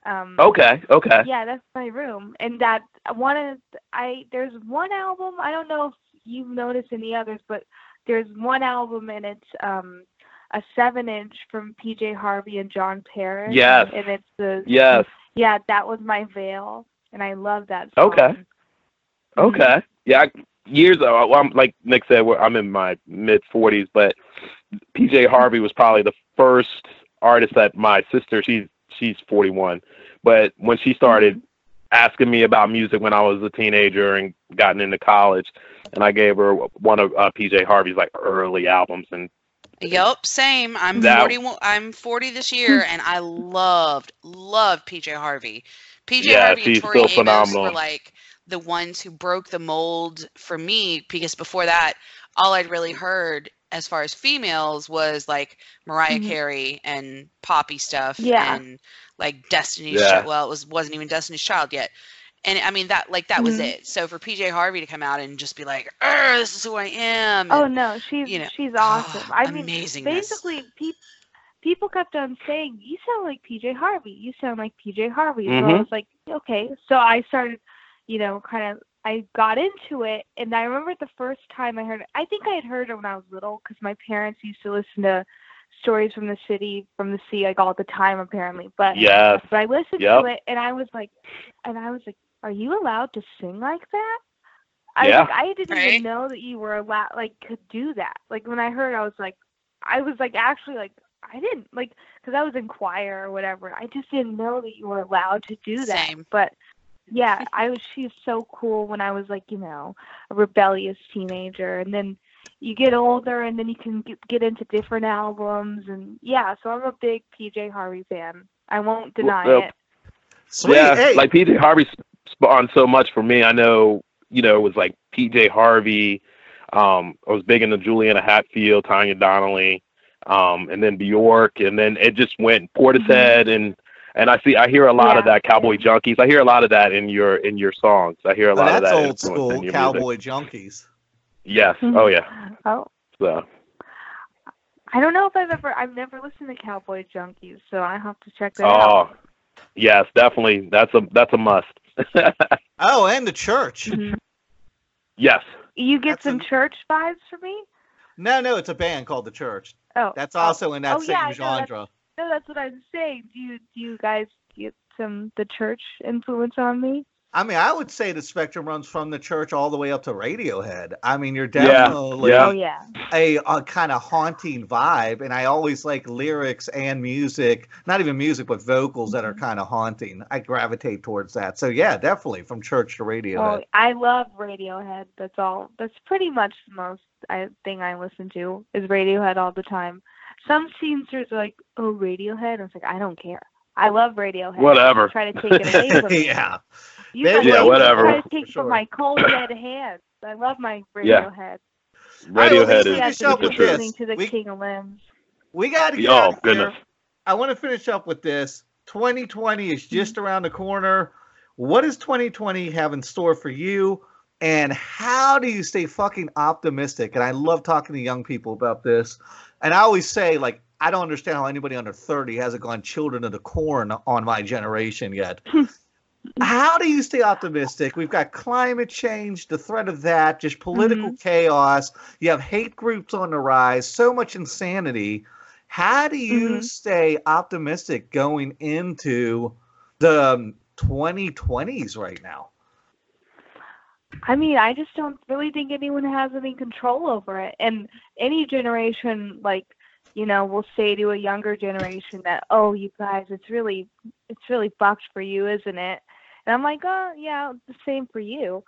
Speaker 7: Um,
Speaker 3: Okay, okay.
Speaker 7: Yeah, that's my room, and that one of I there's one album. I don't know if you've noticed any others, but there's one album and it's um a seven inch from PJ Harvey and John Parish.
Speaker 3: Yes.
Speaker 7: and it's the
Speaker 3: Yes.
Speaker 7: yeah that was my veil, and I love that song.
Speaker 3: Okay. Okay. Yeah. I, years ago, well, I'm like Nick said, I'm in my mid 40s, but PJ Harvey was probably the first artist that my sister, she's she's 41, but when she started asking me about music when I was a teenager and gotten into college, and I gave her one of uh, PJ Harvey's like early albums, and
Speaker 4: Yep, same. I'm
Speaker 3: That-
Speaker 4: 41. I'm 40 this year, and I loved, loved PJ Harvey. PJ
Speaker 3: Yeah,
Speaker 4: Harvey and Tori Amos
Speaker 3: phenomenal.
Speaker 4: were like the ones who broke the mold for me because before that, all I'd really heard as far as females was like Mariah
Speaker 7: Mhm.
Speaker 4: Carey and poppy stuff,
Speaker 7: Yeah.
Speaker 4: and like Destiny's
Speaker 3: Yeah.
Speaker 4: Child. Well, it was wasn't even Destiny's Child yet. And I mean that like that was
Speaker 7: Mhm.
Speaker 4: it. So for PJ Harvey to come out and just be like, "Er, "This is who I am,"
Speaker 7: Oh
Speaker 4: and,
Speaker 7: no, she's
Speaker 4: you know,
Speaker 7: she's awesome. I mean,
Speaker 4: amazingness.
Speaker 7: basically, peop people kept on saying, "You sound like PJ Harvey. You sound like PJ Harvey." So I was like, "Okay." So I started, you know, kind of. I got into it, and I remember the first time I heard it. I think I had heard it when I was little because my parents used to listen to stories from the city, from the sea, like all the time, apparently. But
Speaker 3: yes,
Speaker 7: but I listened
Speaker 3: Yep.
Speaker 7: to it, and I was like, and I was like, "Are you allowed to sing like that?" I
Speaker 3: Yeah.
Speaker 7: like, I didn't
Speaker 4: Right.
Speaker 7: even know that you were allowed, like, could do that. Like when I heard, I was like, I was like, actually, like, I didn't like, because I was in choir or whatever. I just didn't know that you were allowed to do that.
Speaker 4: Same.
Speaker 7: But yeah, I was. She's so cool when I was like, you know, a rebellious teenager, and then you get older, and then you can get, get into different albums, and yeah. So I'm a big PJ Harvey fan. I won't deny
Speaker 3: Well,
Speaker 7: it.
Speaker 2: Sweet.
Speaker 3: Yeah,
Speaker 2: hey,
Speaker 3: like PJ Harvey spawned so much for me. I know, you know, it was like PJ Harvey. Um, I was big into Juliana Hatfield, Tanya Donelly, um, and then Bjork, and then it just went Portishead, and and I see, I hear a lot of that Cowboy Junkies. I hear a lot of that in your in your songs. I hear a
Speaker 2: oh,
Speaker 3: lot of
Speaker 2: that's
Speaker 3: that
Speaker 2: old school
Speaker 3: in your music.
Speaker 2: cowboy junkies.
Speaker 3: Yes. Oh yeah.
Speaker 7: Oh,
Speaker 3: So
Speaker 7: I don't know if I've ever. I've never listened to Cowboy Junkies, so I have to check that out.
Speaker 3: oh yes, definitely. That's a that's a must.
Speaker 2: Oh, and the church.
Speaker 7: Mhm.
Speaker 3: yes.
Speaker 7: You get
Speaker 2: That's
Speaker 7: some
Speaker 2: a-
Speaker 7: church vibes for me.
Speaker 2: No, no, it's a band called the Church.
Speaker 7: Oh,
Speaker 2: That's
Speaker 7: oh.
Speaker 2: also in that
Speaker 7: Oh,
Speaker 2: same
Speaker 7: yeah, I know,
Speaker 2: genre.
Speaker 7: No, that's what I'm saying. Do you do you guys get some the church influence on me?
Speaker 2: I mean, I would say the spectrum runs from the church all the way up to Radiohead. I mean, you're definitely
Speaker 3: Yeah.
Speaker 7: Oh yeah.
Speaker 2: a, a kind of haunting vibe, and I always like lyrics and music, not even music, but vocals that are
Speaker 7: Mhm.
Speaker 2: kind of haunting. I gravitate towards that. So yeah, definitely from church to Radiohead.
Speaker 7: Well, I love Radiohead. That's all. That's pretty much the most I, thing I listen to is Radiohead all the time. Some scenes are like, oh, Radiohead. I was like, I don't care. I love Radiohead.
Speaker 3: Whatever.
Speaker 7: Try to take it away from me.
Speaker 2: yeah.
Speaker 7: You
Speaker 2: They-
Speaker 7: guys
Speaker 3: Yeah, whatever.
Speaker 7: Try to
Speaker 2: For
Speaker 7: take
Speaker 2: sure.
Speaker 7: from my cold dead hands. I love my
Speaker 3: Yeah.
Speaker 7: Radiohead.
Speaker 2: right,
Speaker 3: Radiohead
Speaker 2: let's
Speaker 3: is
Speaker 2: finish
Speaker 3: is
Speaker 2: up
Speaker 3: the truth.
Speaker 7: listening to the
Speaker 2: We-
Speaker 7: King of Limbs.
Speaker 2: We got to get
Speaker 3: Oh, goodness.
Speaker 2: here. I want to finish up with this. 2020 is
Speaker 7: Mm-hmm.
Speaker 2: just around the corner. What does 2020 have in store for you? And how do you stay fucking optimistic? And I love talking to young people about this. And I always say, like, I don't understand how anybody under 30 hasn't gone children of the corn on my generation yet. how do you stay optimistic? We've got climate change, the threat of that, just political chaos. You have hate groups on the rise, so much insanity. How do you
Speaker 7: Mhm.
Speaker 2: stay optimistic going into the um, 2020s right now?
Speaker 7: I mean, I just don't really think anyone has any control over it. And any generation, like, you know, will say to a younger generation that, "Oh, you guys, it's really, it's really fucked for you, isn't it?" And I'm like, "Oh, yeah, the same for you."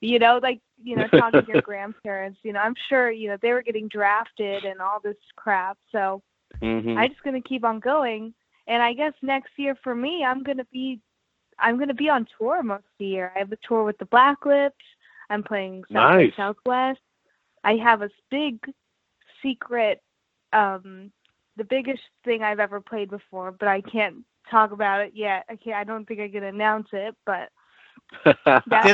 Speaker 7: You know, like, you know, talking to your grandparents. You know, I'm sure, you know, they were getting drafted and all this crap. So
Speaker 3: Mhm.
Speaker 7: I'm just gonna keep on going. And I guess next year for me, I'm gonna be, I'm gonna be on tour most of the year. I have a tour with the Black Lips. I'm playing South
Speaker 3: Nice.
Speaker 7: Southwest. I have a big secret, um, the biggest thing I've ever played before, but I can't talk about it yet. I can't. I don't think I can announce it, but
Speaker 2: Did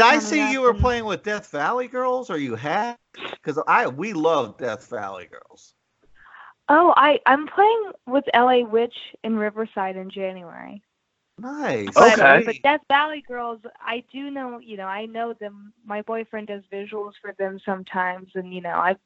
Speaker 2: I see you were
Speaker 7: and-
Speaker 2: playing with Death Valley Girls, or you had? Because I we love Death Valley Girls.
Speaker 7: Oh, I I'm playing with LA Witch in Riverside in January.
Speaker 2: Nice.
Speaker 7: But,
Speaker 3: Okay.
Speaker 7: but Death Valley Girls, I do know, you know, I know them. My boyfriend does visuals for them sometimes, and you know, I've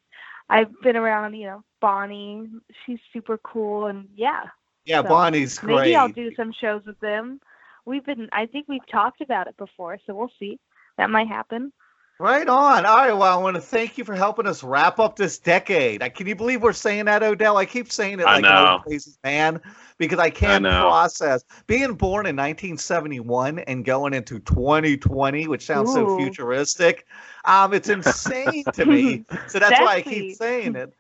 Speaker 7: I've been around, you know, Bonnie. She's super cool, and yeah,
Speaker 2: Yeah,
Speaker 7: So,
Speaker 2: Bonnie's great.
Speaker 7: maybe I'll do some shows with them. We've been, I think we've talked about it before, so we'll see. That might happen.
Speaker 2: Right on. All right. Well, I want to thank you for helping us wrap up this decade. I, can you believe we're saying that, Odell? I keep saying it
Speaker 3: I
Speaker 2: like an
Speaker 3: know.
Speaker 2: crazy man because I can't
Speaker 3: know.
Speaker 2: process being born in 1971 and going into 2020, which sounds so futuristic. Um, it's insane to me. So that's why I keep saying it.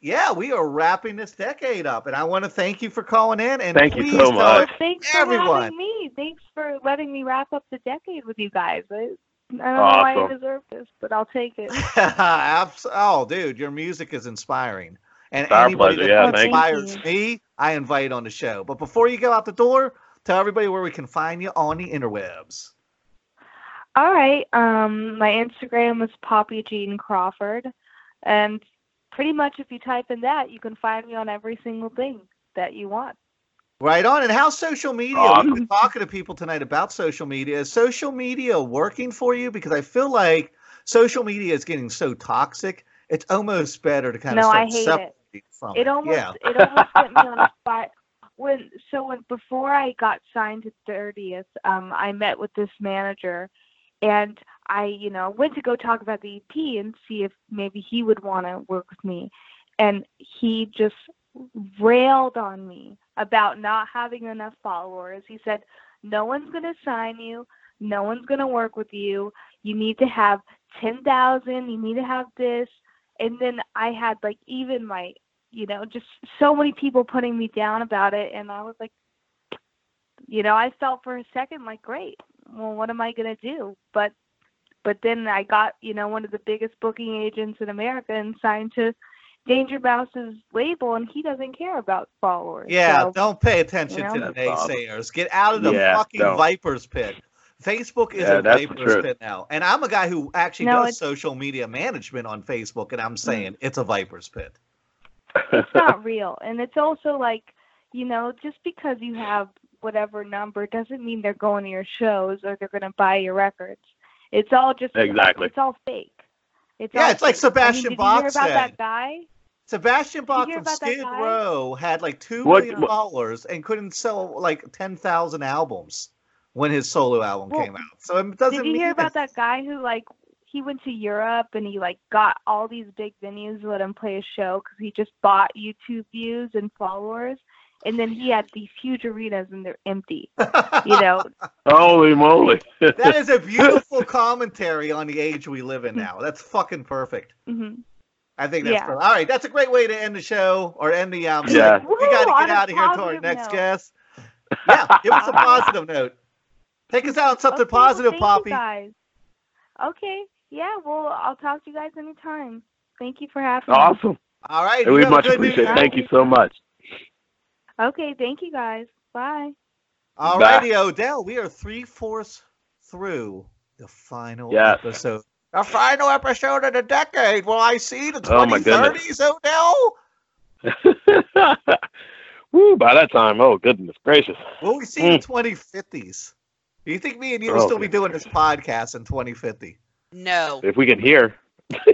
Speaker 2: Yeah, we are wrapping this decade up, and I want to thank you for calling in. And
Speaker 3: Thank you so much.
Speaker 7: Well, thanks for having me. Thanks for letting me wrap up the decade with you guys. I, I don't know why I deserve this, but I'll take it.
Speaker 2: Oh, dude, your music is inspiring. And
Speaker 3: It's our
Speaker 2: anybody
Speaker 3: pleasure.
Speaker 2: that
Speaker 3: Yeah,
Speaker 2: inspires me, I invite on the show. But before you go out the door, tell everybody where we can find you on the interwebs.
Speaker 7: All right. Um, my Instagram is Poppy Jean Crawford, and pretty much if you type in that, you can find me on every single thing that you want.
Speaker 2: Right on. And how's social media?
Speaker 3: Awesome.
Speaker 2: We've been talking to people tonight about social media. Is social media working for you? Because I feel like social media is getting so toxic. It's almost better to kind
Speaker 7: No,
Speaker 2: of
Speaker 7: I
Speaker 2: start
Speaker 7: hate it.
Speaker 2: from it.
Speaker 7: It almost
Speaker 2: yeah.
Speaker 7: it almost put me on the spot when so when before I got signed to thirtieth, um, I met with this manager and I, you know, went to go talk about the EP and see if maybe he would want to work with me. And he just railed on me about not having enough followers. He said, No one's gonna sign you, no one's gonna work with you. You need to have ten thousand, you need to have this. And then I had like even my you know just so many people putting me down about it. And I was like you know I felt for a second like great. Well what am I going to do? But but then I got you know one of the biggest booking agents in America and signed to Danger Mouse's label and he doesn't care about followers
Speaker 2: Yeah,
Speaker 7: so,
Speaker 2: don't pay attention
Speaker 7: you know?
Speaker 2: to the naysayers. Get out of the
Speaker 3: Yeah,
Speaker 2: fucking
Speaker 3: don't.
Speaker 2: viper's pit. Facebook is
Speaker 3: Yeah,
Speaker 2: a viper's pit now. And I'm a guy who actually
Speaker 7: No,
Speaker 2: does social media management on Facebook, and I'm mm. saying it's a viper's pit.
Speaker 7: it's not real and it's also like you know just because you have whatever number doesn't mean they're going to your shows or they're going to buy your records it's all just
Speaker 3: Exactly.
Speaker 7: it's all fake it's
Speaker 2: Yeah,
Speaker 7: all
Speaker 2: it's like. Sebastian
Speaker 7: I mean, did
Speaker 2: Bach
Speaker 7: you hear about
Speaker 2: said.
Speaker 7: that guy
Speaker 2: Sebastian Bach
Speaker 7: hear
Speaker 2: from
Speaker 7: about
Speaker 2: Skid? Row had like two
Speaker 3: What-
Speaker 2: million
Speaker 3: what-
Speaker 2: followers and couldn't sell like 10,000 albums when his solo album
Speaker 7: Well,
Speaker 2: came out. So it doesn't
Speaker 7: did you
Speaker 2: mean
Speaker 7: hear about
Speaker 2: it's-
Speaker 7: that guy who like he went to Europe and he like got all these big venues to let him play a show because he just bought YouTube views and followers, and then he had these huge arenas and they're empty. You know,
Speaker 3: Holy moly!
Speaker 2: that is a beautiful commentary on the age we live in now. That's fucking perfect.
Speaker 7: hmm
Speaker 2: I think that's
Speaker 7: Yeah.
Speaker 2: perfect. All right, that's a great way to end the show or end the um.
Speaker 3: Yeah.
Speaker 2: We got to get out of here to our next
Speaker 7: note.
Speaker 2: guest. Yeah, give us a positive note. Take us out on something
Speaker 7: Okay, well,
Speaker 2: positive,
Speaker 7: thank
Speaker 2: Poppy.
Speaker 7: You guys. Okay. Yeah. Well, I'll talk to you guys anytime. Thank you for having me.
Speaker 3: Awesome.
Speaker 2: All right.
Speaker 3: And we
Speaker 2: you have a
Speaker 3: much
Speaker 2: good
Speaker 3: appreciate it. Thank you so much.
Speaker 7: Okay. Thank you guys. Bye.
Speaker 2: All
Speaker 3: Bye.
Speaker 2: righty, Odell. We are three fourths through the final
Speaker 3: Yes.
Speaker 2: episode. The final episode of the decade. Will I see the
Speaker 3: Oh, my goodness.
Speaker 2: Odell?
Speaker 3: Woo, by that time, oh goodness gracious.
Speaker 2: Will we see the mm. 2050s? Do you think me and you will.
Speaker 3: Oh,
Speaker 2: still be doing this podcast in 2050?
Speaker 4: No.
Speaker 3: If we can hear.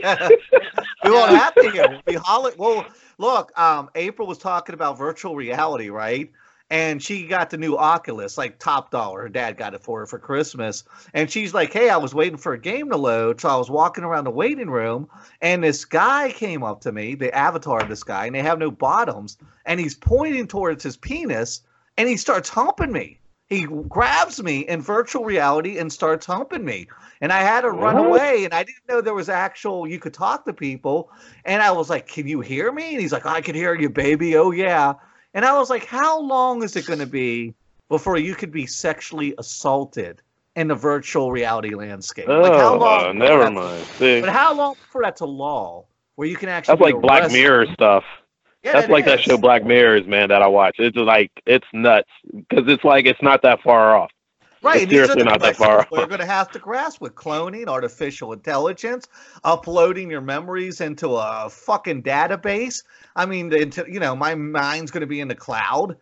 Speaker 2: we won't have to hear. We'll be holler- Well, look, um, April was talking about virtual reality, right? And she got the new Oculus, like top dollar. Her dad got it for her for Christmas. And she's like, Hey, I was waiting for a game to load. So I was walking around the waiting room, and this guy came up to me, the avatar of this guy, and they have no bottoms. And he's pointing towards his penis, and he starts humping me. He grabs me in virtual reality and starts humping me. And I had to run away, and I didn't know there was actual, you could talk to people. And I was like, Can you hear me? And he's like, I can hear you, baby. Oh, yeah. And I was like, How long is it going to be before you could be sexually assaulted in the virtual reality landscape?
Speaker 3: Oh,
Speaker 2: like, how long?
Speaker 3: uh, never mind. See,
Speaker 2: But how long before that's a law where you can actually.
Speaker 3: that's like Black
Speaker 2: arrested?
Speaker 3: Mirror stuff.
Speaker 2: Yeah,
Speaker 3: That's like that show Black Mirrors, man, that I watch. It's like it's nuts because it's like it's not that far off.
Speaker 2: Right,
Speaker 3: it's seriously not that far
Speaker 2: we're going to have to grasp with cloning, artificial intelligence, uploading your memories into a fucking database. I mean, into, you know, my mind's going to be in the cloud.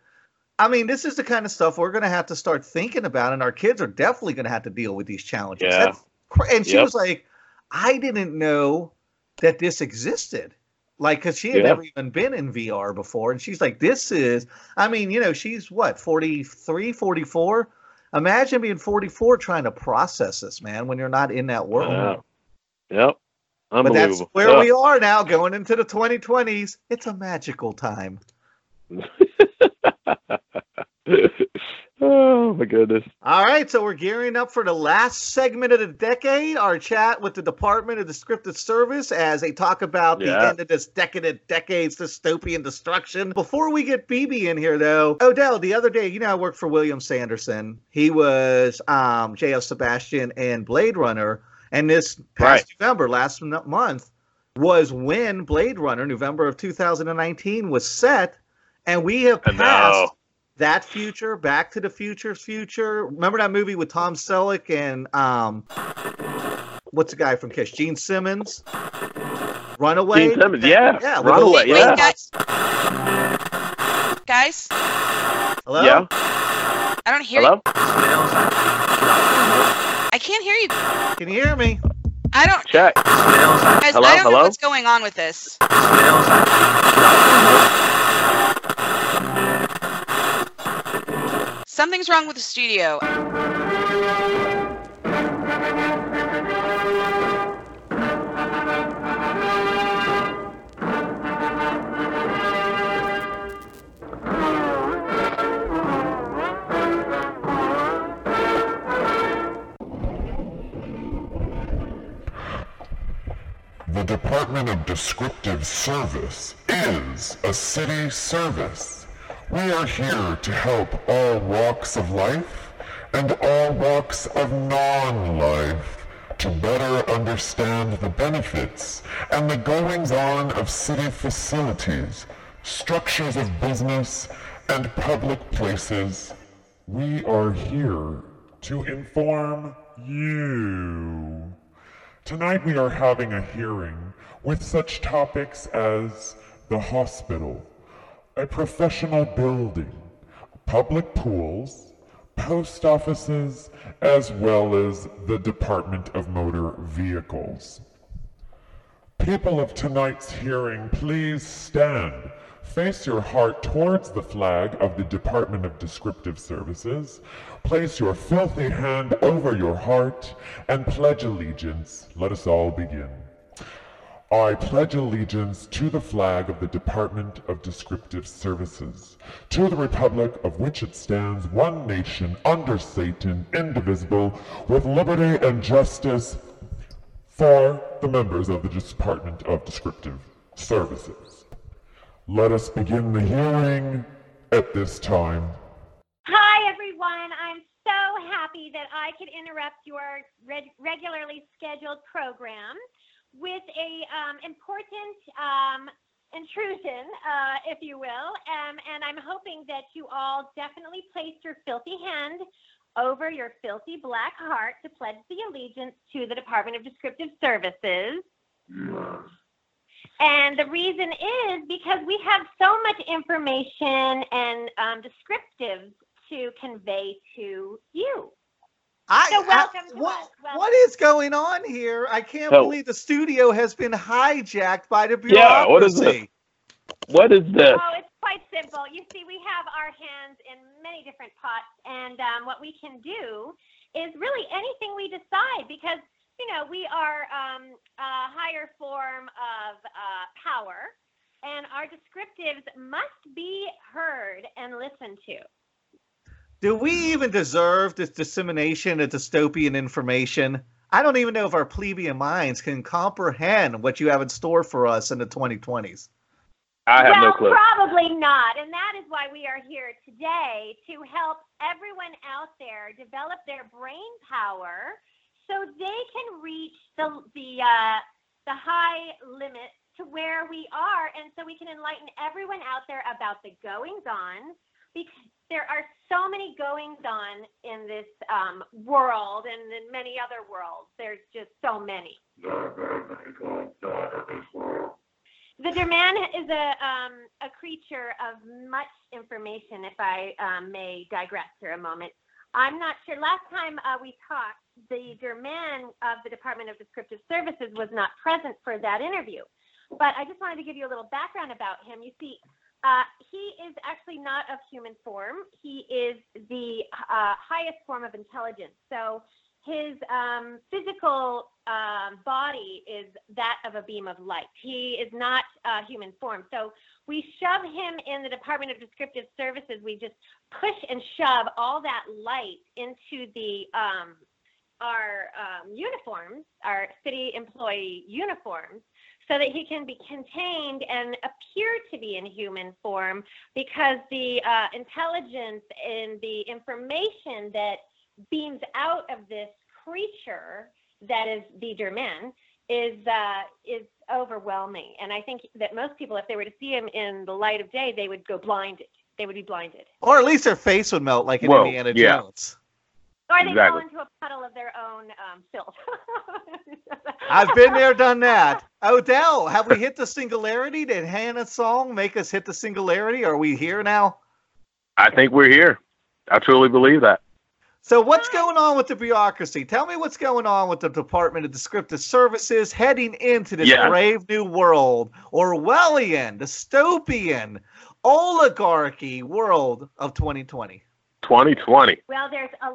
Speaker 2: I mean, this is the kind of stuff we're going to have to start thinking about, and our kids are definitely going to have to deal with these challenges.
Speaker 3: Yeah.
Speaker 2: That's and she
Speaker 3: Yep.
Speaker 2: was like, "I didn't know that this existed." Like, because she had
Speaker 3: Yeah.
Speaker 2: never even been in VR before. And she's like, this is, I mean, you know, she's what, 43, 44? Imagine being 44 trying to process this, man, when you're not in that world.
Speaker 3: Yeah. Yep.
Speaker 2: but that's where
Speaker 3: Ugh.
Speaker 2: we are now, going into the 2020s. It's a magical time.
Speaker 3: oh my goodness.
Speaker 2: All right, so we're gearing up for the last segment of the decade, our chat with the Department of Descriptive Service as they talk about the end of this decadent decade's dystopian destruction. Before we get BB in here, though, Odell, the other day, you know, I worked for William Sanderson. He was um, J.F. Sebastian and Blade Runner. And this past November, last month, was when Blade Runner, November of 2019, was set. And we have passed that future, Back to the Future's future. Remember that movie with Tom Selleck and um, what's the guy from Kiss? Gene Simmons. Runaway.
Speaker 3: Gene Simmons, yeah.
Speaker 2: yeah. with
Speaker 3: Runaway,
Speaker 2: the-
Speaker 3: yeah.
Speaker 4: Guys, guys,
Speaker 2: Hello.
Speaker 3: Yeah.
Speaker 4: I don't hear
Speaker 3: Hello?
Speaker 4: you. I can't hear you.
Speaker 2: Can you hear me?
Speaker 4: I don't.
Speaker 3: Check.
Speaker 4: Guys,
Speaker 3: Hello?
Speaker 4: I don't know
Speaker 3: Hello?
Speaker 4: what's going on with this. Something's wrong with the studio.
Speaker 8: The Department of Descriptive Service is a city service. We are here to help all walks of life and all walks of non-life to better understand the benefits and the goings-on of city facilities, structures of business, and public places. We are here to inform you. Tonight we are having a hearing with such topics as the hospital, a professional building, public pools, post offices, as well as the Department of Motor Vehicles. People of tonight's hearing, please stand. Face your heart towards the flag of the Department of Descriptive Services. Place your filthy hand over your heart and pledge allegiance. Let us all begin. I pledge allegiance to the flag of the Department of Descriptive Services, to the republic of which it stands, one nation, under Satan, indivisible, with liberty and justice for the members of the Department of Descriptive Services. Let us begin the hearing at this time.
Speaker 9: Hi, everyone. I'm so happy that I could interrupt your reg- regularly scheduled program with a um, important um, intrusion, uh, if you will. Um, and I'm hoping that you all definitely place your filthy hand over your filthy black heart to pledge the allegiance to the Department of Descriptive Services. And the reason is because we have so much information and um, descriptives to convey to you.
Speaker 2: I,
Speaker 9: So
Speaker 2: I-
Speaker 9: welcome to
Speaker 2: what,
Speaker 9: us. Welcome.
Speaker 2: what is going on here? I can't
Speaker 3: So-
Speaker 2: believe the studio has been hijacked by the bureaucracy.
Speaker 3: Yeah, what is this? What is this?
Speaker 9: Oh, it's quite simple. You see, we have our hands in many different pots, and um, what we can do is really anything we decide because, you know, we are um, a higher form of uh, power, and our descriptives must be heard and listened to.
Speaker 2: Do we even deserve this dissemination of dystopian information? I don't even know if our plebeian minds can comprehend what you have in store for us in the 2020s.
Speaker 3: I have
Speaker 9: well,
Speaker 3: no clue.
Speaker 9: probably not. And that is why we are here today to help everyone out there develop their brain power so they can reach the the uh, the high limit to where we are, and so we can enlighten everyone out there about the goings on. Because there are so many goings on in this um, world and in many other worlds. There's just so many. The Derman is a um, a creature of much information. If I um, may digress for a moment, I'm not sure. Last time uh, we talked, the Derman of the Department of Descriptive Services was not present for that interview. But I just wanted to give you a little background about him. You see, uh, he is actually not of human form. He is the uh, highest form of intelligence. So his um, physical um, body is that of a beam of light. He is not uh, human form. So we shove him in the Department of Descriptive Services. We just push and shove all that light into the um, our um, uniforms, our city employee uniforms, so that he can be contained and appear to be in human form because the uh, intelligence and the information that beams out of this creature that is the Derman is uh, is overwhelming. And I think that most people, if they were to see him in the light of day, they would go blinded. They would be blinded,
Speaker 2: Or at least their face would melt like in
Speaker 3: Whoa,
Speaker 2: Indiana
Speaker 3: yeah.
Speaker 2: Jones.
Speaker 9: or they fall
Speaker 3: Exactly.
Speaker 9: into a puddle of their own um, filth.
Speaker 2: I've been there, done that. Odell, have we hit the singularity? Did Hannah's song make us hit the singularity? Are we here now?
Speaker 3: I think we're here. I truly believe that.
Speaker 2: So what's going on with the bureaucracy? Tell me what's going on with the Department of Descriptive Services heading into this
Speaker 3: Yeah.
Speaker 2: brave new world, Orwellian, dystopian, oligarchy world of 2020.
Speaker 3: 2020.
Speaker 9: Well, there's a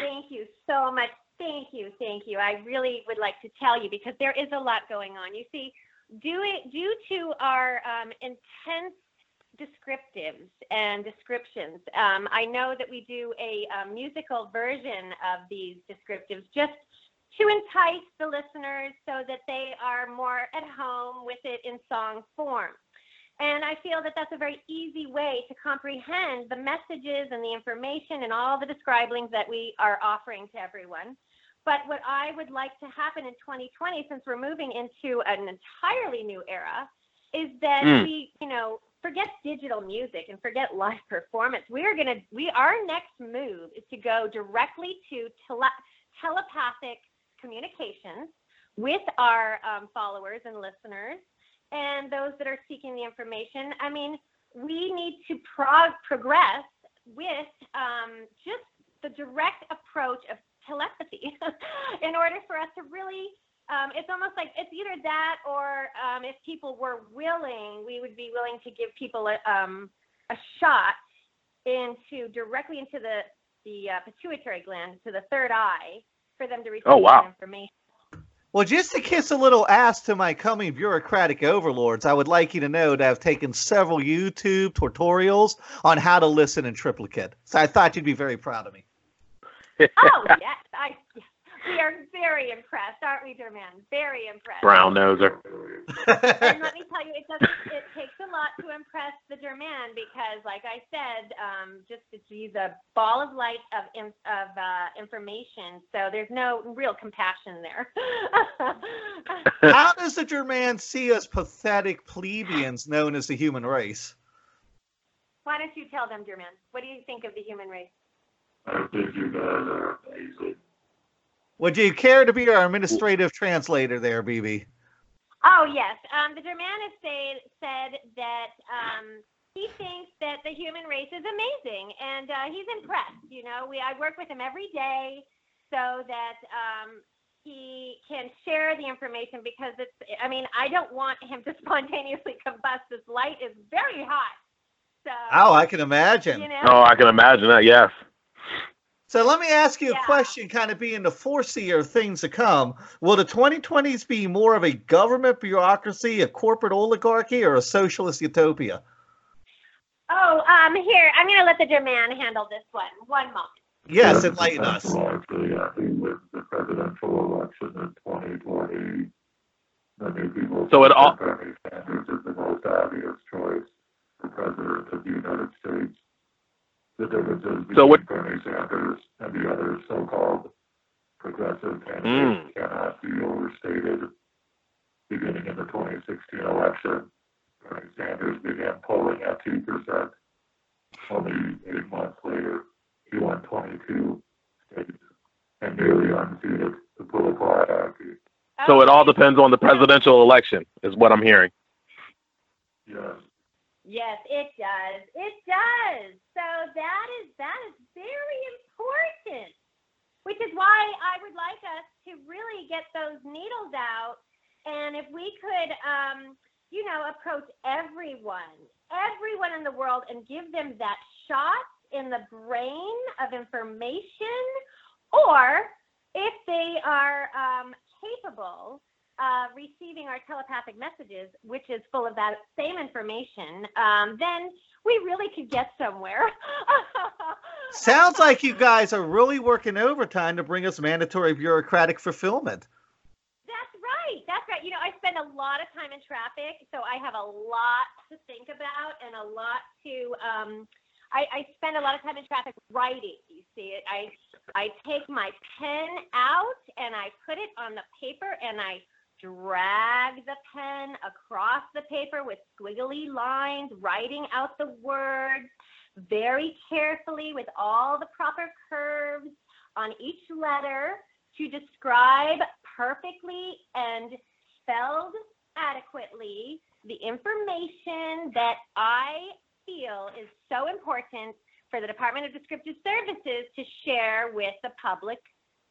Speaker 9: thank you so much. Thank you, thank you. I really would like to tell you because there is a lot going on. You see, due due to our um, intense descriptives and descriptions, um, I know that we do a, um musical version of these descriptives just to entice the listeners so that they are more at home with it in song form. And I feel that that's a very easy way to comprehend the messages and the information and all the describings that we are offering to everyone. But what I would like to happen in 2020, since we're moving into an entirely new era, is that
Speaker 3: Mm.
Speaker 9: we, you know, forget digital music and forget live performance. We are gonna, we our next move is to go directly to tele- telepathic communications with our um, followers and listeners and those that are seeking the information. I mean, we need to prog- progress with um, just the direct approach of telepathy in order for us to really. Um, it's almost like it's either that or um, if people were willing, we would be willing to give people a, um, a shot into directly into the the uh, pituitary gland, to the third eye, for them to receive
Speaker 3: Oh, wow.
Speaker 9: information.
Speaker 2: Well, just to kiss a little ass to my coming bureaucratic overlords, I would like you to know that I've taken several YouTube tutorials on how to listen in triplicate. So I thought you'd be very proud of me.
Speaker 9: oh yes, I we are very impressed, aren't we, Derman? Very impressed.
Speaker 3: Brown noser.
Speaker 9: And let me tell you, it doesn't. It takes a lot to impress the German because, like I said, um, just to use a ball of light of of uh, information. So there's no real compassion there.
Speaker 2: How does the German see us pathetic plebeians known as the human race?
Speaker 9: Why don't you tell them, German? What do you think of the human race?
Speaker 10: I think you guys are amazing.
Speaker 2: Would you care to be our administrative translator there, BB?
Speaker 9: Oh yes, um, the German has say, said that um, he thinks that the human race is amazing, and uh, he's impressed. You know, we I work with him every day so that um, he can share the information because it's. I mean, I don't want him to spontaneously combust. This light is very hot. So.
Speaker 2: Oh, I can imagine.
Speaker 9: You know?
Speaker 3: Oh, I can imagine that. Yes.
Speaker 2: So let me ask you a question, kind of being the foreseer of things to come. Will the 2020s be more of a government bureaucracy, a corporate oligarchy, or a socialist utopia?
Speaker 9: Oh, um, here I'm going to let the German handle this one. One moment.
Speaker 2: Yes, enlighten us.
Speaker 10: I'm largely happy with the presidential election in 2020. Many people
Speaker 3: So it
Speaker 10: think
Speaker 3: all-
Speaker 10: that Bernie Sanders is the most obvious choice for president of the United States. The differences between
Speaker 3: So what-
Speaker 10: Bernie Sanders and the other so-called progressive candidates
Speaker 3: Mm.
Speaker 10: cannot be overstated. Beginning in the 2016 election, Bernie Sanders began polling at 2%. Only eight months later, he won 22 states and nearly unseated the political hierarchy.
Speaker 3: So it all depends on the presidential election, is what I'm hearing.
Speaker 10: Yes.
Speaker 9: Yes, it does. It does. So that is that is very important. Which is why I would like us to really get those needles out and if we could um you know approach everyone, everyone in the world and give them that shot in the brain of information or if they are um, capable uh, receiving our telepathic messages, which is full of that same information, um, then we really could get somewhere.
Speaker 2: Sounds like you guys are really working overtime to bring us mandatory bureaucratic fulfillment.
Speaker 9: That's right. That's right. You know, I spend a lot of time in traffic, so I have a lot to think about and a lot to. Um, I, I spend a lot of time in traffic writing. You see it. I I take my pen out and I put it on the paper and I drag the pen across the paper with squiggly lines, writing out the words very carefully with all the proper curves on each letter to describe perfectly and spelled adequately the information that I feel is so important for the Department of Descriptive Services to share with the public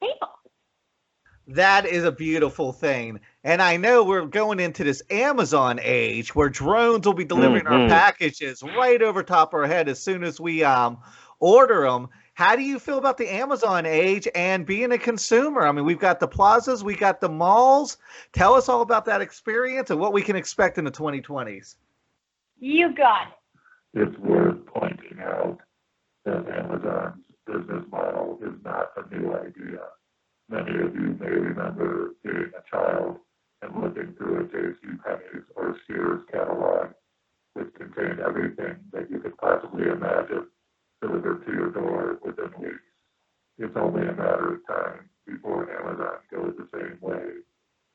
Speaker 9: people.
Speaker 2: That is a beautiful thing. And I know we're going into this Amazon age where drones will be delivering our
Speaker 3: Mhm.
Speaker 2: packages right over top of our head as soon as we um, order them. How do you feel about the Amazon age and being a consumer? I mean, we've got the plazas, we got the malls. Tell us all about that experience and what we can expect in the 2020s.
Speaker 9: You got it.
Speaker 10: It's worth pointing out that Amazon's business model is not a new idea. Many of you may remember being a child and looking through a J.C. Penney's or Sears catalog, which contained everything that you could possibly imagine delivered to your door within weeks. It's only a matter of time before Amazon goes the same way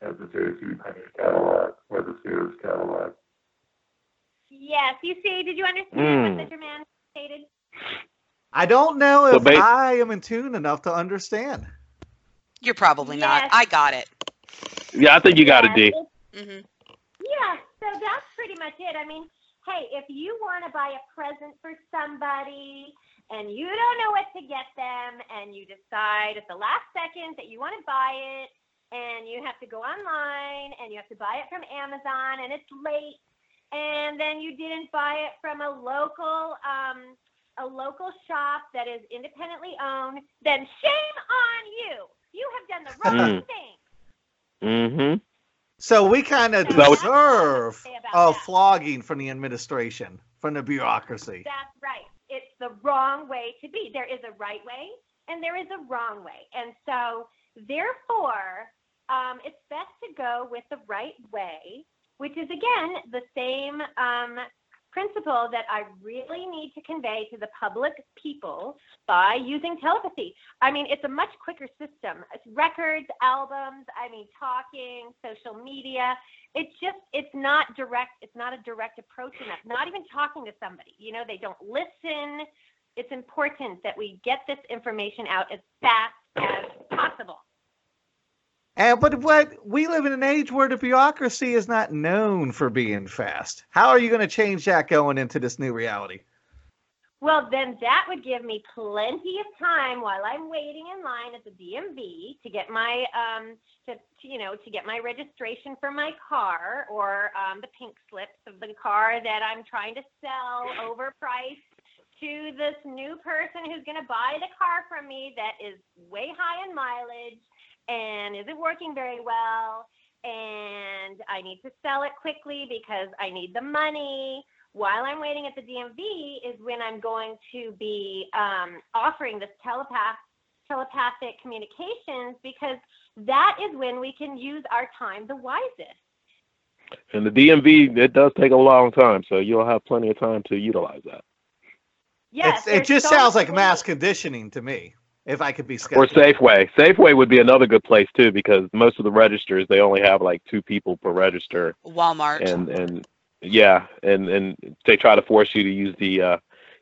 Speaker 10: as the J.C. Penney catalog or the Sears catalog.
Speaker 9: Yes, you see, did you understand what
Speaker 3: Mm.
Speaker 9: the man stated?
Speaker 2: I don't know
Speaker 3: So
Speaker 2: if
Speaker 3: ba-
Speaker 2: I am in tune enough to understand.
Speaker 4: You're probably not. I got it.
Speaker 3: Yeah, I think you got it, D.
Speaker 9: it's-
Speaker 4: hmm
Speaker 9: Yeah, so that's pretty much it. I mean, hey, if you want to buy a present for somebody and you don't know what to get them and you decide at the last second that you want to buy it and you have to go online and you have to buy it from Amazon and it's late and then you didn't buy it from a local um a local shop that is independently owned, then shame on you. You have done the wrong
Speaker 3: Mm.
Speaker 9: thing.
Speaker 3: Mm-hmm.
Speaker 2: So we kind of deserve
Speaker 9: what I say about
Speaker 2: a
Speaker 9: that.
Speaker 2: flogging from the administration, from the bureaucracy.
Speaker 9: That's right. It's the wrong way to be. There is a right way and there is a wrong way. And so Therefore, um, it's best to go with the right way, which is again the same um, principle that I really need to convey to the public people by using telepathy. I mean, it's a much quicker system. It's records, albums, I mean, talking, social media. It's just, it's not direct, it's not a direct approach enough. Not even talking to somebody. You know, they don't listen. It's important that we get this information out as fast as possible.
Speaker 2: And but what we live in an age where the bureaucracy is not known for being fast. How are you going to change that going into this new reality?
Speaker 9: Well, then that would give me plenty of time while I'm waiting in line at the DMV to get my um to, to you know to get my registration for my car or um, the pink slips of the car that I'm trying to sell overpriced to this new person who's going to buy the car from me that is way high in mileage and is it working very well and I need to sell it quickly because I need the money. While I'm waiting at the DMV is when I'm going to be um, offering this telepath telepathic communications because that is when we can use our time the wisest.
Speaker 3: And the DMV, it does take a long time, so you'll have plenty of time to utilize that.
Speaker 9: Yes,
Speaker 2: It's- it just
Speaker 9: so
Speaker 2: sounds like mass conditioning to me. If I could be
Speaker 3: scared.
Speaker 2: Or.
Speaker 3: Safeway. Safeway would be another good place too, because most of the registers they only have like two people per register,
Speaker 4: Walmart.
Speaker 3: and and yeah, and and they try to force you to use the uh,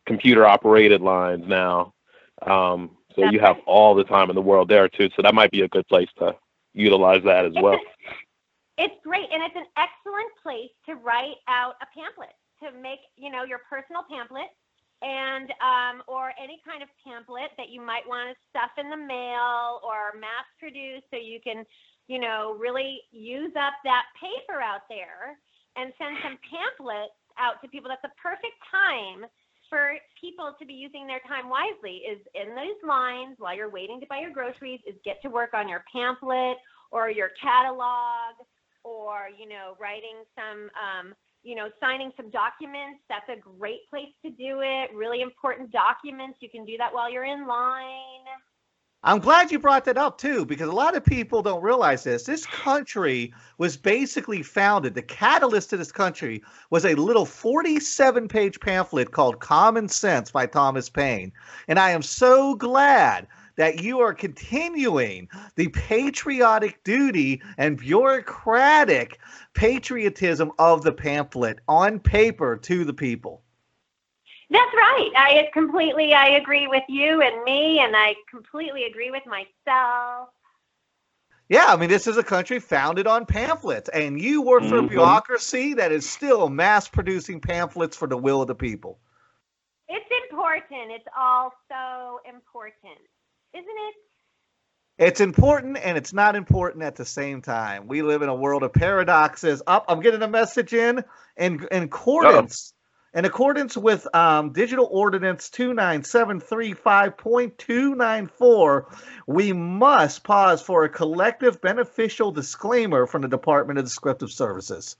Speaker 3: computer operated lines now. Um, so
Speaker 9: That's
Speaker 3: you have
Speaker 9: right.
Speaker 3: all the time in the world there too. So that might be a good place to utilize that as
Speaker 9: It's
Speaker 3: well.
Speaker 9: a- It's great, and it's an excellent place to write out a pamphlet to make you know your personal pamphlet, and um, or any kind of pamphlet that you might want to stuff in the mail or mass produce, so you can you know really use up that paper out there and send some pamphlets out to people. That's the perfect time for people to be using their time wisely. Is in those lines while you're waiting to buy your groceries. Is get to work on your pamphlet or your catalog or you know writing some um, you know signing some documents that's a great place to do it really important documents you can do that while you're in line
Speaker 2: I'm glad you brought that up too, because a lot of people don't realize this. This country was basically founded, the catalyst to this country was a little 47 page pamphlet called Common Sense by Thomas Paine. And I am so glad that you are continuing the patriotic duty and bureaucratic patriotism of the pamphlet on paper to the people.
Speaker 9: that's right i completely i agree with you and me and i completely agree with myself
Speaker 2: Yeah, I mean, this is a country founded on pamphlets, and you work for a
Speaker 3: Mhm.
Speaker 2: bureaucracy that is still mass producing pamphlets for the will of the people.
Speaker 9: it's important it's all so important isn't it
Speaker 2: It's important and it's not important at the same time. We live in a world of paradoxes. Up, I'm getting a message in in, in accordance. In accordance with um, Digital Ordinance 29735.294, we must pause for a collective beneficial disclaimer from the Department of Descriptive Services.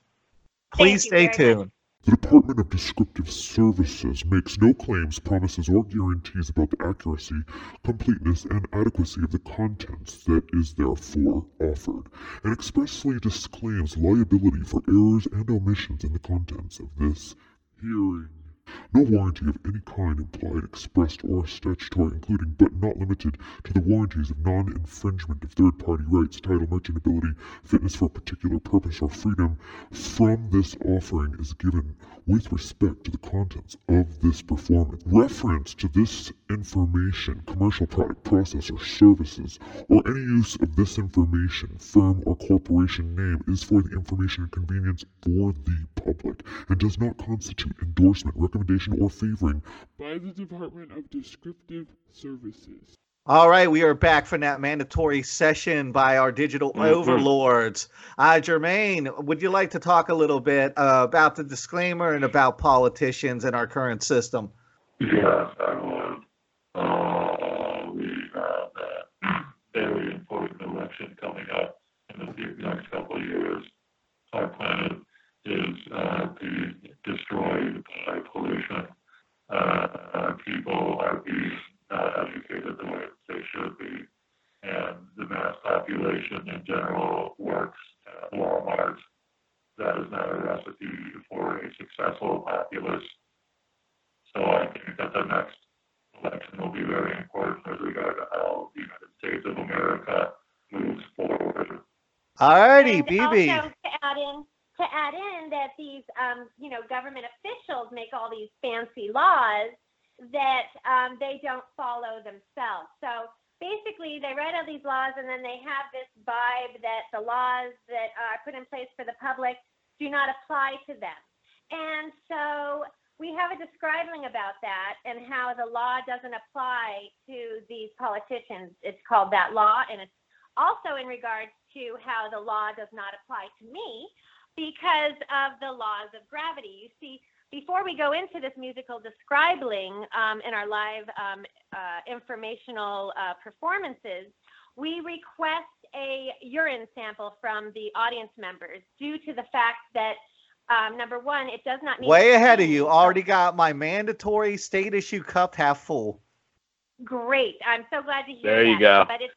Speaker 2: Please stay
Speaker 9: tuned. much.
Speaker 11: The Department of Descriptive Services makes no claims, promises, or guarantees about the accuracy, completeness, and adequacy of the contents that is therefore offered, and expressly disclaims liability for errors and omissions in the contents of this hearing. No warranty of any kind implied, expressed, or statutory, including but not limited to the warranties of non infringement of third party rights, title, merchantability, fitness for a particular purpose, or freedom from this offering is given with respect to the contents of this performance. Reference to this information, commercial product, process, or services, or any use of this information, firm or corporation name is for the information and convenience for the public and does not constitute endorsement, recommendation, or favoring
Speaker 12: by the Department of Descriptive Services.
Speaker 2: All right, we are back from that mandatory session by our digital
Speaker 3: Mhm.
Speaker 2: overlords. Uh, Jermaine, would you like to talk a little bit uh, about the disclaimer and about politicians and our current system?
Speaker 10: Yes, I would. Uh, we have that very important election coming up in the few- next couple of years. Our plan is uh, to destroy by pollution. Uh, uh, people are being not educated the way they should be, and the mass prohibition in general works at Walmart. That is not a recipe for a successful populace. So I think that the next election will be very important with regard to how the United States of America moves forward.
Speaker 2: Alrighty,
Speaker 9: And
Speaker 2: BB.
Speaker 9: Also to add in, to add in that these, um, you know, government officials make all these fancy laws that um, they don't follow themselves. So basically, they write all these laws, and then they have vibe that the laws that are put in place for the public do not apply to them. And so we have a describing about that and how the law doesn't apply to these politicians. It's called that law, and it's also in regards to how the law does not apply to me because of the laws of gravity. You see, before we go into this musical describing um, in our live um, uh, informational uh, performances, we request a urine sample from the audience members due to the fact that um, number one, it does not need
Speaker 2: Way ahead of you. Already got my mandatory state issue cup half full.
Speaker 9: Great. I'm so glad to hear that.
Speaker 3: There you go.
Speaker 9: But it's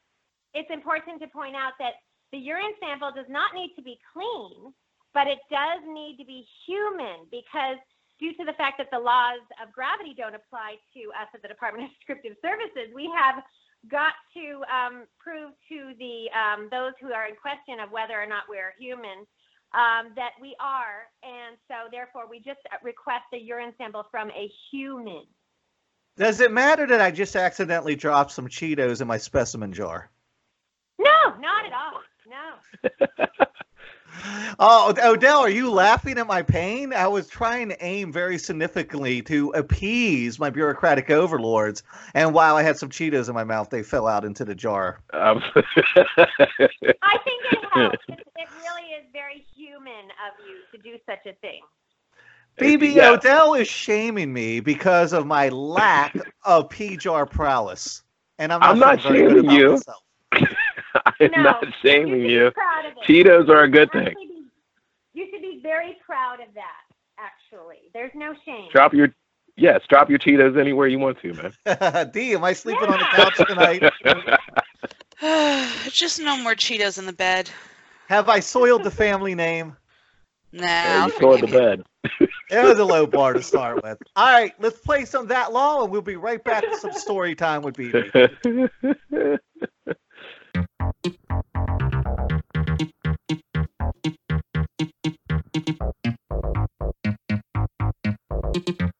Speaker 9: it's important to point out that the urine sample does not need to be clean, but it does need to be human because due to the fact that the laws of gravity don't apply to us at the Department of Descriptive Services, we have got to um, prove to the um, those who are in question of whether or not we're human um, that we are, and so therefore we just request a urine sample from a human.
Speaker 2: Does it matter that I just accidentally dropped some Cheetos in my specimen jar?
Speaker 9: No, not at all. No.
Speaker 2: Oh, Odell, are you laughing at my pain? I was trying to aim very significantly to appease my bureaucratic overlords, and while I had some Cheetos in my mouth, they fell out into the jar.
Speaker 3: Um,
Speaker 9: I think it helps. It, it really is very human of you to do such a thing.
Speaker 2: BB
Speaker 3: Yeah.
Speaker 2: Odell is shaming me because of my lack of P jar prowess, and I'm not,
Speaker 3: I'm not
Speaker 2: feeling very good
Speaker 3: shaming you.
Speaker 2: myself.
Speaker 3: I'm
Speaker 9: No,
Speaker 3: not shaming
Speaker 9: you.
Speaker 3: you.
Speaker 9: should be proud of it.
Speaker 3: Cheetos are a good thing.
Speaker 9: Be- You should be very proud of that. Actually, there's no shame.
Speaker 3: Drop your yes, drop your Cheetos anywhere you want to, man.
Speaker 2: D, am I sleeping on the couch tonight?
Speaker 4: Just no more Cheetos in the bed.
Speaker 2: Have I soiled the family name?
Speaker 4: Nah,
Speaker 3: Yeah,
Speaker 4: I'll
Speaker 3: you tore the bed.
Speaker 2: It was a low bar to start with. All right, let's play some that law, and we'll be right back to some story time with BB.
Speaker 13: International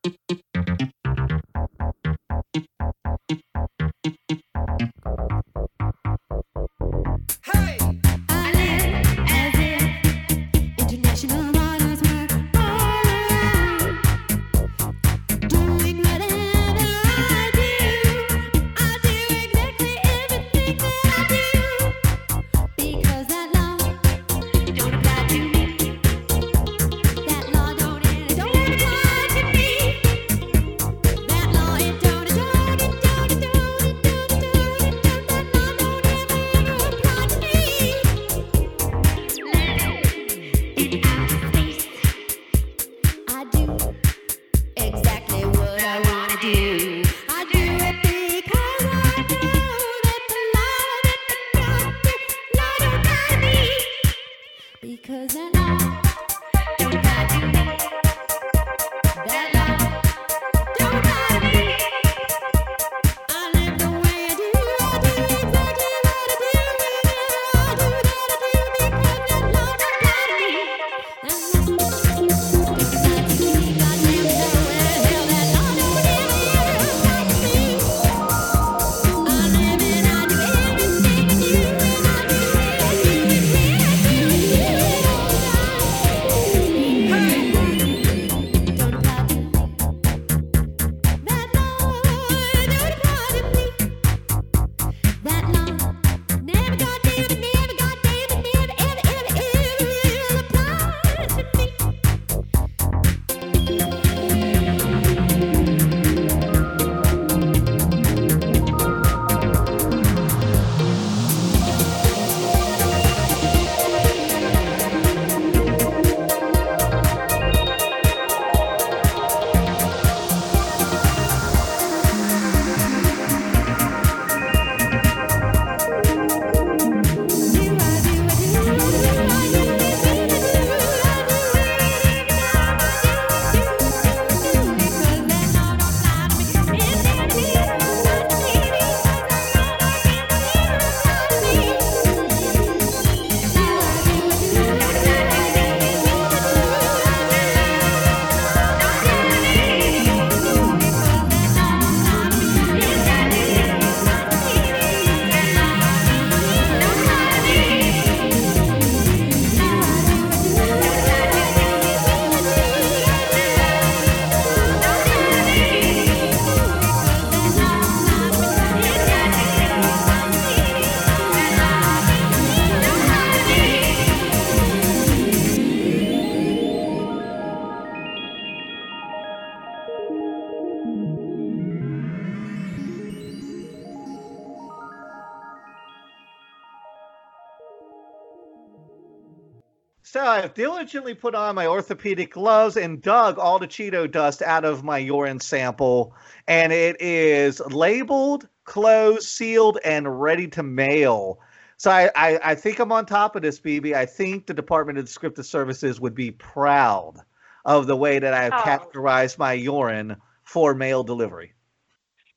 Speaker 2: I've diligently put on my orthopedic gloves and dug all the Cheeto dust out of my urine sample, and it is labeled, closed, sealed, and ready to mail. So I, I, I think I'm on top of this, BB. I think the Department of Descriptive Services would be proud of the way that I have
Speaker 9: Oh.
Speaker 2: categorized my urine for mail delivery.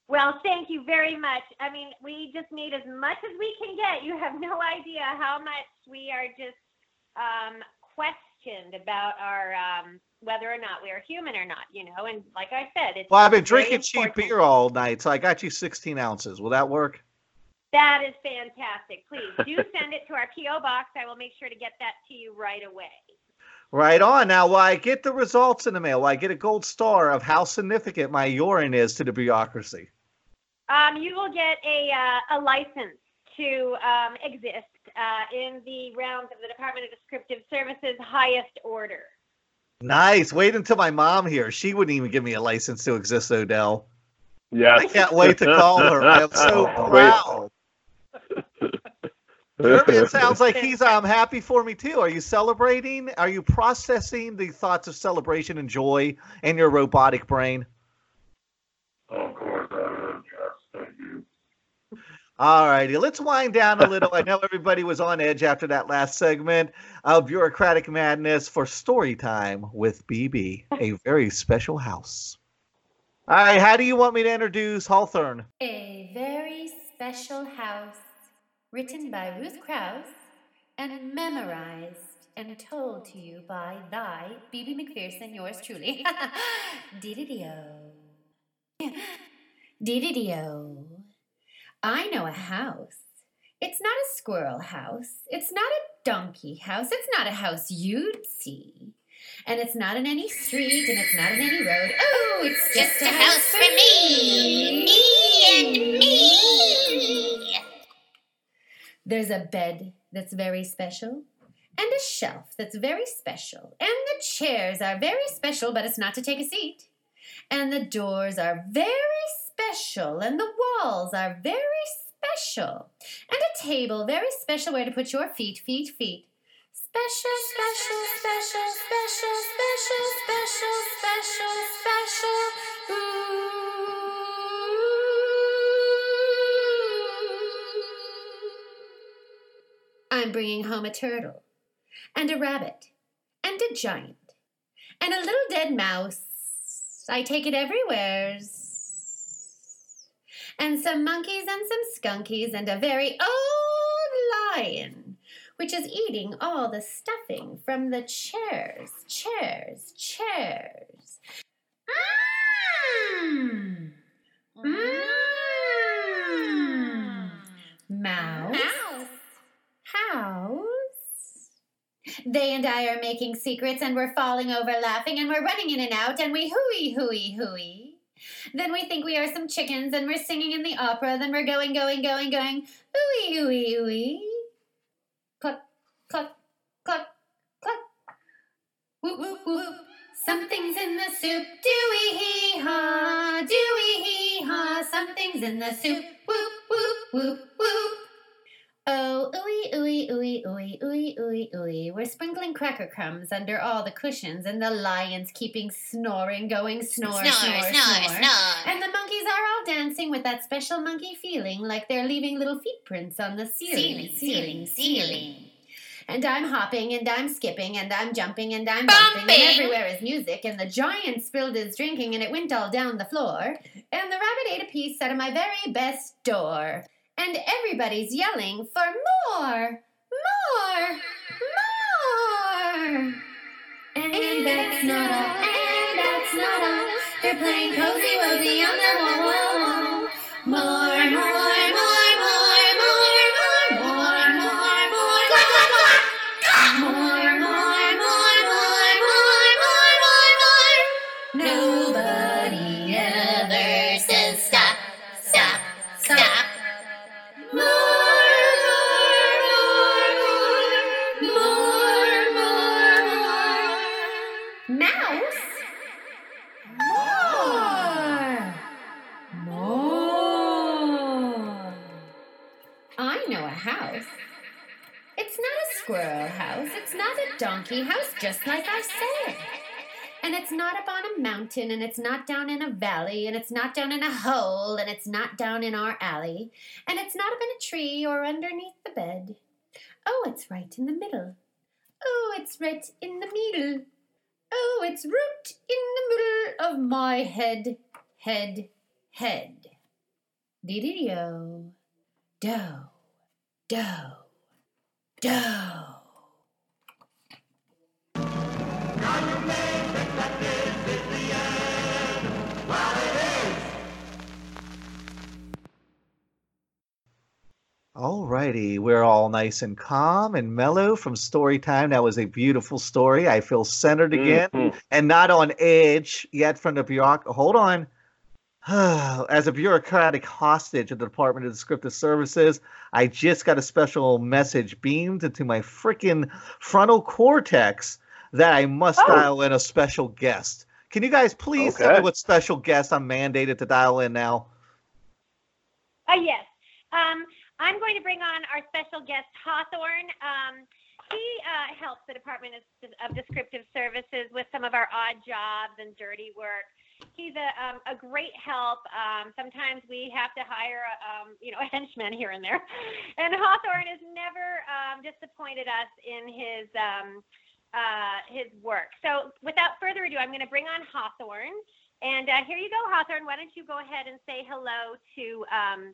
Speaker 9: Well, thank you very much. I mean, we just need as much as we can get. You have no idea how much we are just um, questioned about our um, whether or not we are human or not. You know, and like I said, it's
Speaker 2: Well, I've been drinking cheap beer all night, so I got you 16 ounces. Will that work?
Speaker 9: That is fantastic. Please do send it to our PO box. I will make sure to get that to you right away.
Speaker 2: Right on. Now, will I get the results in the mail? Will I get a gold star of how significant my urine is to the bureaucracy?
Speaker 9: Um, you will get a uh, a license to um, exist uh, in the rounds of the Department of Descriptive Services highest order.
Speaker 2: Nice. Wait until my mom here. She wouldn't even give me a license to exist, Odell.
Speaker 3: Yeah.
Speaker 2: I can't wait to call her. I am so proud. Jeremy, it sounds like he's um happy for me too. Are you celebrating? Are you processing the thoughts of celebration and joy in your robotic brain?
Speaker 10: Of course, I am. Yes, thank you.
Speaker 2: All righty, let's wind down a little. I know everybody was on edge after that last segment of bureaucratic madness for story time with BB, a very special house. All right, how do you want me to introduce Hawthorne?
Speaker 13: A very special house, written by Ruth Krauss and memorized and told to you by thy BB McPherson, yours truly. Dididio. Dididio. I know a house. It's not a squirrel house. It's not a donkey house. It's not a house you'd see. And it's not in any street and it's not in any road. Oh, it's just, a, house, for me. Me and me. There's a bed that's very special, and a shelf that's very special, and the chairs are very special, but it's not to take a seat. And the doors are very special, and the walls are very special, and a table very special where to put your feet, feet, feet. Special, special, special, special, special, special, special, special. Ooh. I'm bringing home a turtle, and a rabbit, and a giant, and a little dead mouse. I take it everywheres. And some monkeys and some skunkies, and a very old lion, which is eating all the stuffing from the chairs, chairs, chairs. Mmm. Mmm. Mouse. Mouse. House. They and I are making secrets, and we're falling over laughing, and we're running in and out, and we hooey, hooey, hooey. Then we think we are some chickens, and we're singing in the opera, then we're going, going, going, going, ooey, ooey, ooey. Cluck, cluck, cluck, cluck. Whoop, whoop, whoop. Something's in the soup. Dooey hee haw, dooey hee haw. Something's in the soup. Whoop, whoop, whoop, whoop. Oh, ooey, ooey, ooey, ooey, ooey, ooey, ooey. We're sprinkling cracker crumbs under all the cushions, and the lion's keeping snoring, going snore, snore, snore, snore. And the monkeys are all dancing with that special monkey feeling like they're leaving little footprints on the ceiling, ceiling, ceiling. And I'm hopping and I'm skipping and I'm jumping and I'm bumping,
Speaker 4: Bumping.
Speaker 13: and everywhere is music and the giant spilled his drinking and it went all down the floor and the rabbit ate a piece out of my very best door and everybody's yelling for more, more, more. And that's not all, and that's not all. They're playing cozy wozy on the wall, wall, wall. More, more, more, house, just like I said. And it's not up on a mountain, and it's not down in a valley, and it's not down in a hole, and it's not down in our alley, and it's not up in a tree or underneath the bed. Oh, it's right in the middle. Oh, it's right in the middle. Oh, it's right in the middle of my head, head, head. Dee-dee-do, oh. do, do, do.
Speaker 2: Alrighty, we're all nice and calm and mellow from story time. That was a beautiful story. I feel centered again
Speaker 3: Mhm.
Speaker 2: and not on edge yet from the bureaucracy. Hold on. As a bureaucratic hostage of the Department of Descriptive Services, I just got a special message beamed into my freaking frontal cortex that I must
Speaker 9: Oh.
Speaker 2: dial in a special guest. Can you guys please tell me what special guest I'm mandated to dial in now?
Speaker 9: Uh, yes. Um, I'm going to bring on our special guest, Hawthorne. Um, he uh, helps the Department of, of Descriptive Services with some of our odd jobs and dirty work. He's a, um, a great help. Um, sometimes we have to hire, a, um, you know, a henchman here and there. And Hawthorne has never um, disappointed us in his um, uh, his work. So without further ado, I'm going to bring on Hawthorne. And uh, here you go, Hawthorne. Why don't you go ahead and say hello to um,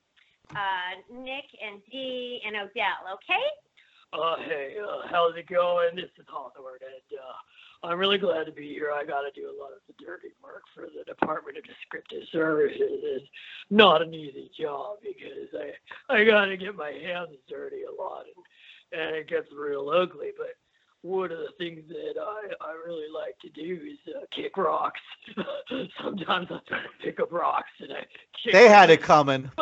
Speaker 9: uh, Nick and Dee and Odell, okay?
Speaker 14: Uh, hey, uh, how's it going? This is Hawthorne, and uh, I'm really glad to be here. I got to do a lot of the dirty work for the Department of Descriptive Services. It's not an easy job because I I got to get my hands dirty a lot, and, and it gets real ugly. But one of the things that I, I really like to do is uh, kick rocks. Sometimes I pick up rocks and I kick
Speaker 2: They had
Speaker 14: them.
Speaker 2: it coming.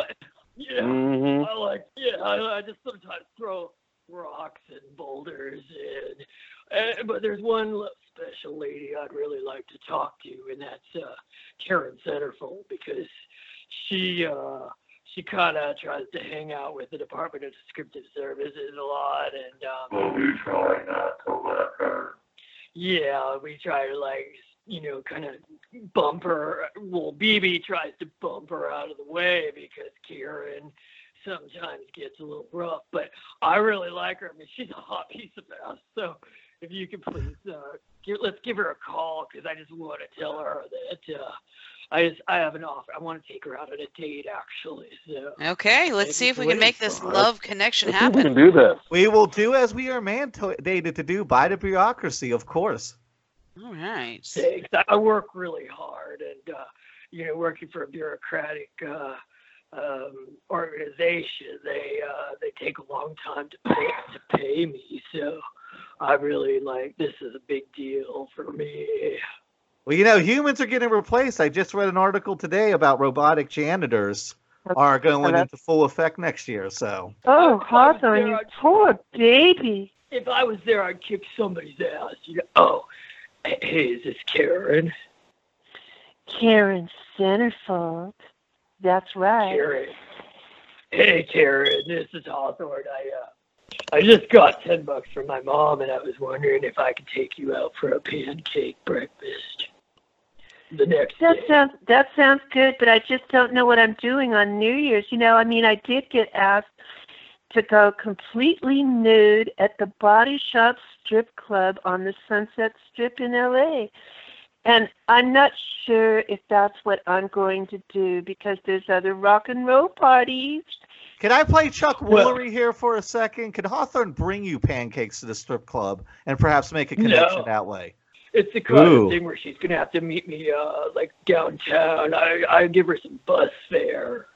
Speaker 14: Yeah,
Speaker 3: Mhm.
Speaker 14: I like. Yeah, I, I just sometimes throw rocks and boulders and, and but there's one special lady I'd really like to talk to, and that's uh, Karen Centerfold because she uh, she kind of tries to hang out with the Department of Descriptive Services a lot, and um,
Speaker 10: Well, we try not to let her.
Speaker 14: yeah, we try to like, you know, kind of bump her. Well, BB tries to bump her out of the way because Karen sometimes gets a little rough. But I really like her. I mean, she's a hot piece of ass. So if you could please, uh, give, let's give her a call because I just want to tell her that uh, I just I have an offer. I want to take her out on a date actually. So
Speaker 4: Okay, let's see if we can make this love connection
Speaker 3: Let's see if we
Speaker 4: happen.
Speaker 3: can do this.
Speaker 2: We will do as we are mandated to do by the bureaucracy, of course.
Speaker 4: All right.
Speaker 14: Thanks. I- I work really hard, and uh, you know, working for a bureaucratic uh, um, organization, they uh, they take a long time to pay to pay me. So I really like this is a big deal for me.
Speaker 2: Well, you know, humans are getting replaced. I just read an article today about robotic janitors are going
Speaker 5: that's-
Speaker 2: into full effect next year. So
Speaker 5: Oh, Hawthorne, you poor baby.
Speaker 14: If I was there, I'd kick somebody's ass. You know, oh, hey, is this Karen?
Speaker 5: Karen Centerfold. That's right.
Speaker 14: Karen. Hey, Karen, this is Hawthorne. I uh, I just got ten bucks from my mom, and I was wondering if I could take you out for a pancake breakfast the next
Speaker 5: That
Speaker 14: day.
Speaker 5: sounds that sounds good, but I just don't know what I'm doing on New Year's. You know, I mean, I did get asked to go completely nude at the Body Shop Strip Club on the Sunset Strip in LA. And I'm not sure if that's what I'm going to do because there's other rock and roll parties.
Speaker 2: can I play Chuck
Speaker 14: Well-
Speaker 2: Woolery here for a second? Could Hawthorne bring you pancakes to the strip club and perhaps make a connection
Speaker 14: No.
Speaker 2: that way?
Speaker 14: It's the kind
Speaker 2: Ooh.
Speaker 14: of thing where she's gonna have to meet me uh like downtown. I I give her some bus fare.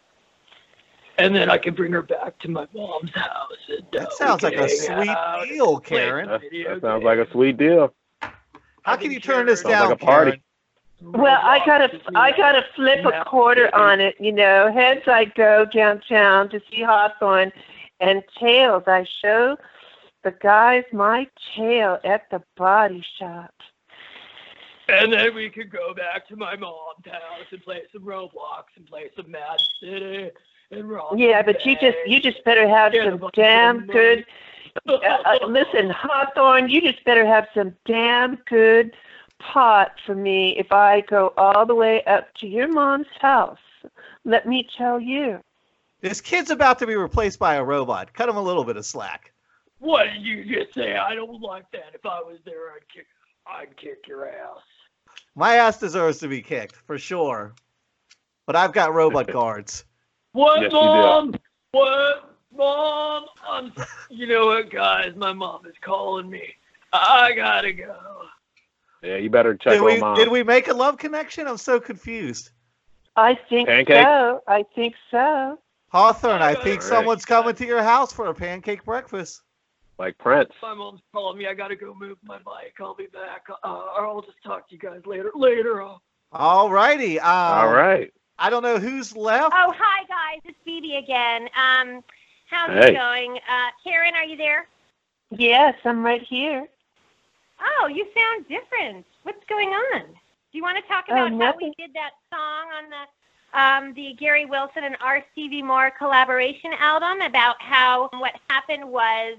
Speaker 14: And then I can bring her back to my mom's house. And, uh,
Speaker 2: That sounds like a sweet
Speaker 14: out
Speaker 2: deal, Karen.
Speaker 3: That, that sounds like a sweet deal.
Speaker 2: How can you turn this down,
Speaker 3: like a party.
Speaker 2: Karen?
Speaker 5: Well, I gotta I gotta flip a quarter on it, you know. Heads I go downtown to see Hawthorne and tails I show the guys my tail at the body shop.
Speaker 14: And then we could go back to my mom's house and play some Roblox and play some Mad City and rock.
Speaker 5: Yeah, but you just you just better have some
Speaker 14: bunch of
Speaker 5: damn
Speaker 14: money.
Speaker 5: Good
Speaker 15: Uh, uh, listen, Hawthorne, you just better have some damn good pot for me if I go all the way up to your mom's house. Let me tell you.
Speaker 2: This kid's about to be replaced by a robot. Cut him a little bit of slack.
Speaker 14: What did you just say? I don't like that. If I was there, I'd kick, I'd kick your ass.
Speaker 2: My ass deserves to be kicked, for sure. But I've got robot guards.
Speaker 14: What,
Speaker 2: Yes,
Speaker 14: mom? What, mom? I'm. You know what, guys? My mom is calling me. I gotta go.
Speaker 3: Yeah, you better check
Speaker 2: Did we,
Speaker 3: on mom.
Speaker 2: did we make a love connection? I'm so confused.
Speaker 15: I think
Speaker 3: Pancake?
Speaker 15: so. I think so.
Speaker 2: Hawthorne, I think
Speaker 3: Alright.
Speaker 2: someone's coming to your house for a pancake breakfast.
Speaker 3: Like Prince.
Speaker 14: My mom's calling me. I gotta go move my bike. I'll be back. Uh, or I'll just talk to you guys later. Later.
Speaker 2: All righty. Um,
Speaker 3: All right.
Speaker 2: I don't know who's left.
Speaker 9: Oh, hi guys, it's Phoebe again. Um, how's
Speaker 3: Hey.
Speaker 9: it going? Uh, Karen, are you there?
Speaker 15: Yes, I'm right here.
Speaker 9: Oh, you sound different. What's going on? Do you want to talk
Speaker 15: Oh,
Speaker 9: about how we did that song on the um, the Gary Wilson and R. Stevie Moore collaboration album? About how what happened was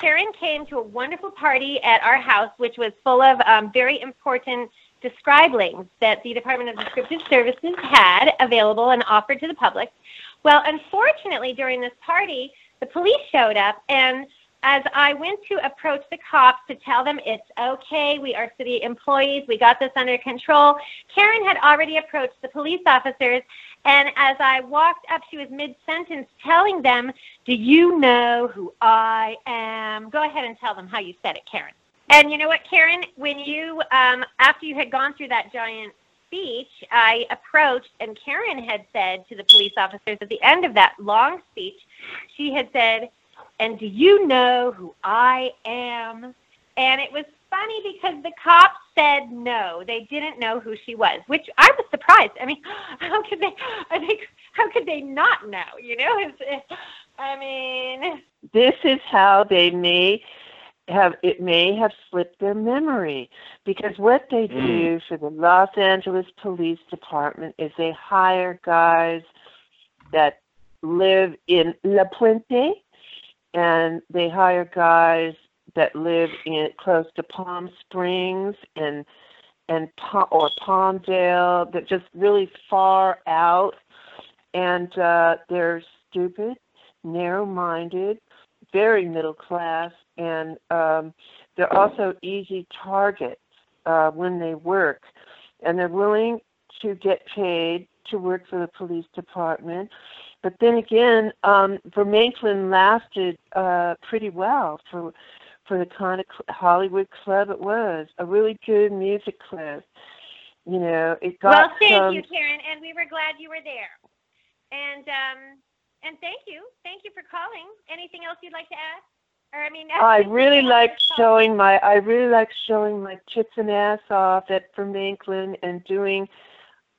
Speaker 9: Karen came to a wonderful party at our house, which was full of um, very important describlings that the Department of Descriptive Services had available and offered to the public. Well, unfortunately, during this party, the police showed up, and as I went to approach the cops to tell them it's okay, we are city employees, we got this under control, Karen had already approached the police officers, and as I walked up, she was mid sentence telling them, Do you know who I am? Go ahead and tell them how you said it, Karen. And you know what, Karen? When you, um, after you had gone through that giant speech, I approached, and Karen had said to the police officers at the end of that long speech, she had said, and do you know who I am? And it was funny because the cops said no, they didn't know who she was, which I was surprised. I mean, how could they? I think how could they not know? You know, it's, I mean,
Speaker 15: This is how they may have it may have slipped their memory because what they
Speaker 3: Mm.
Speaker 15: do for the Los Angeles Police Department is they hire guys that live in La Puente and they hire guys that live in close to Palm Springs and and or Palmdale that just really far out and uh they're stupid narrow-minded very middle class and um they're also easy targets uh when they work. And they're willing to get paid to work for the police department. But then again um Vermaelen lasted uh pretty well for for the kind of Hollywood club it was a really good music club. You know it got
Speaker 9: well, thank
Speaker 15: some
Speaker 9: you, Karen, and we were glad you were there. And um, and thank you, thank you for calling. Anything else you'd like to add? Or I mean,
Speaker 15: I really like showing my I really like showing my tits and ass off at Vermaelen and doing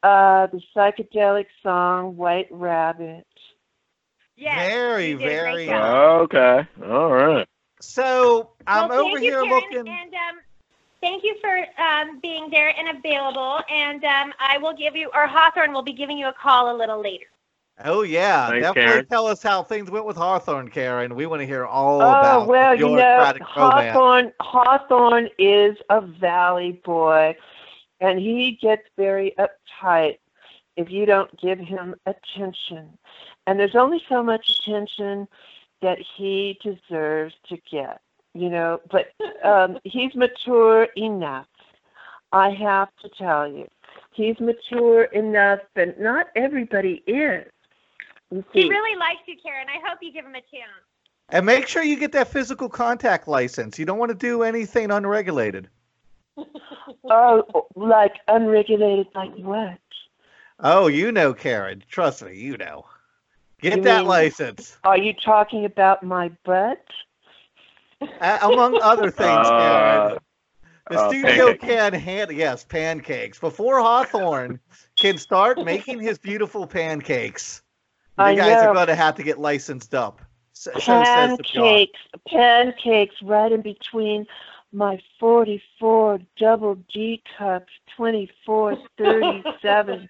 Speaker 15: uh the psychedelic song White Rabbit.
Speaker 9: Yes,
Speaker 2: very,
Speaker 9: you did a great
Speaker 2: very.
Speaker 9: job.
Speaker 3: Okay. All right.
Speaker 2: So I'm
Speaker 9: well,
Speaker 2: over
Speaker 9: thank you,
Speaker 2: here
Speaker 9: Karen,
Speaker 2: looking.
Speaker 9: And um, thank you for um, being there and available. And um, I will give you, or Hawthorne will be giving you a call a little later.
Speaker 2: Oh yeah,
Speaker 3: Thanks,
Speaker 2: definitely
Speaker 3: Karen.
Speaker 2: tell us how things went with Hawthorne, Karen. We want to hear all
Speaker 15: Oh
Speaker 2: about
Speaker 15: well,
Speaker 2: the
Speaker 15: you know,
Speaker 2: bureaucratic romance.
Speaker 15: Hawthorne Hawthorne is a valley boy and he gets very uptight if you don't give him attention. And there's only so much attention that he deserves to get, you know, but um he's mature enough. I have to tell you. He's mature enough, but not everybody is. You
Speaker 9: He really likes you, Karen. I hope you give him a chance.
Speaker 2: And make sure you get that physical contact license. You don't want to do anything unregulated.
Speaker 15: Oh, like unregulated, like what?
Speaker 2: Oh, you know, Karen. Trust me, you know. Get
Speaker 15: You
Speaker 2: that
Speaker 15: mean-
Speaker 2: license.
Speaker 15: Are you talking about my butt?
Speaker 2: A- among other things,
Speaker 3: Uh,
Speaker 2: Karen. The
Speaker 3: uh,
Speaker 2: studio
Speaker 3: pancakes.
Speaker 2: can handle yes, pancakes. Before Hawthorne can start making his beautiful pancakes, you
Speaker 15: I
Speaker 2: guys
Speaker 15: know.
Speaker 2: are going to have to get licensed up. So, so says.
Speaker 15: Pancakes, pancakes right in between my 44 double D cups, 24, 37.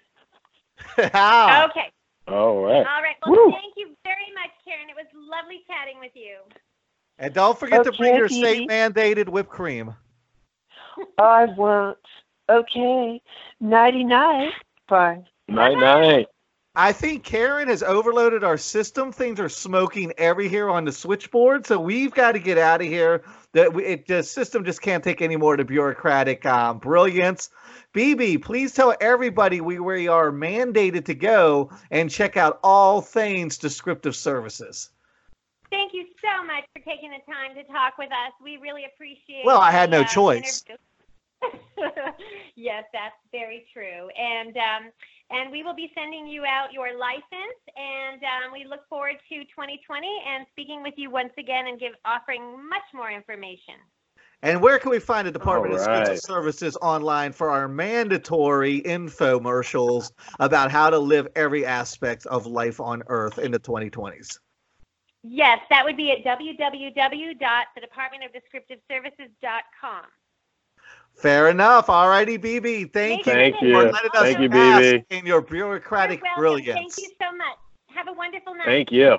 Speaker 2: How?
Speaker 9: Okay.
Speaker 3: All right.
Speaker 9: All right. Well,
Speaker 15: Woo.
Speaker 9: thank you very much, Karen. It was lovely chatting with you.
Speaker 2: And don't forget to bring your state mandated whipped cream.
Speaker 15: I won't. Okay. Nighty night. Bye.
Speaker 3: Night night.
Speaker 2: I think Karen has overloaded our system. Things are smoking every here on the switchboard, so we've got to get out of here. That it the system just can't take any more of the bureaucratic um, brilliance. BB, please tell everybody we we are mandated to go and check out all things descriptive services.
Speaker 9: Thank you so much for taking the time to talk with us. We really appreciate.
Speaker 2: Well, I had
Speaker 9: the,
Speaker 2: no
Speaker 9: uh,
Speaker 2: choice.
Speaker 9: interview. yes, that's very true. And um, and we will be sending you out your license, and um, we look forward to 2020 and speaking with you once again and give offering much more information.
Speaker 2: And where can we find the Department of Descriptive Services online for our mandatory infomercials about how to live every aspect of life on Earth in the 2020s?
Speaker 9: Yes, that would be at www.thedepartmentofdescriptiveservices.com.
Speaker 2: Fair enough. All righty, BB. Thank you
Speaker 3: Thank
Speaker 2: for
Speaker 3: you.
Speaker 2: letting us
Speaker 3: Thank you, BB.
Speaker 2: in your bureaucratic
Speaker 9: Welcome.
Speaker 2: brilliance.
Speaker 9: Thank you so much. Have a wonderful night.
Speaker 3: Thank you.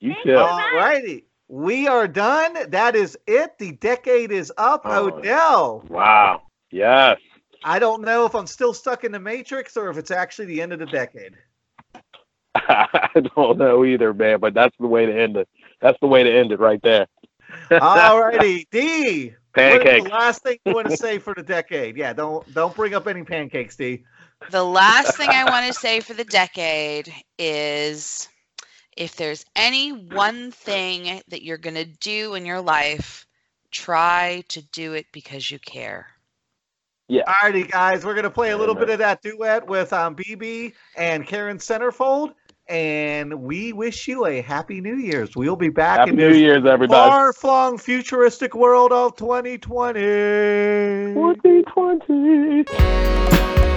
Speaker 3: You
Speaker 9: Thank
Speaker 3: too.
Speaker 2: All righty. We are done. That is it. The decade is up.
Speaker 3: Oh.
Speaker 2: Odell.
Speaker 3: Wow. Yes.
Speaker 2: I don't know if I'm still stuck in the Matrix or if it's actually the end of the decade.
Speaker 3: I don't know either, man, but that's the way to end it. That's the way to end it right there.
Speaker 2: All righty. D. What is
Speaker 3: Pancakes.
Speaker 2: the last thing you want to say for the decade? Yeah, don't don't bring up any pancakes, D.
Speaker 4: The last thing I want to say for the decade is if there's any one thing that you're going to do in your life, try to do it because you care.
Speaker 3: Yeah.
Speaker 2: Alrighty, guys, we're gonna play a little bit of that duet with um, BB and Karen Centerfold, and we wish you a happy New Year's. We'll be back
Speaker 3: Happy
Speaker 2: in
Speaker 3: New
Speaker 2: this
Speaker 3: Year's, everybody.
Speaker 2: far-flung futuristic world of 2020.
Speaker 3: 2020.